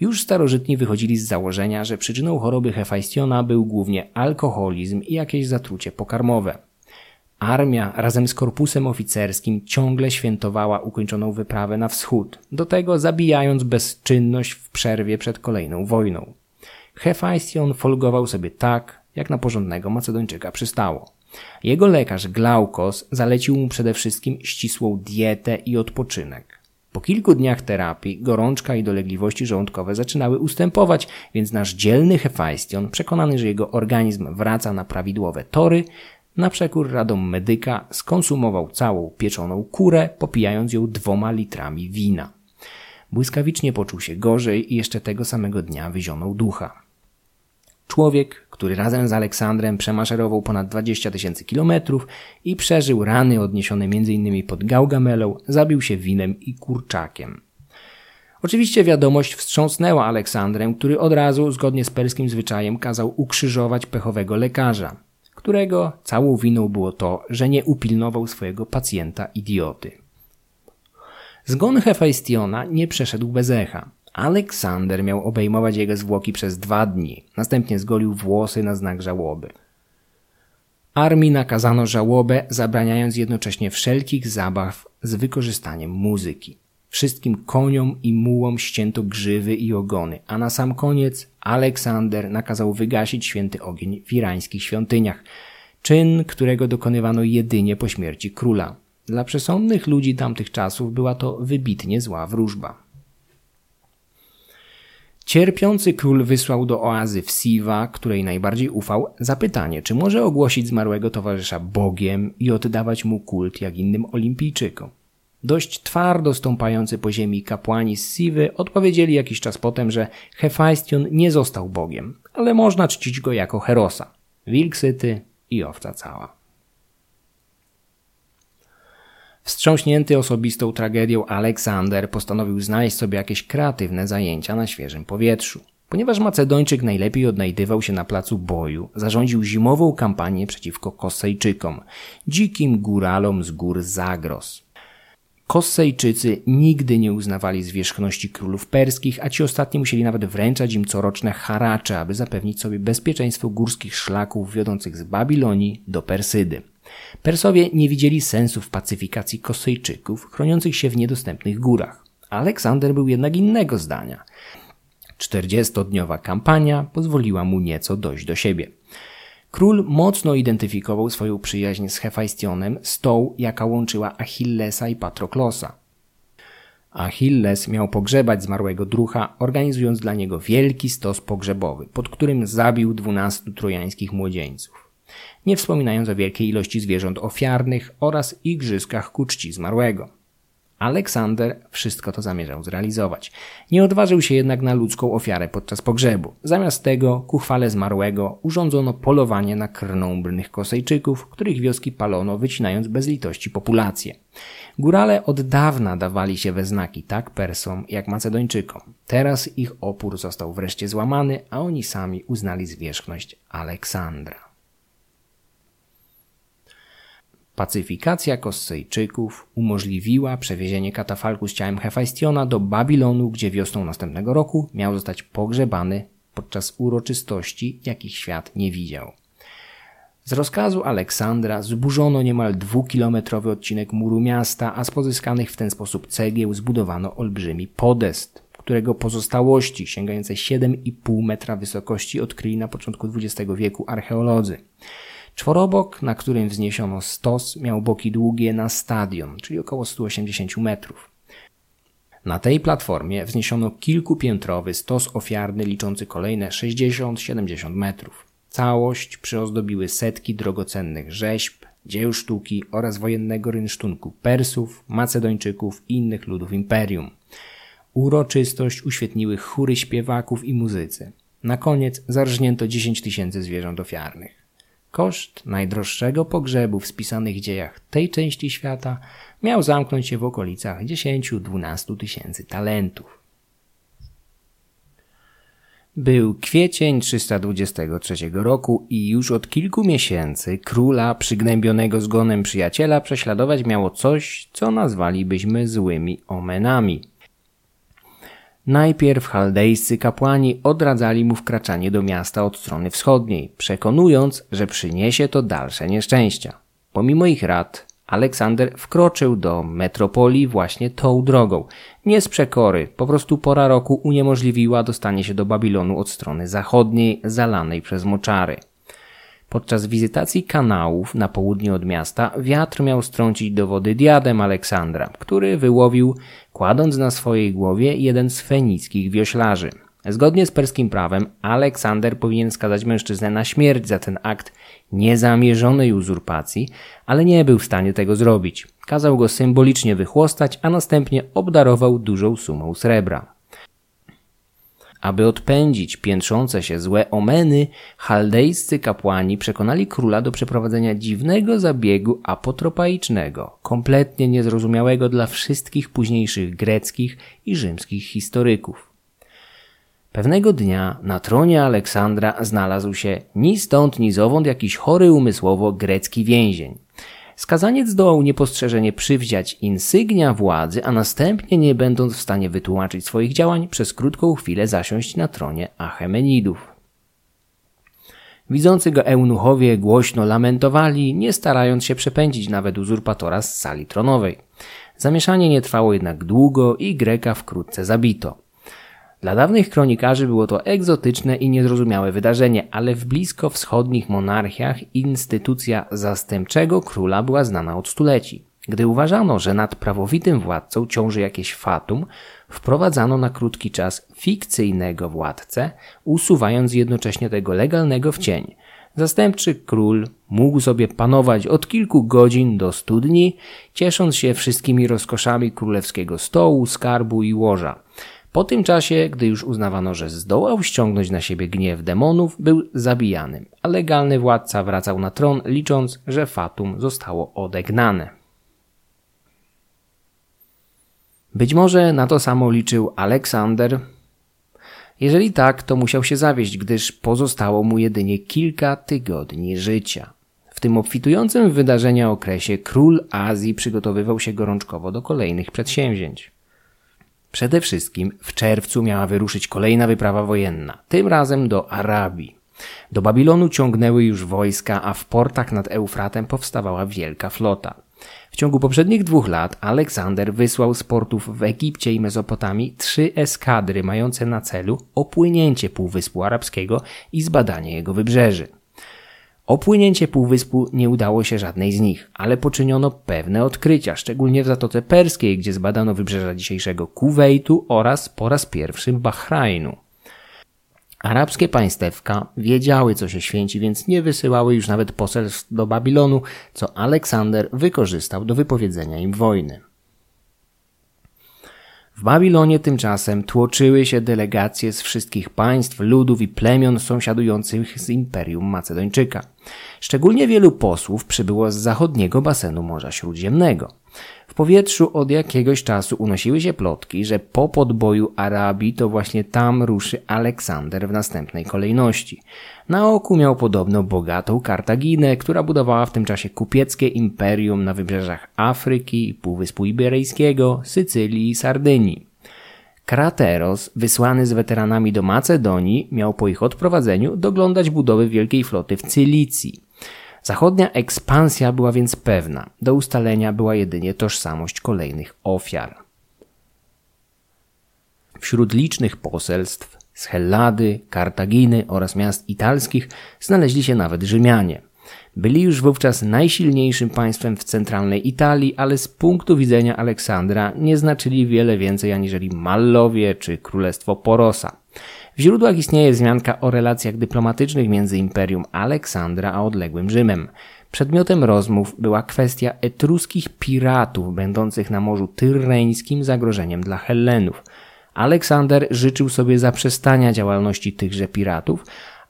Już starożytni wychodzili z założenia, że przyczyną choroby Hefajstiona był głównie alkoholizm i jakieś zatrucie pokarmowe. Armia razem z korpusem oficerskim ciągle świętowała ukończoną wyprawę na wschód, do tego zabijając bezczynność w przerwie przed kolejną wojną. Hefajstion folgował sobie tak, jak na porządnego Macedończyka przystało. Jego lekarz Glaukos zalecił mu przede wszystkim ścisłą dietę i odpoczynek. Po kilku dniach terapii gorączka i dolegliwości żołądkowe zaczynały ustępować, więc nasz dzielny Hefajstion, przekonany, że jego organizm wraca na prawidłowe tory, na przekór radom medyka skonsumował całą pieczoną kurę, popijając ją dwoma litrami wina. Błyskawicznie poczuł się gorzej i jeszcze tego samego dnia wyzionął ducha. Człowiek, który razem z Aleksandrem przemaszerował ponad 20 tysięcy kilometrów i przeżył rany odniesione m.in. pod Gaugamelą, zabił się winem i kurczakiem. Oczywiście wiadomość wstrząsnęła Aleksandrem, który od razu, zgodnie z perskim zwyczajem, kazał ukrzyżować pechowego lekarza którego całą winą było to, że nie upilnował swojego pacjenta idioty. Zgon Hefajstiona nie przeszedł bez echa. Aleksander miał obejmować jego zwłoki przez dwa dni, następnie zgolił włosy na znak żałoby. Armii nakazano żałobę, zabraniając jednocześnie wszelkich zabaw z wykorzystaniem muzyki. Wszystkim koniom i mułom ścięto grzywy i ogony, a na sam koniec Aleksander nakazał wygasić święty ogień w irańskich świątyniach, czyn, którego dokonywano jedynie po śmierci króla. Dla przesądnych ludzi tamtych czasów była to wybitnie zła wróżba. Cierpiący król wysłał do oazy w Siwa, której najbardziej ufał, zapytanie, czy może ogłosić zmarłego towarzysza Bogiem i oddawać mu kult jak innym olimpijczykom. Dość twardo stąpający po ziemi kapłani z Siwy odpowiedzieli jakiś czas potem, że Hefajstion nie został Bogiem, ale można czcić go jako Herosa, wilk syty i owca cała. Wstrząśnięty osobistą tragedią Aleksander postanowił znaleźć sobie jakieś kreatywne zajęcia na świeżym powietrzu. Ponieważ Macedończyk najlepiej odnajdywał się na placu boju, zarządził zimową kampanię przeciwko Kosejczykom, dzikim góralom z gór Zagros. Kossejczycy nigdy nie uznawali zwierzchności królów perskich, a ci ostatni musieli nawet wręczać im coroczne haracze, aby zapewnić sobie bezpieczeństwo górskich szlaków wiodących z Babilonii do Persydy. Persowie nie widzieli sensu w pacyfikacji Kossejczyków, chroniących się w niedostępnych górach. Aleksander był jednak innego zdania. Czterdziestodniowa kampania pozwoliła mu nieco dojść do siebie. Król mocno identyfikował swoją przyjaźń z Hefajstionem z tą, jaka łączyła Achillesa i Patroklosa. Achilles miał pogrzebać zmarłego drucha, organizując dla niego wielki stos pogrzebowy, pod którym zabił dwunastu trojańskich młodzieńców. Nie wspominając o wielkiej ilości zwierząt ofiarnych oraz igrzyskach ku czci zmarłego. Aleksander wszystko to zamierzał zrealizować. Nie odważył się jednak na ludzką ofiarę podczas pogrzebu. Zamiast tego, ku chwale zmarłego, urządzono polowanie na krnąbrnych kosejczyków, których wioski palono, wycinając bez litości populację. Górale od dawna dawali się we znaki tak Persom jak Macedończykom. Teraz ich opór został wreszcie złamany, a oni sami uznali zwierzchność Aleksandra. Pacyfikacja Kossejczyków umożliwiła przewiezienie katafalku z ciałem Hefajstiona do Babilonu, gdzie wiosną następnego roku miał zostać pogrzebany podczas uroczystości, jakich świat nie widział. Z rozkazu Aleksandra zburzono niemal dwukilometrowy odcinek muru miasta, a z pozyskanych w ten sposób cegieł zbudowano olbrzymi podest, którego pozostałości sięgające 7,5 metra wysokości odkryli na początku XX wieku archeolodzy. Czworobok, na którym wzniesiono stos, miał boki długie na stadion, czyli około 180 metrów. Na tej platformie wzniesiono kilkupiętrowy stos ofiarny liczący kolejne 60-70 metrów. Całość przyozdobiły setki drogocennych rzeźb, dzieł sztuki oraz wojennego rynsztunku Persów, Macedończyków i innych ludów imperium. Uroczystość uświetniły chóry śpiewaków i muzycy. Na koniec zarżnięto 10 tysięcy zwierząt ofiarnych. Koszt najdroższego pogrzebu w spisanych dziejach tej części świata miał zamknąć się w okolicach 10-12 tysięcy talentów. Był kwiecień 323 roku i już od kilku miesięcy króla przygnębionego zgonem przyjaciela prześladować miało coś, co nazwalibyśmy złymi omenami – Najpierw chaldejscy kapłani odradzali mu wkraczanie do miasta od strony wschodniej, przekonując, że przyniesie to dalsze nieszczęścia. Pomimo ich rad, Aleksander wkroczył do metropolii właśnie tą drogą. Nie z przekory, po prostu pora roku uniemożliwiła dostanie się do Babilonu od strony zachodniej, zalanej przez moczary. Podczas wizytacji kanałów na południe od miasta wiatr miał strącić do wody diadem Aleksandra, który wyłowił, kładąc na swojej głowie jeden z fenickich wioślarzy. Zgodnie z perskim prawem Aleksander powinien skazać mężczyznę na śmierć za ten akt niezamierzonej uzurpacji, ale nie był w stanie tego zrobić. Kazał go symbolicznie wychłostać, a następnie obdarował dużą sumą srebra. Aby odpędzić piętrzące się złe omeny, chaldejscy kapłani przekonali króla do przeprowadzenia dziwnego zabiegu apotropaicznego, kompletnie niezrozumiałego dla wszystkich późniejszych greckich i rzymskich historyków. Pewnego dnia na tronie Aleksandra znalazł się ni stąd, ni zowąd jakiś chory umysłowo grecki więzień. Skazaniec zdołał niepostrzeżenie przywdziać insygnia władzy, a następnie, nie będąc w stanie wytłumaczyć swoich działań, przez krótką chwilę zasiąść na tronie Achemenidów. Widzący go eunuchowie głośno lamentowali, nie starając się przepędzić nawet uzurpatora z sali tronowej. Zamieszanie nie trwało jednak długo i Greka wkrótce zabito. Dla dawnych kronikarzy było to egzotyczne i niezrozumiałe wydarzenie, ale w blisko wschodnich monarchiach instytucja zastępczego króla była znana od stuleci. Gdy uważano, że nad prawowitym władcą ciąży jakieś fatum, wprowadzano na krótki czas fikcyjnego władcę, usuwając jednocześnie tego legalnego w cień. Zastępczy król mógł sobie panować od kilku godzin do stu dni, ciesząc się wszystkimi rozkoszami królewskiego stołu, skarbu i łoża. Po tym czasie, gdy już uznawano, że zdołał ściągnąć na siebie gniew demonów, był zabijanym, a legalny władca wracał na tron, licząc, że fatum zostało odegnane. Być może na to samo liczył Aleksander. Jeżeli tak, to musiał się zawieść, gdyż pozostało mu jedynie kilka tygodni życia. W tym obfitującym w wydarzenia okresie król Azji przygotowywał się gorączkowo do kolejnych przedsięwzięć. Przede wszystkim w czerwcu miała wyruszyć kolejna wyprawa wojenna, tym razem do Arabii. Do Babilonu ciągnęły już wojska, a w portach nad Eufratem powstawała wielka flota. W ciągu poprzednich dwóch lat Aleksander wysłał z portów w Egipcie i Mezopotamii trzy eskadry mające na celu opłynięcie Półwyspu Arabskiego i zbadanie jego wybrzeży. Opłynięcie półwyspu nie udało się żadnej z nich, ale poczyniono pewne odkrycia, szczególnie w Zatoce Perskiej, gdzie zbadano wybrzeża dzisiejszego Kuwejtu oraz po raz pierwszy Bahrajnu. Arabskie państewka wiedziały, co się święci, więc nie wysyłały już nawet poselstw do Babilonu, co Aleksander wykorzystał do wypowiedzenia im wojny. W Babilonie tymczasem tłoczyły się delegacje z wszystkich państw, ludów i plemion sąsiadujących z Imperium Macedończyka. Szczególnie wielu posłów przybyło z zachodniego basenu Morza Śródziemnego. W powietrzu od jakiegoś czasu unosiły się plotki, że po podboju Arabii to właśnie tam ruszy Aleksander w następnej kolejności. Na oku miał podobno bogatą Kartaginę, która budowała w tym czasie kupieckie imperium na wybrzeżach Afryki, Półwyspu Iberyjskiego, Sycylii i Sardynii. Krateros, wysłany z weteranami do Macedonii, miał po ich odprowadzeniu doglądać budowy wielkiej floty w Cylicji. Zachodnia ekspansja była więc pewna, do ustalenia była jedynie tożsamość kolejnych ofiar. Wśród licznych poselstw z Hellady, Kartaginy oraz miast italskich znaleźli się nawet Rzymianie. Byli już wówczas najsilniejszym państwem w centralnej Italii, ale z punktu widzenia Aleksandra nie znaczyli wiele więcej aniżeli Mallowie czy Królestwo Porosa. W źródłach istnieje wzmianka o relacjach dyplomatycznych między Imperium Aleksandra a odległym Rzymem. Przedmiotem rozmów była kwestia etruskich piratów będących na Morzu Tyrreńskim zagrożeniem dla Hellenów. Aleksander życzył sobie zaprzestania działalności tychże piratów,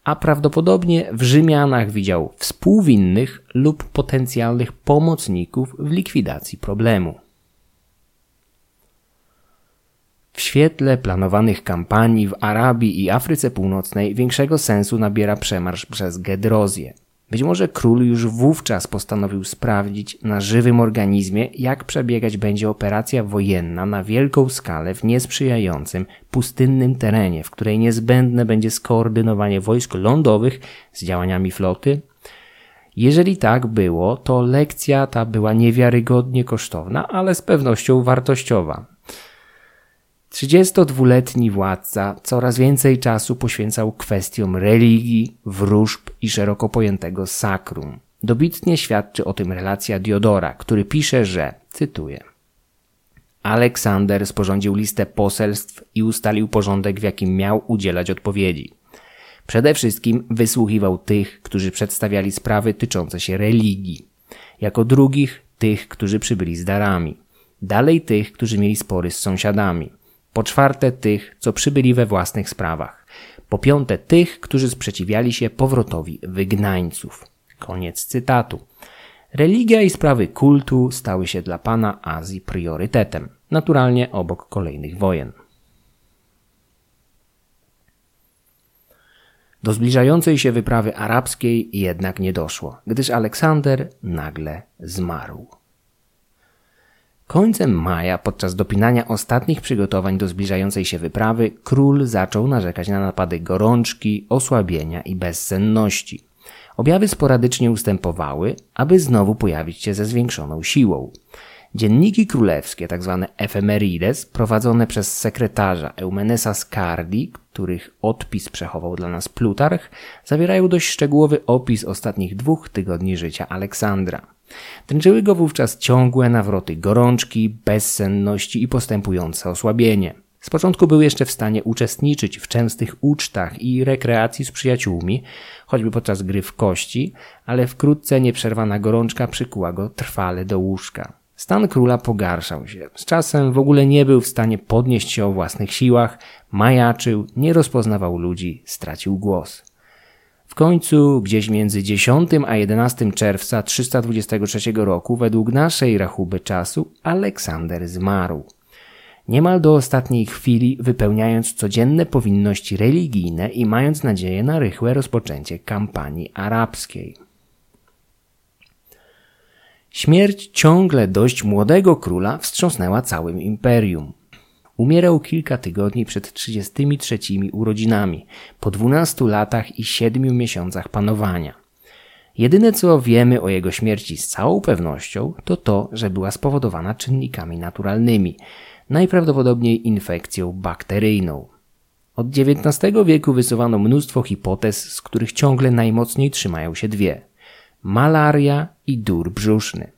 a prawdopodobnie w Rzymianach widział współwinnych lub potencjalnych pomocników w likwidacji problemu. W świetle planowanych kampanii w Arabii i Afryce Północnej większego sensu nabiera przemarsz przez Gedrozję. Być może król już wówczas postanowił sprawdzić na żywym organizmie, jak przebiegać będzie operacja wojenna na wielką skalę w niesprzyjającym, pustynnym terenie, w której niezbędne będzie skoordynowanie wojsk lądowych z działaniami floty. Jeżeli tak było, to lekcja ta była niewiarygodnie kosztowna, ale z pewnością wartościowa. 32-letni władca coraz więcej czasu poświęcał kwestiom religii, wróżb i szeroko pojętego sakrum. Dobitnie świadczy o tym relacja Diodora, który pisze, że, cytuję, Aleksander sporządził listę poselstw i ustalił porządek, w jakim miał udzielać odpowiedzi. Przede wszystkim wysłuchiwał tych, którzy przedstawiali sprawy tyczące się religii. Jako drugich tych, którzy przybyli z darami. Dalej tych, którzy mieli spory z sąsiadami. Po czwarte tych, co przybyli we własnych sprawach. Po piąte tych, którzy sprzeciwiali się powrotowi wygnańców. Koniec cytatu. Religia i sprawy kultu stały się dla pana Azji priorytetem, naturalnie obok kolejnych wojen. Do zbliżającej się wyprawy arabskiej jednak nie doszło, gdyż Aleksander nagle zmarł. Końcem maja, podczas dopinania ostatnich przygotowań do zbliżającej się wyprawy, król zaczął narzekać na napady gorączki, osłabienia i bezsenności. Objawy sporadycznie ustępowały, aby znowu pojawić się ze zwiększoną siłą. Dzienniki królewskie, tzw. Tak efemerides, prowadzone przez sekretarza Eumenesa Scardi, których odpis przechował dla nas Plutarch, zawierają dość szczegółowy opis ostatnich dwóch tygodni życia Aleksandra. Dręczyły go wówczas ciągłe nawroty gorączki, bezsenności i postępujące osłabienie. Z początku był jeszcze w stanie uczestniczyć w częstych ucztach i rekreacji z przyjaciółmi, choćby podczas gry w kości, ale wkrótce nieprzerwana gorączka przykuła go trwale do łóżka. Stan króla pogarszał się. Z czasem w ogóle nie był w stanie podnieść się o własnych siłach, majaczył, nie rozpoznawał ludzi, stracił głos. Końcu, gdzieś między 10 a 11 czerwca 323 roku, według naszej rachuby czasu, Aleksander zmarł. Niemal do ostatniej chwili wypełniając codzienne powinności religijne i mając nadzieję na rychłe rozpoczęcie kampanii arabskiej. Śmierć ciągle dość młodego króla wstrząsnęła całym imperium. Umierał kilka tygodni przed 33 urodzinami, po 12 latach i 7 miesiącach panowania. Jedyne co wiemy o jego śmierci z całą pewnością to to, że była spowodowana czynnikami naturalnymi, najprawdopodobniej infekcją bakteryjną. Od XIX wieku wysuwano mnóstwo hipotez, z których ciągle najmocniej trzymają się dwie: malaria i dur brzuszny.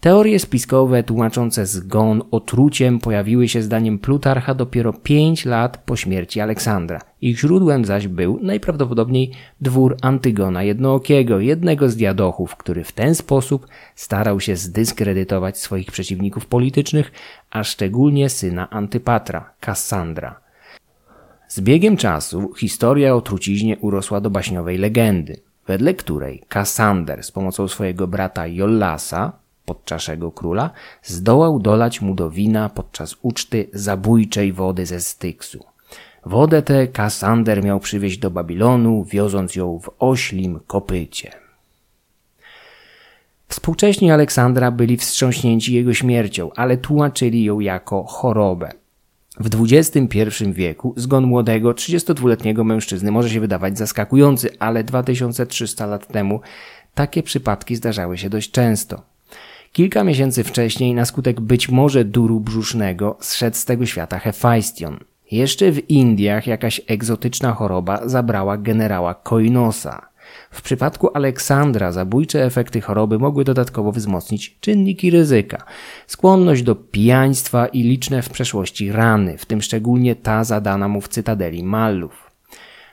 Teorie spiskowe tłumaczące zgon otruciem pojawiły się zdaniem Plutarcha dopiero pięć lat po śmierci Aleksandra. Ich źródłem zaś był najprawdopodobniej dwór Antygona Jednookiego, jednego z diadochów, który w ten sposób starał się zdyskredytować swoich przeciwników politycznych, a szczególnie syna Antypatra, Kassandra. Z biegiem czasu historia o truciźnie urosła do baśniowej legendy, wedle której Kassander z pomocą swojego brata Jollasa, podczaszego króla, zdołał dolać mu do wina podczas uczty zabójczej wody ze Styksu. Wodę tę Kassander miał przywieźć do Babilonu, wioząc ją w oślim kopycie. Współcześni Aleksandra byli wstrząśnięci jego śmiercią, ale tłumaczyli ją jako chorobę. W XXI wieku zgon młodego, 32-letniego mężczyzny może się wydawać zaskakujący, ale 2300 lat temu takie przypadki zdarzały się dość często. Kilka miesięcy wcześniej, na skutek być może duru brzusznego, zszedł z tego świata Hefajstion. Jeszcze w Indiach jakaś egzotyczna choroba zabrała generała Koinosa. W przypadku Aleksandra zabójcze efekty choroby mogły dodatkowo wzmocnić czynniki ryzyka. Skłonność do pijaństwa i liczne w przeszłości rany, w tym szczególnie ta zadana mu w cytadeli Mallów.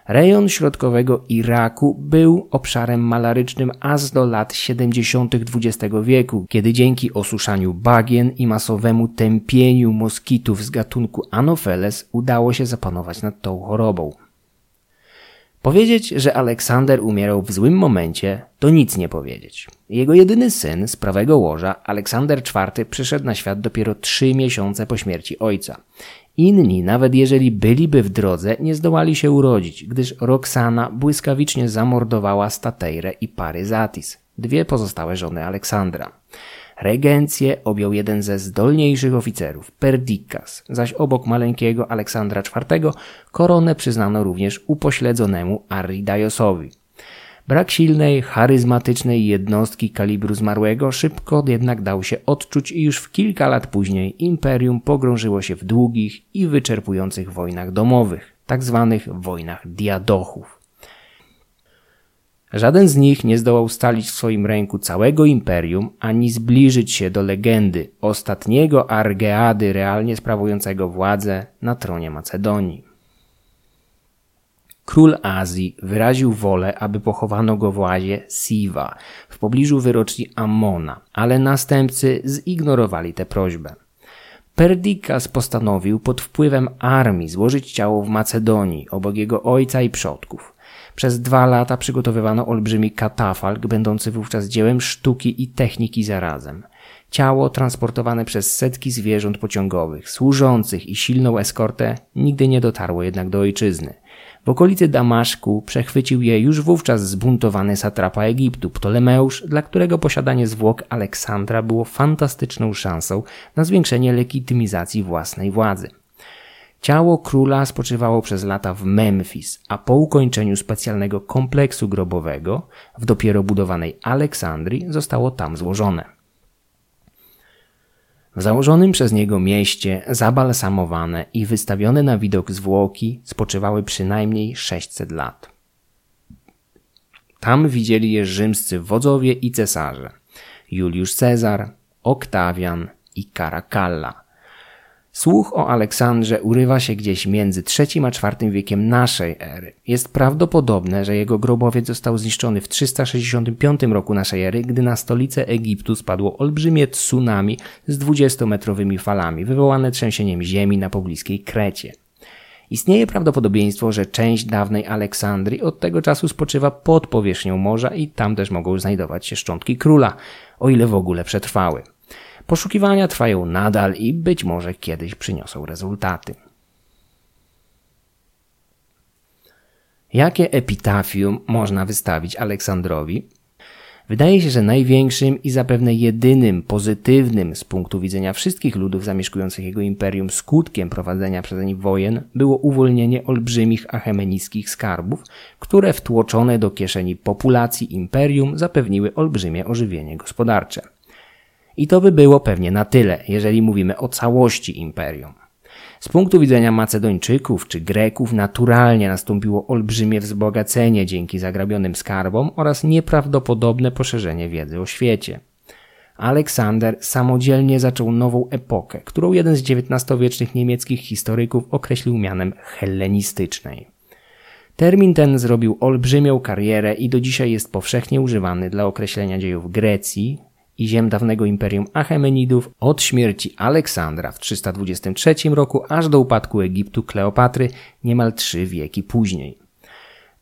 Rejon środkowego Iraku był obszarem malarycznym aż do lat 70. XX wieku, kiedy dzięki osuszaniu bagien i masowemu tępieniu moskitów z gatunku Anopheles udało się zapanować nad tą chorobą. Powiedzieć, że Aleksander umierał w złym momencie, to nic nie powiedzieć. Jego jedyny syn z prawego łoża, Aleksander IV, przyszedł na świat dopiero trzy miesiące po śmierci ojca. Inni, nawet jeżeli byliby w drodze, nie zdołali się urodzić, gdyż Roxana błyskawicznie zamordowała Stateirę i Paryzatis, dwie pozostałe żony Aleksandra. Regencję objął jeden ze zdolniejszych oficerów, Perdiccas, zaś obok maleńkiego Aleksandra IV koronę przyznano również upośledzonemu Arridaiusowi. Brak silnej, charyzmatycznej jednostki kalibru zmarłego szybko jednak dał się odczuć i już w kilka lat później imperium pogrążyło się w długich i wyczerpujących wojnach domowych, tak zwanych wojnach diadochów. Żaden z nich nie zdołał stalić w swoim ręku całego imperium, ani zbliżyć się do legendy ostatniego Argeady realnie sprawującego władzę na tronie Macedonii. Król Azji wyraził wolę, aby pochowano go w łazie Siwa, w pobliżu wyroczni Ammona, ale następcy zignorowali tę prośbę. Perdikas postanowił pod wpływem armii złożyć ciało w Macedonii obok jego ojca i przodków. Przez dwa lata przygotowywano olbrzymi katafalk, będący wówczas dziełem sztuki i techniki zarazem. Ciało transportowane przez setki zwierząt pociągowych, służących i silną eskortę nigdy nie dotarło jednak do ojczyzny. W okolicy Damaszku przechwycił je już wówczas zbuntowany satrapa Egiptu, Ptolemeusz, dla którego posiadanie zwłok Aleksandra było fantastyczną szansą na zwiększenie legitymizacji własnej władzy. Ciało króla spoczywało przez lata w Memphis, a po ukończeniu specjalnego kompleksu grobowego w dopiero budowanej Aleksandrii zostało tam złożone. W założonym przez niego mieście, zabalsamowane i wystawione na widok zwłoki, spoczywały przynajmniej 600 lat. Tam widzieli je rzymscy wodzowie i cesarze Juliusz Cezar, Oktawian i Caracalla – Słuch o Aleksandrze urywa się gdzieś między III a IV wiekiem naszej ery. Jest prawdopodobne, że jego grobowiec został zniszczony w 365 roku naszej ery, gdy na stolicę Egiptu spadło olbrzymie tsunami z 20-metrowymi falami, wywołane trzęsieniem ziemi na pobliskiej Krecie. Istnieje prawdopodobieństwo, że część dawnej Aleksandrii od tego czasu spoczywa pod powierzchnią morza i tam też mogą znajdować się szczątki króla, o ile w ogóle przetrwały. Poszukiwania trwają nadal i być może kiedyś przyniosą rezultaty. Jakie epitafium można wystawić Aleksandrowi? Wydaje się, że największym i zapewne jedynym pozytywnym z punktu widzenia wszystkich ludów zamieszkujących jego imperium skutkiem prowadzenia przezeń wojen było uwolnienie olbrzymich achemenickich skarbów, które wtłoczone do kieszeni populacji imperium zapewniły olbrzymie ożywienie gospodarcze. I to by było pewnie na tyle, jeżeli mówimy o całości imperium. Z punktu widzenia Macedończyków czy Greków naturalnie nastąpiło olbrzymie wzbogacenie dzięki zagrabionym skarbom oraz nieprawdopodobne poszerzenie wiedzy o świecie. Aleksander samodzielnie zaczął nową epokę, którą jeden z XIX-wiecznych niemieckich historyków określił mianem hellenistycznej. Termin ten zrobił olbrzymią karierę i do dzisiaj jest powszechnie używany dla określenia dziejów Grecji i ziem dawnego imperium Achemenidów od śmierci Aleksandra w 323 roku aż do upadku Egiptu Kleopatry niemal trzy wieki później.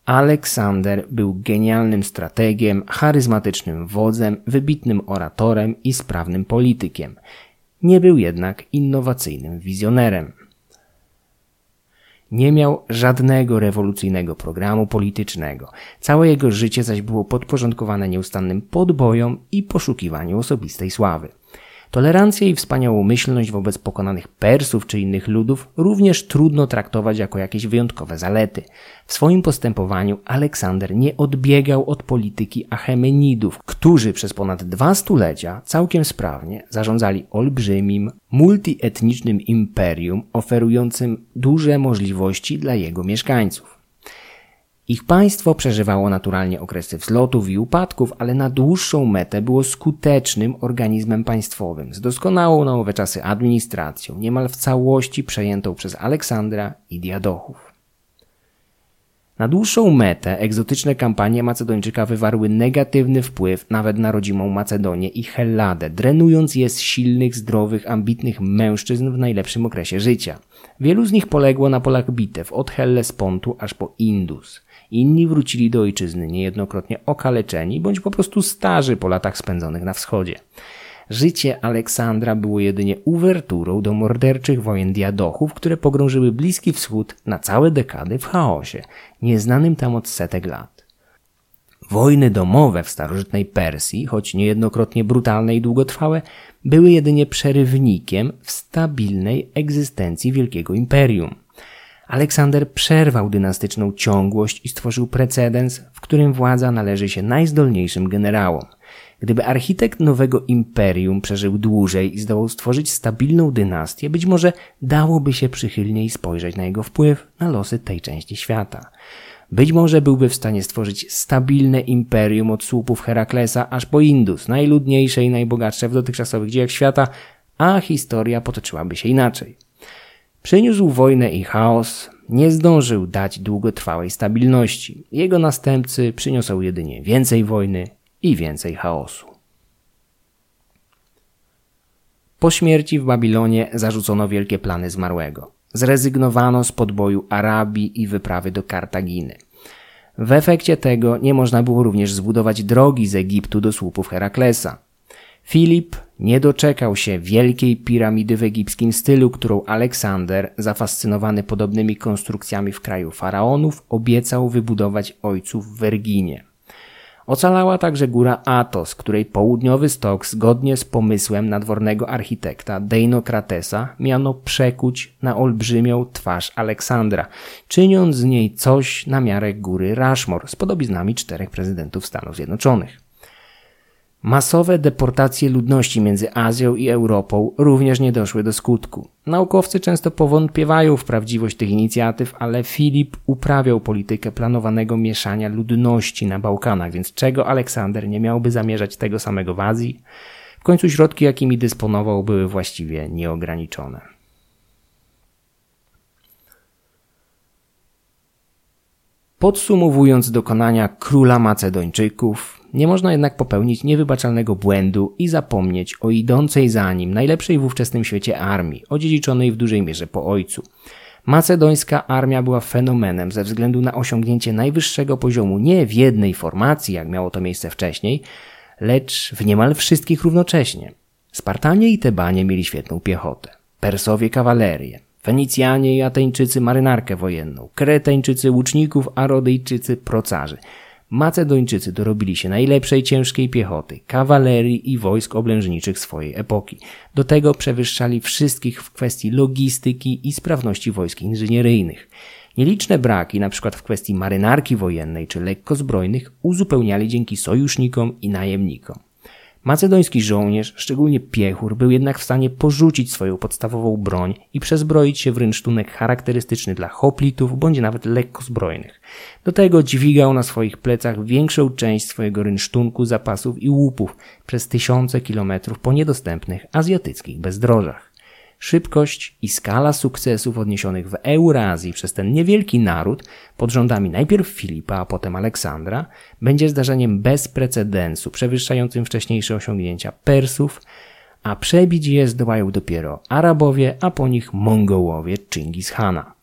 Aleksander był genialnym strategiem, charyzmatycznym wodzem, wybitnym oratorem i sprawnym politykiem. Nie był jednak innowacyjnym wizjonerem. Nie miał żadnego rewolucyjnego programu politycznego. Całe jego życie zaś było podporządkowane nieustannym podbojom i poszukiwaniu osobistej sławy. Tolerancję i wspaniałomyślność wobec pokonanych Persów czy innych ludów również trudno traktować jako jakieś wyjątkowe zalety. W swoim postępowaniu Aleksander nie odbiegał od polityki Achemenidów, którzy przez ponad dwa stulecia całkiem sprawnie zarządzali olbrzymim, multietnicznym imperium oferującym duże możliwości dla jego mieszkańców. Ich państwo przeżywało naturalnie okresy wzlotów i upadków, ale na dłuższą metę było skutecznym organizmem państwowym, z doskonałą na owe czasy administracją, niemal w całości przejętą przez Aleksandra i Diadochów. Na dłuższą metę egzotyczne kampanie Macedończyka wywarły negatywny wpływ nawet na rodzimą Macedonię i Helladę, drenując je z silnych, zdrowych, ambitnych mężczyzn w najlepszym okresie życia. Wielu z nich poległo na polach bitew od Hellespontu aż po Indus. Inni wrócili do ojczyzny niejednokrotnie okaleczeni bądź po prostu starzy po latach spędzonych na wschodzie. Życie Aleksandra było jedynie uwerturą do morderczych wojen diadochów, które pogrążyły Bliski Wschód na całe dekady w chaosie, nieznanym tam od setek lat. Wojny domowe w starożytnej Persji, choć niejednokrotnie brutalne i długotrwałe, były jedynie przerywnikiem w stabilnej egzystencji wielkiego imperium. Aleksander przerwał dynastyczną ciągłość i stworzył precedens, w którym władza należy się najzdolniejszym generałom. Gdyby architekt nowego imperium przeżył dłużej i zdołał stworzyć stabilną dynastię, być może dałoby się przychylniej spojrzeć na jego wpływ na losy tej części świata. Być może byłby w stanie stworzyć stabilne imperium od słupów Heraklesa aż po Indus, najludniejsze i najbogatsze w dotychczasowych dziejach świata, a historia potoczyłaby się inaczej. Przyniósł wojnę i chaos, nie zdążył dać długotrwałej stabilności. Jego następcy przyniosą jedynie więcej wojny i więcej chaosu. Po śmierci w Babilonie zarzucono wielkie plany zmarłego. Zrezygnowano z podboju Arabii i wyprawy do Kartaginy. W efekcie tego nie można było również zbudować drogi z Egiptu do słupów Heraklesa. Filip nie doczekał się wielkiej piramidy w egipskim stylu, którą Aleksander, zafascynowany podobnymi konstrukcjami w kraju faraonów, obiecał wybudować ojcu w Werginie. Ocalała także góra Atos, której południowy stok zgodnie z pomysłem nadwornego architekta Deinokratesa miano przekuć na olbrzymią twarz Aleksandra, czyniąc z niej coś na miarę góry Rushmore z podobiznami czterech prezydentów Stanów Zjednoczonych. Masowe deportacje ludności między Azją i Europą również nie doszły do skutku. Naukowcy często powątpiewają w prawdziwość tych inicjatyw, ale Filip uprawiał politykę planowanego mieszania ludności na Bałkanach, więc czego Aleksander nie miałby zamierzać tego samego w Azji? W końcu środki, jakimi dysponował, były właściwie nieograniczone. Podsumowując dokonania króla Macedończyków, nie można jednak popełnić niewybaczalnego błędu i zapomnieć o idącej za nim najlepszej w ówczesnym świecie armii, odziedziczonej w dużej mierze po ojcu. Macedońska armia była fenomenem ze względu na osiągnięcie najwyższego poziomu nie w jednej formacji, jak miało to miejsce wcześniej, lecz w niemal wszystkich równocześnie. Spartanie i Tebanie mieli świetną piechotę, Persowie kawalerię, Fenicjanie i Ateńczycy marynarkę wojenną, Kretańczycy łuczników, a Rodyjczycy procarzy – Macedończycy dorobili się najlepszej ciężkiej piechoty, kawalerii i wojsk oblężniczych swojej epoki. Do tego przewyższali wszystkich w kwestii logistyki i sprawności wojsk inżynieryjnych. Nieliczne braki, np. w kwestii marynarki wojennej czy lekkozbrojnych, uzupełniali dzięki sojusznikom i najemnikom. Macedoński żołnierz, szczególnie piechur, był jednak w stanie porzucić swoją podstawową broń i przezbroić się w rynsztunek charakterystyczny dla hoplitów bądź nawet lekkozbrojnych. Do tego dźwigał na swoich plecach większą część swojego rynsztunku, zapasów i łupów przez tysiące kilometrów po niedostępnych azjatyckich bezdrożach. Szybkość i skala sukcesów odniesionych w Eurazji przez ten niewielki naród pod rządami najpierw Filipa, a potem Aleksandra będzie zdarzeniem bez precedensu, przewyższającym wcześniejsze osiągnięcia Persów, a przebić je zdołają dopiero Arabowie, a po nich Mongołowie Chingis Hana.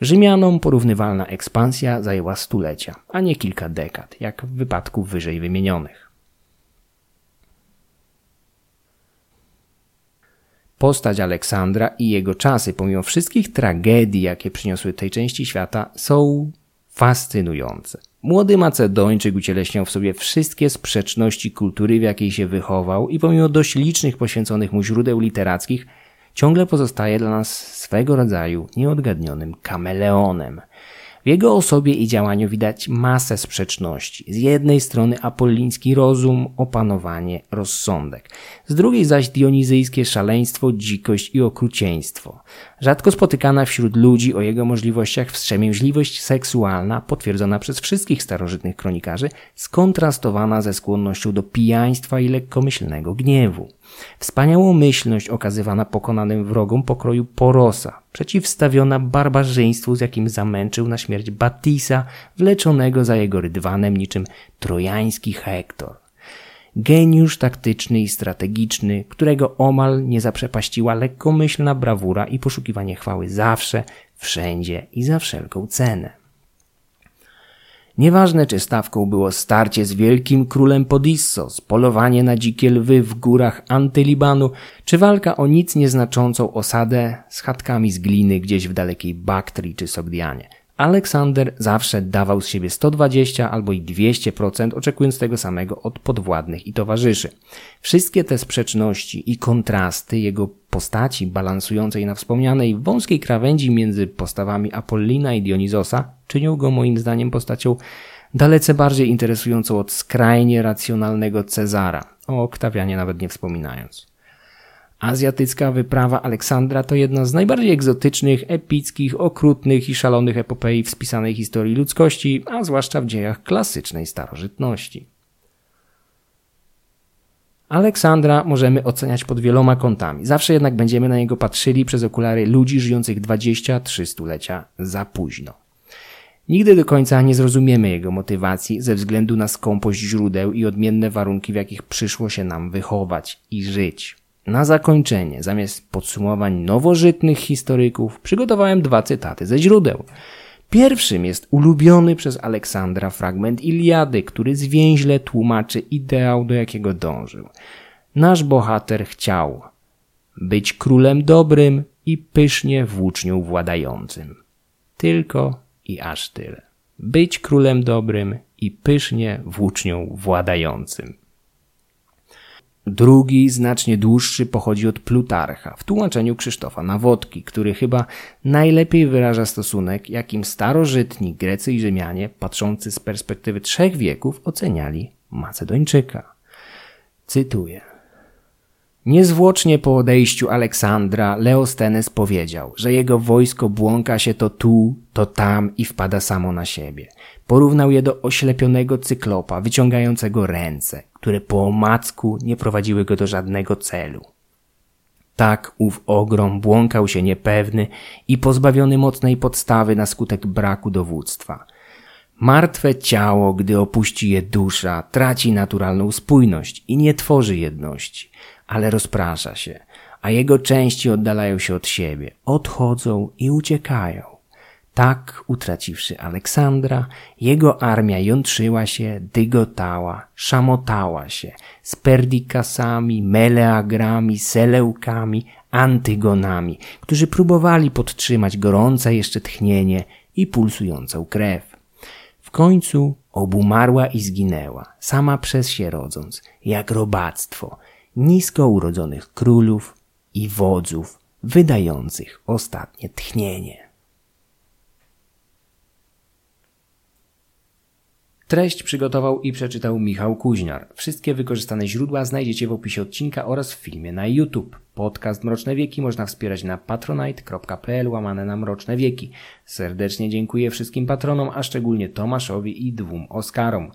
Rzymianom porównywalna ekspansja zajęła stulecia, a nie kilka dekad, jak w wypadku wyżej wymienionych. Postać Aleksandra i jego czasy, pomimo wszystkich tragedii, jakie przyniosły tej części świata, są fascynujące. Młody Macedończyk ucieleśniał w sobie wszystkie sprzeczności kultury, w jakiej się wychował i pomimo dość licznych poświęconych mu źródeł literackich, ciągle pozostaje dla nas swego rodzaju nieodgadnionym kameleonem. W jego osobie i działaniu widać masę sprzeczności. Z jednej strony apolliński rozum, opanowanie, rozsądek. Z drugiej zaś dionizyjskie szaleństwo, dzikość i okrucieństwo. Rzadko spotykana wśród ludzi o jego możliwościach wstrzemięźliwość seksualna, potwierdzona przez wszystkich starożytnych kronikarzy, skontrastowana ze skłonnością do pijaństwa i lekkomyślnego gniewu. Wspaniałomyślność okazywana pokonanym wrogom pokroju Porosa, przeciwstawiona barbarzyństwu, z jakim zamęczył na śmierć Batisa, wleczonego za jego rydwanem niczym trojański Hektor. Geniusz taktyczny i strategiczny, którego omal nie zaprzepaściła lekkomyślna brawura i poszukiwanie chwały zawsze, wszędzie i za wszelką cenę. Nieważne, czy stawką było starcie z wielkim królem Podissos, polowanie na dzikie lwy w górach Antylibanu, czy walka o nic nieznaczącą osadę z chatkami z gliny gdzieś w dalekiej Baktrii czy Sogdianie. Aleksander zawsze dawał z siebie 120 albo i 200%, oczekując tego samego od podwładnych i towarzyszy. Wszystkie te sprzeczności i kontrasty jego postaci balansującej na wspomnianej wąskiej krawędzi między postawami Apollina i Dionizosa czynią go moim zdaniem postacią dalece bardziej interesującą od skrajnie racjonalnego Cezara, o Oktawianie nawet nie wspominając. Azjatycka wyprawa Aleksandra to jedna z najbardziej egzotycznych, epickich, okrutnych i szalonych epopei w spisanej historii ludzkości, a zwłaszcza w dziejach klasycznej starożytności. Aleksandra możemy oceniać pod wieloma kątami. Zawsze jednak będziemy na niego patrzyli przez okulary ludzi żyjących 23 stulecia za późno. Nigdy do końca nie zrozumiemy jego motywacji ze względu na skąpość źródeł i odmienne warunki, w jakich przyszło się nam wychować i żyć. Na zakończenie, zamiast podsumowań nowożytnych historyków, przygotowałem dwa cytaty ze źródeł. Pierwszym jest ulubiony przez Aleksandra fragment Iliady, który zwięźle tłumaczy ideał, do jakiego dążył. Nasz bohater chciał być królem dobrym i pysznie włócznią władającym. Tylko i aż tyle. Być królem dobrym i pysznie włócznią władającym. Drugi, znacznie dłuższy, pochodzi od Plutarcha w tłumaczeniu Krzysztofa Nawodki, który chyba najlepiej wyraża stosunek, jakim starożytni Grecy i Rzymianie, patrzący z perspektywy trzech wieków, oceniali Macedończyka. Cytuję. Niezwłocznie po odejściu Aleksandra Leostenes powiedział, że jego wojsko błąka się to tu, to tam i wpada samo na siebie. Porównał je do oślepionego cyklopa wyciągającego ręce, które po omacku nie prowadziły go do żadnego celu. Tak ów ogrom błąkał się niepewny i pozbawiony mocnej podstawy na skutek braku dowództwa. Martwe ciało, gdy opuści je dusza, traci naturalną spójność i nie tworzy jedności ale rozprasza się, a jego części oddalają się od siebie, odchodzą i uciekają. Tak, utraciwszy Aleksandra, jego armia jątrzyła się, dygotała, szamotała się z perdikasami, meleagrami, seleukami, antygonami, którzy próbowali podtrzymać gorące jeszcze tchnienie i pulsującą krew. W końcu obumarła i zginęła, sama przez się rodząc, jak robactwo, nisko urodzonych królów i wodzów wydających ostatnie tchnienie. Treść przygotował i przeczytał Michał Kuźniar. Wszystkie wykorzystane źródła znajdziecie w opisie odcinka oraz w filmie na YouTube. Podcast Mroczne Wieki można wspierać na patronite.pl łamane na Mroczne Wieki. Serdecznie dziękuję wszystkim patronom, a szczególnie Tomaszowi i dwóm Oskarom.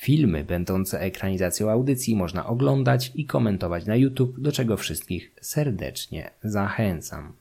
Filmy będące ekranizacją audycji można oglądać i komentować na YouTube, do czego wszystkich serdecznie zachęcam.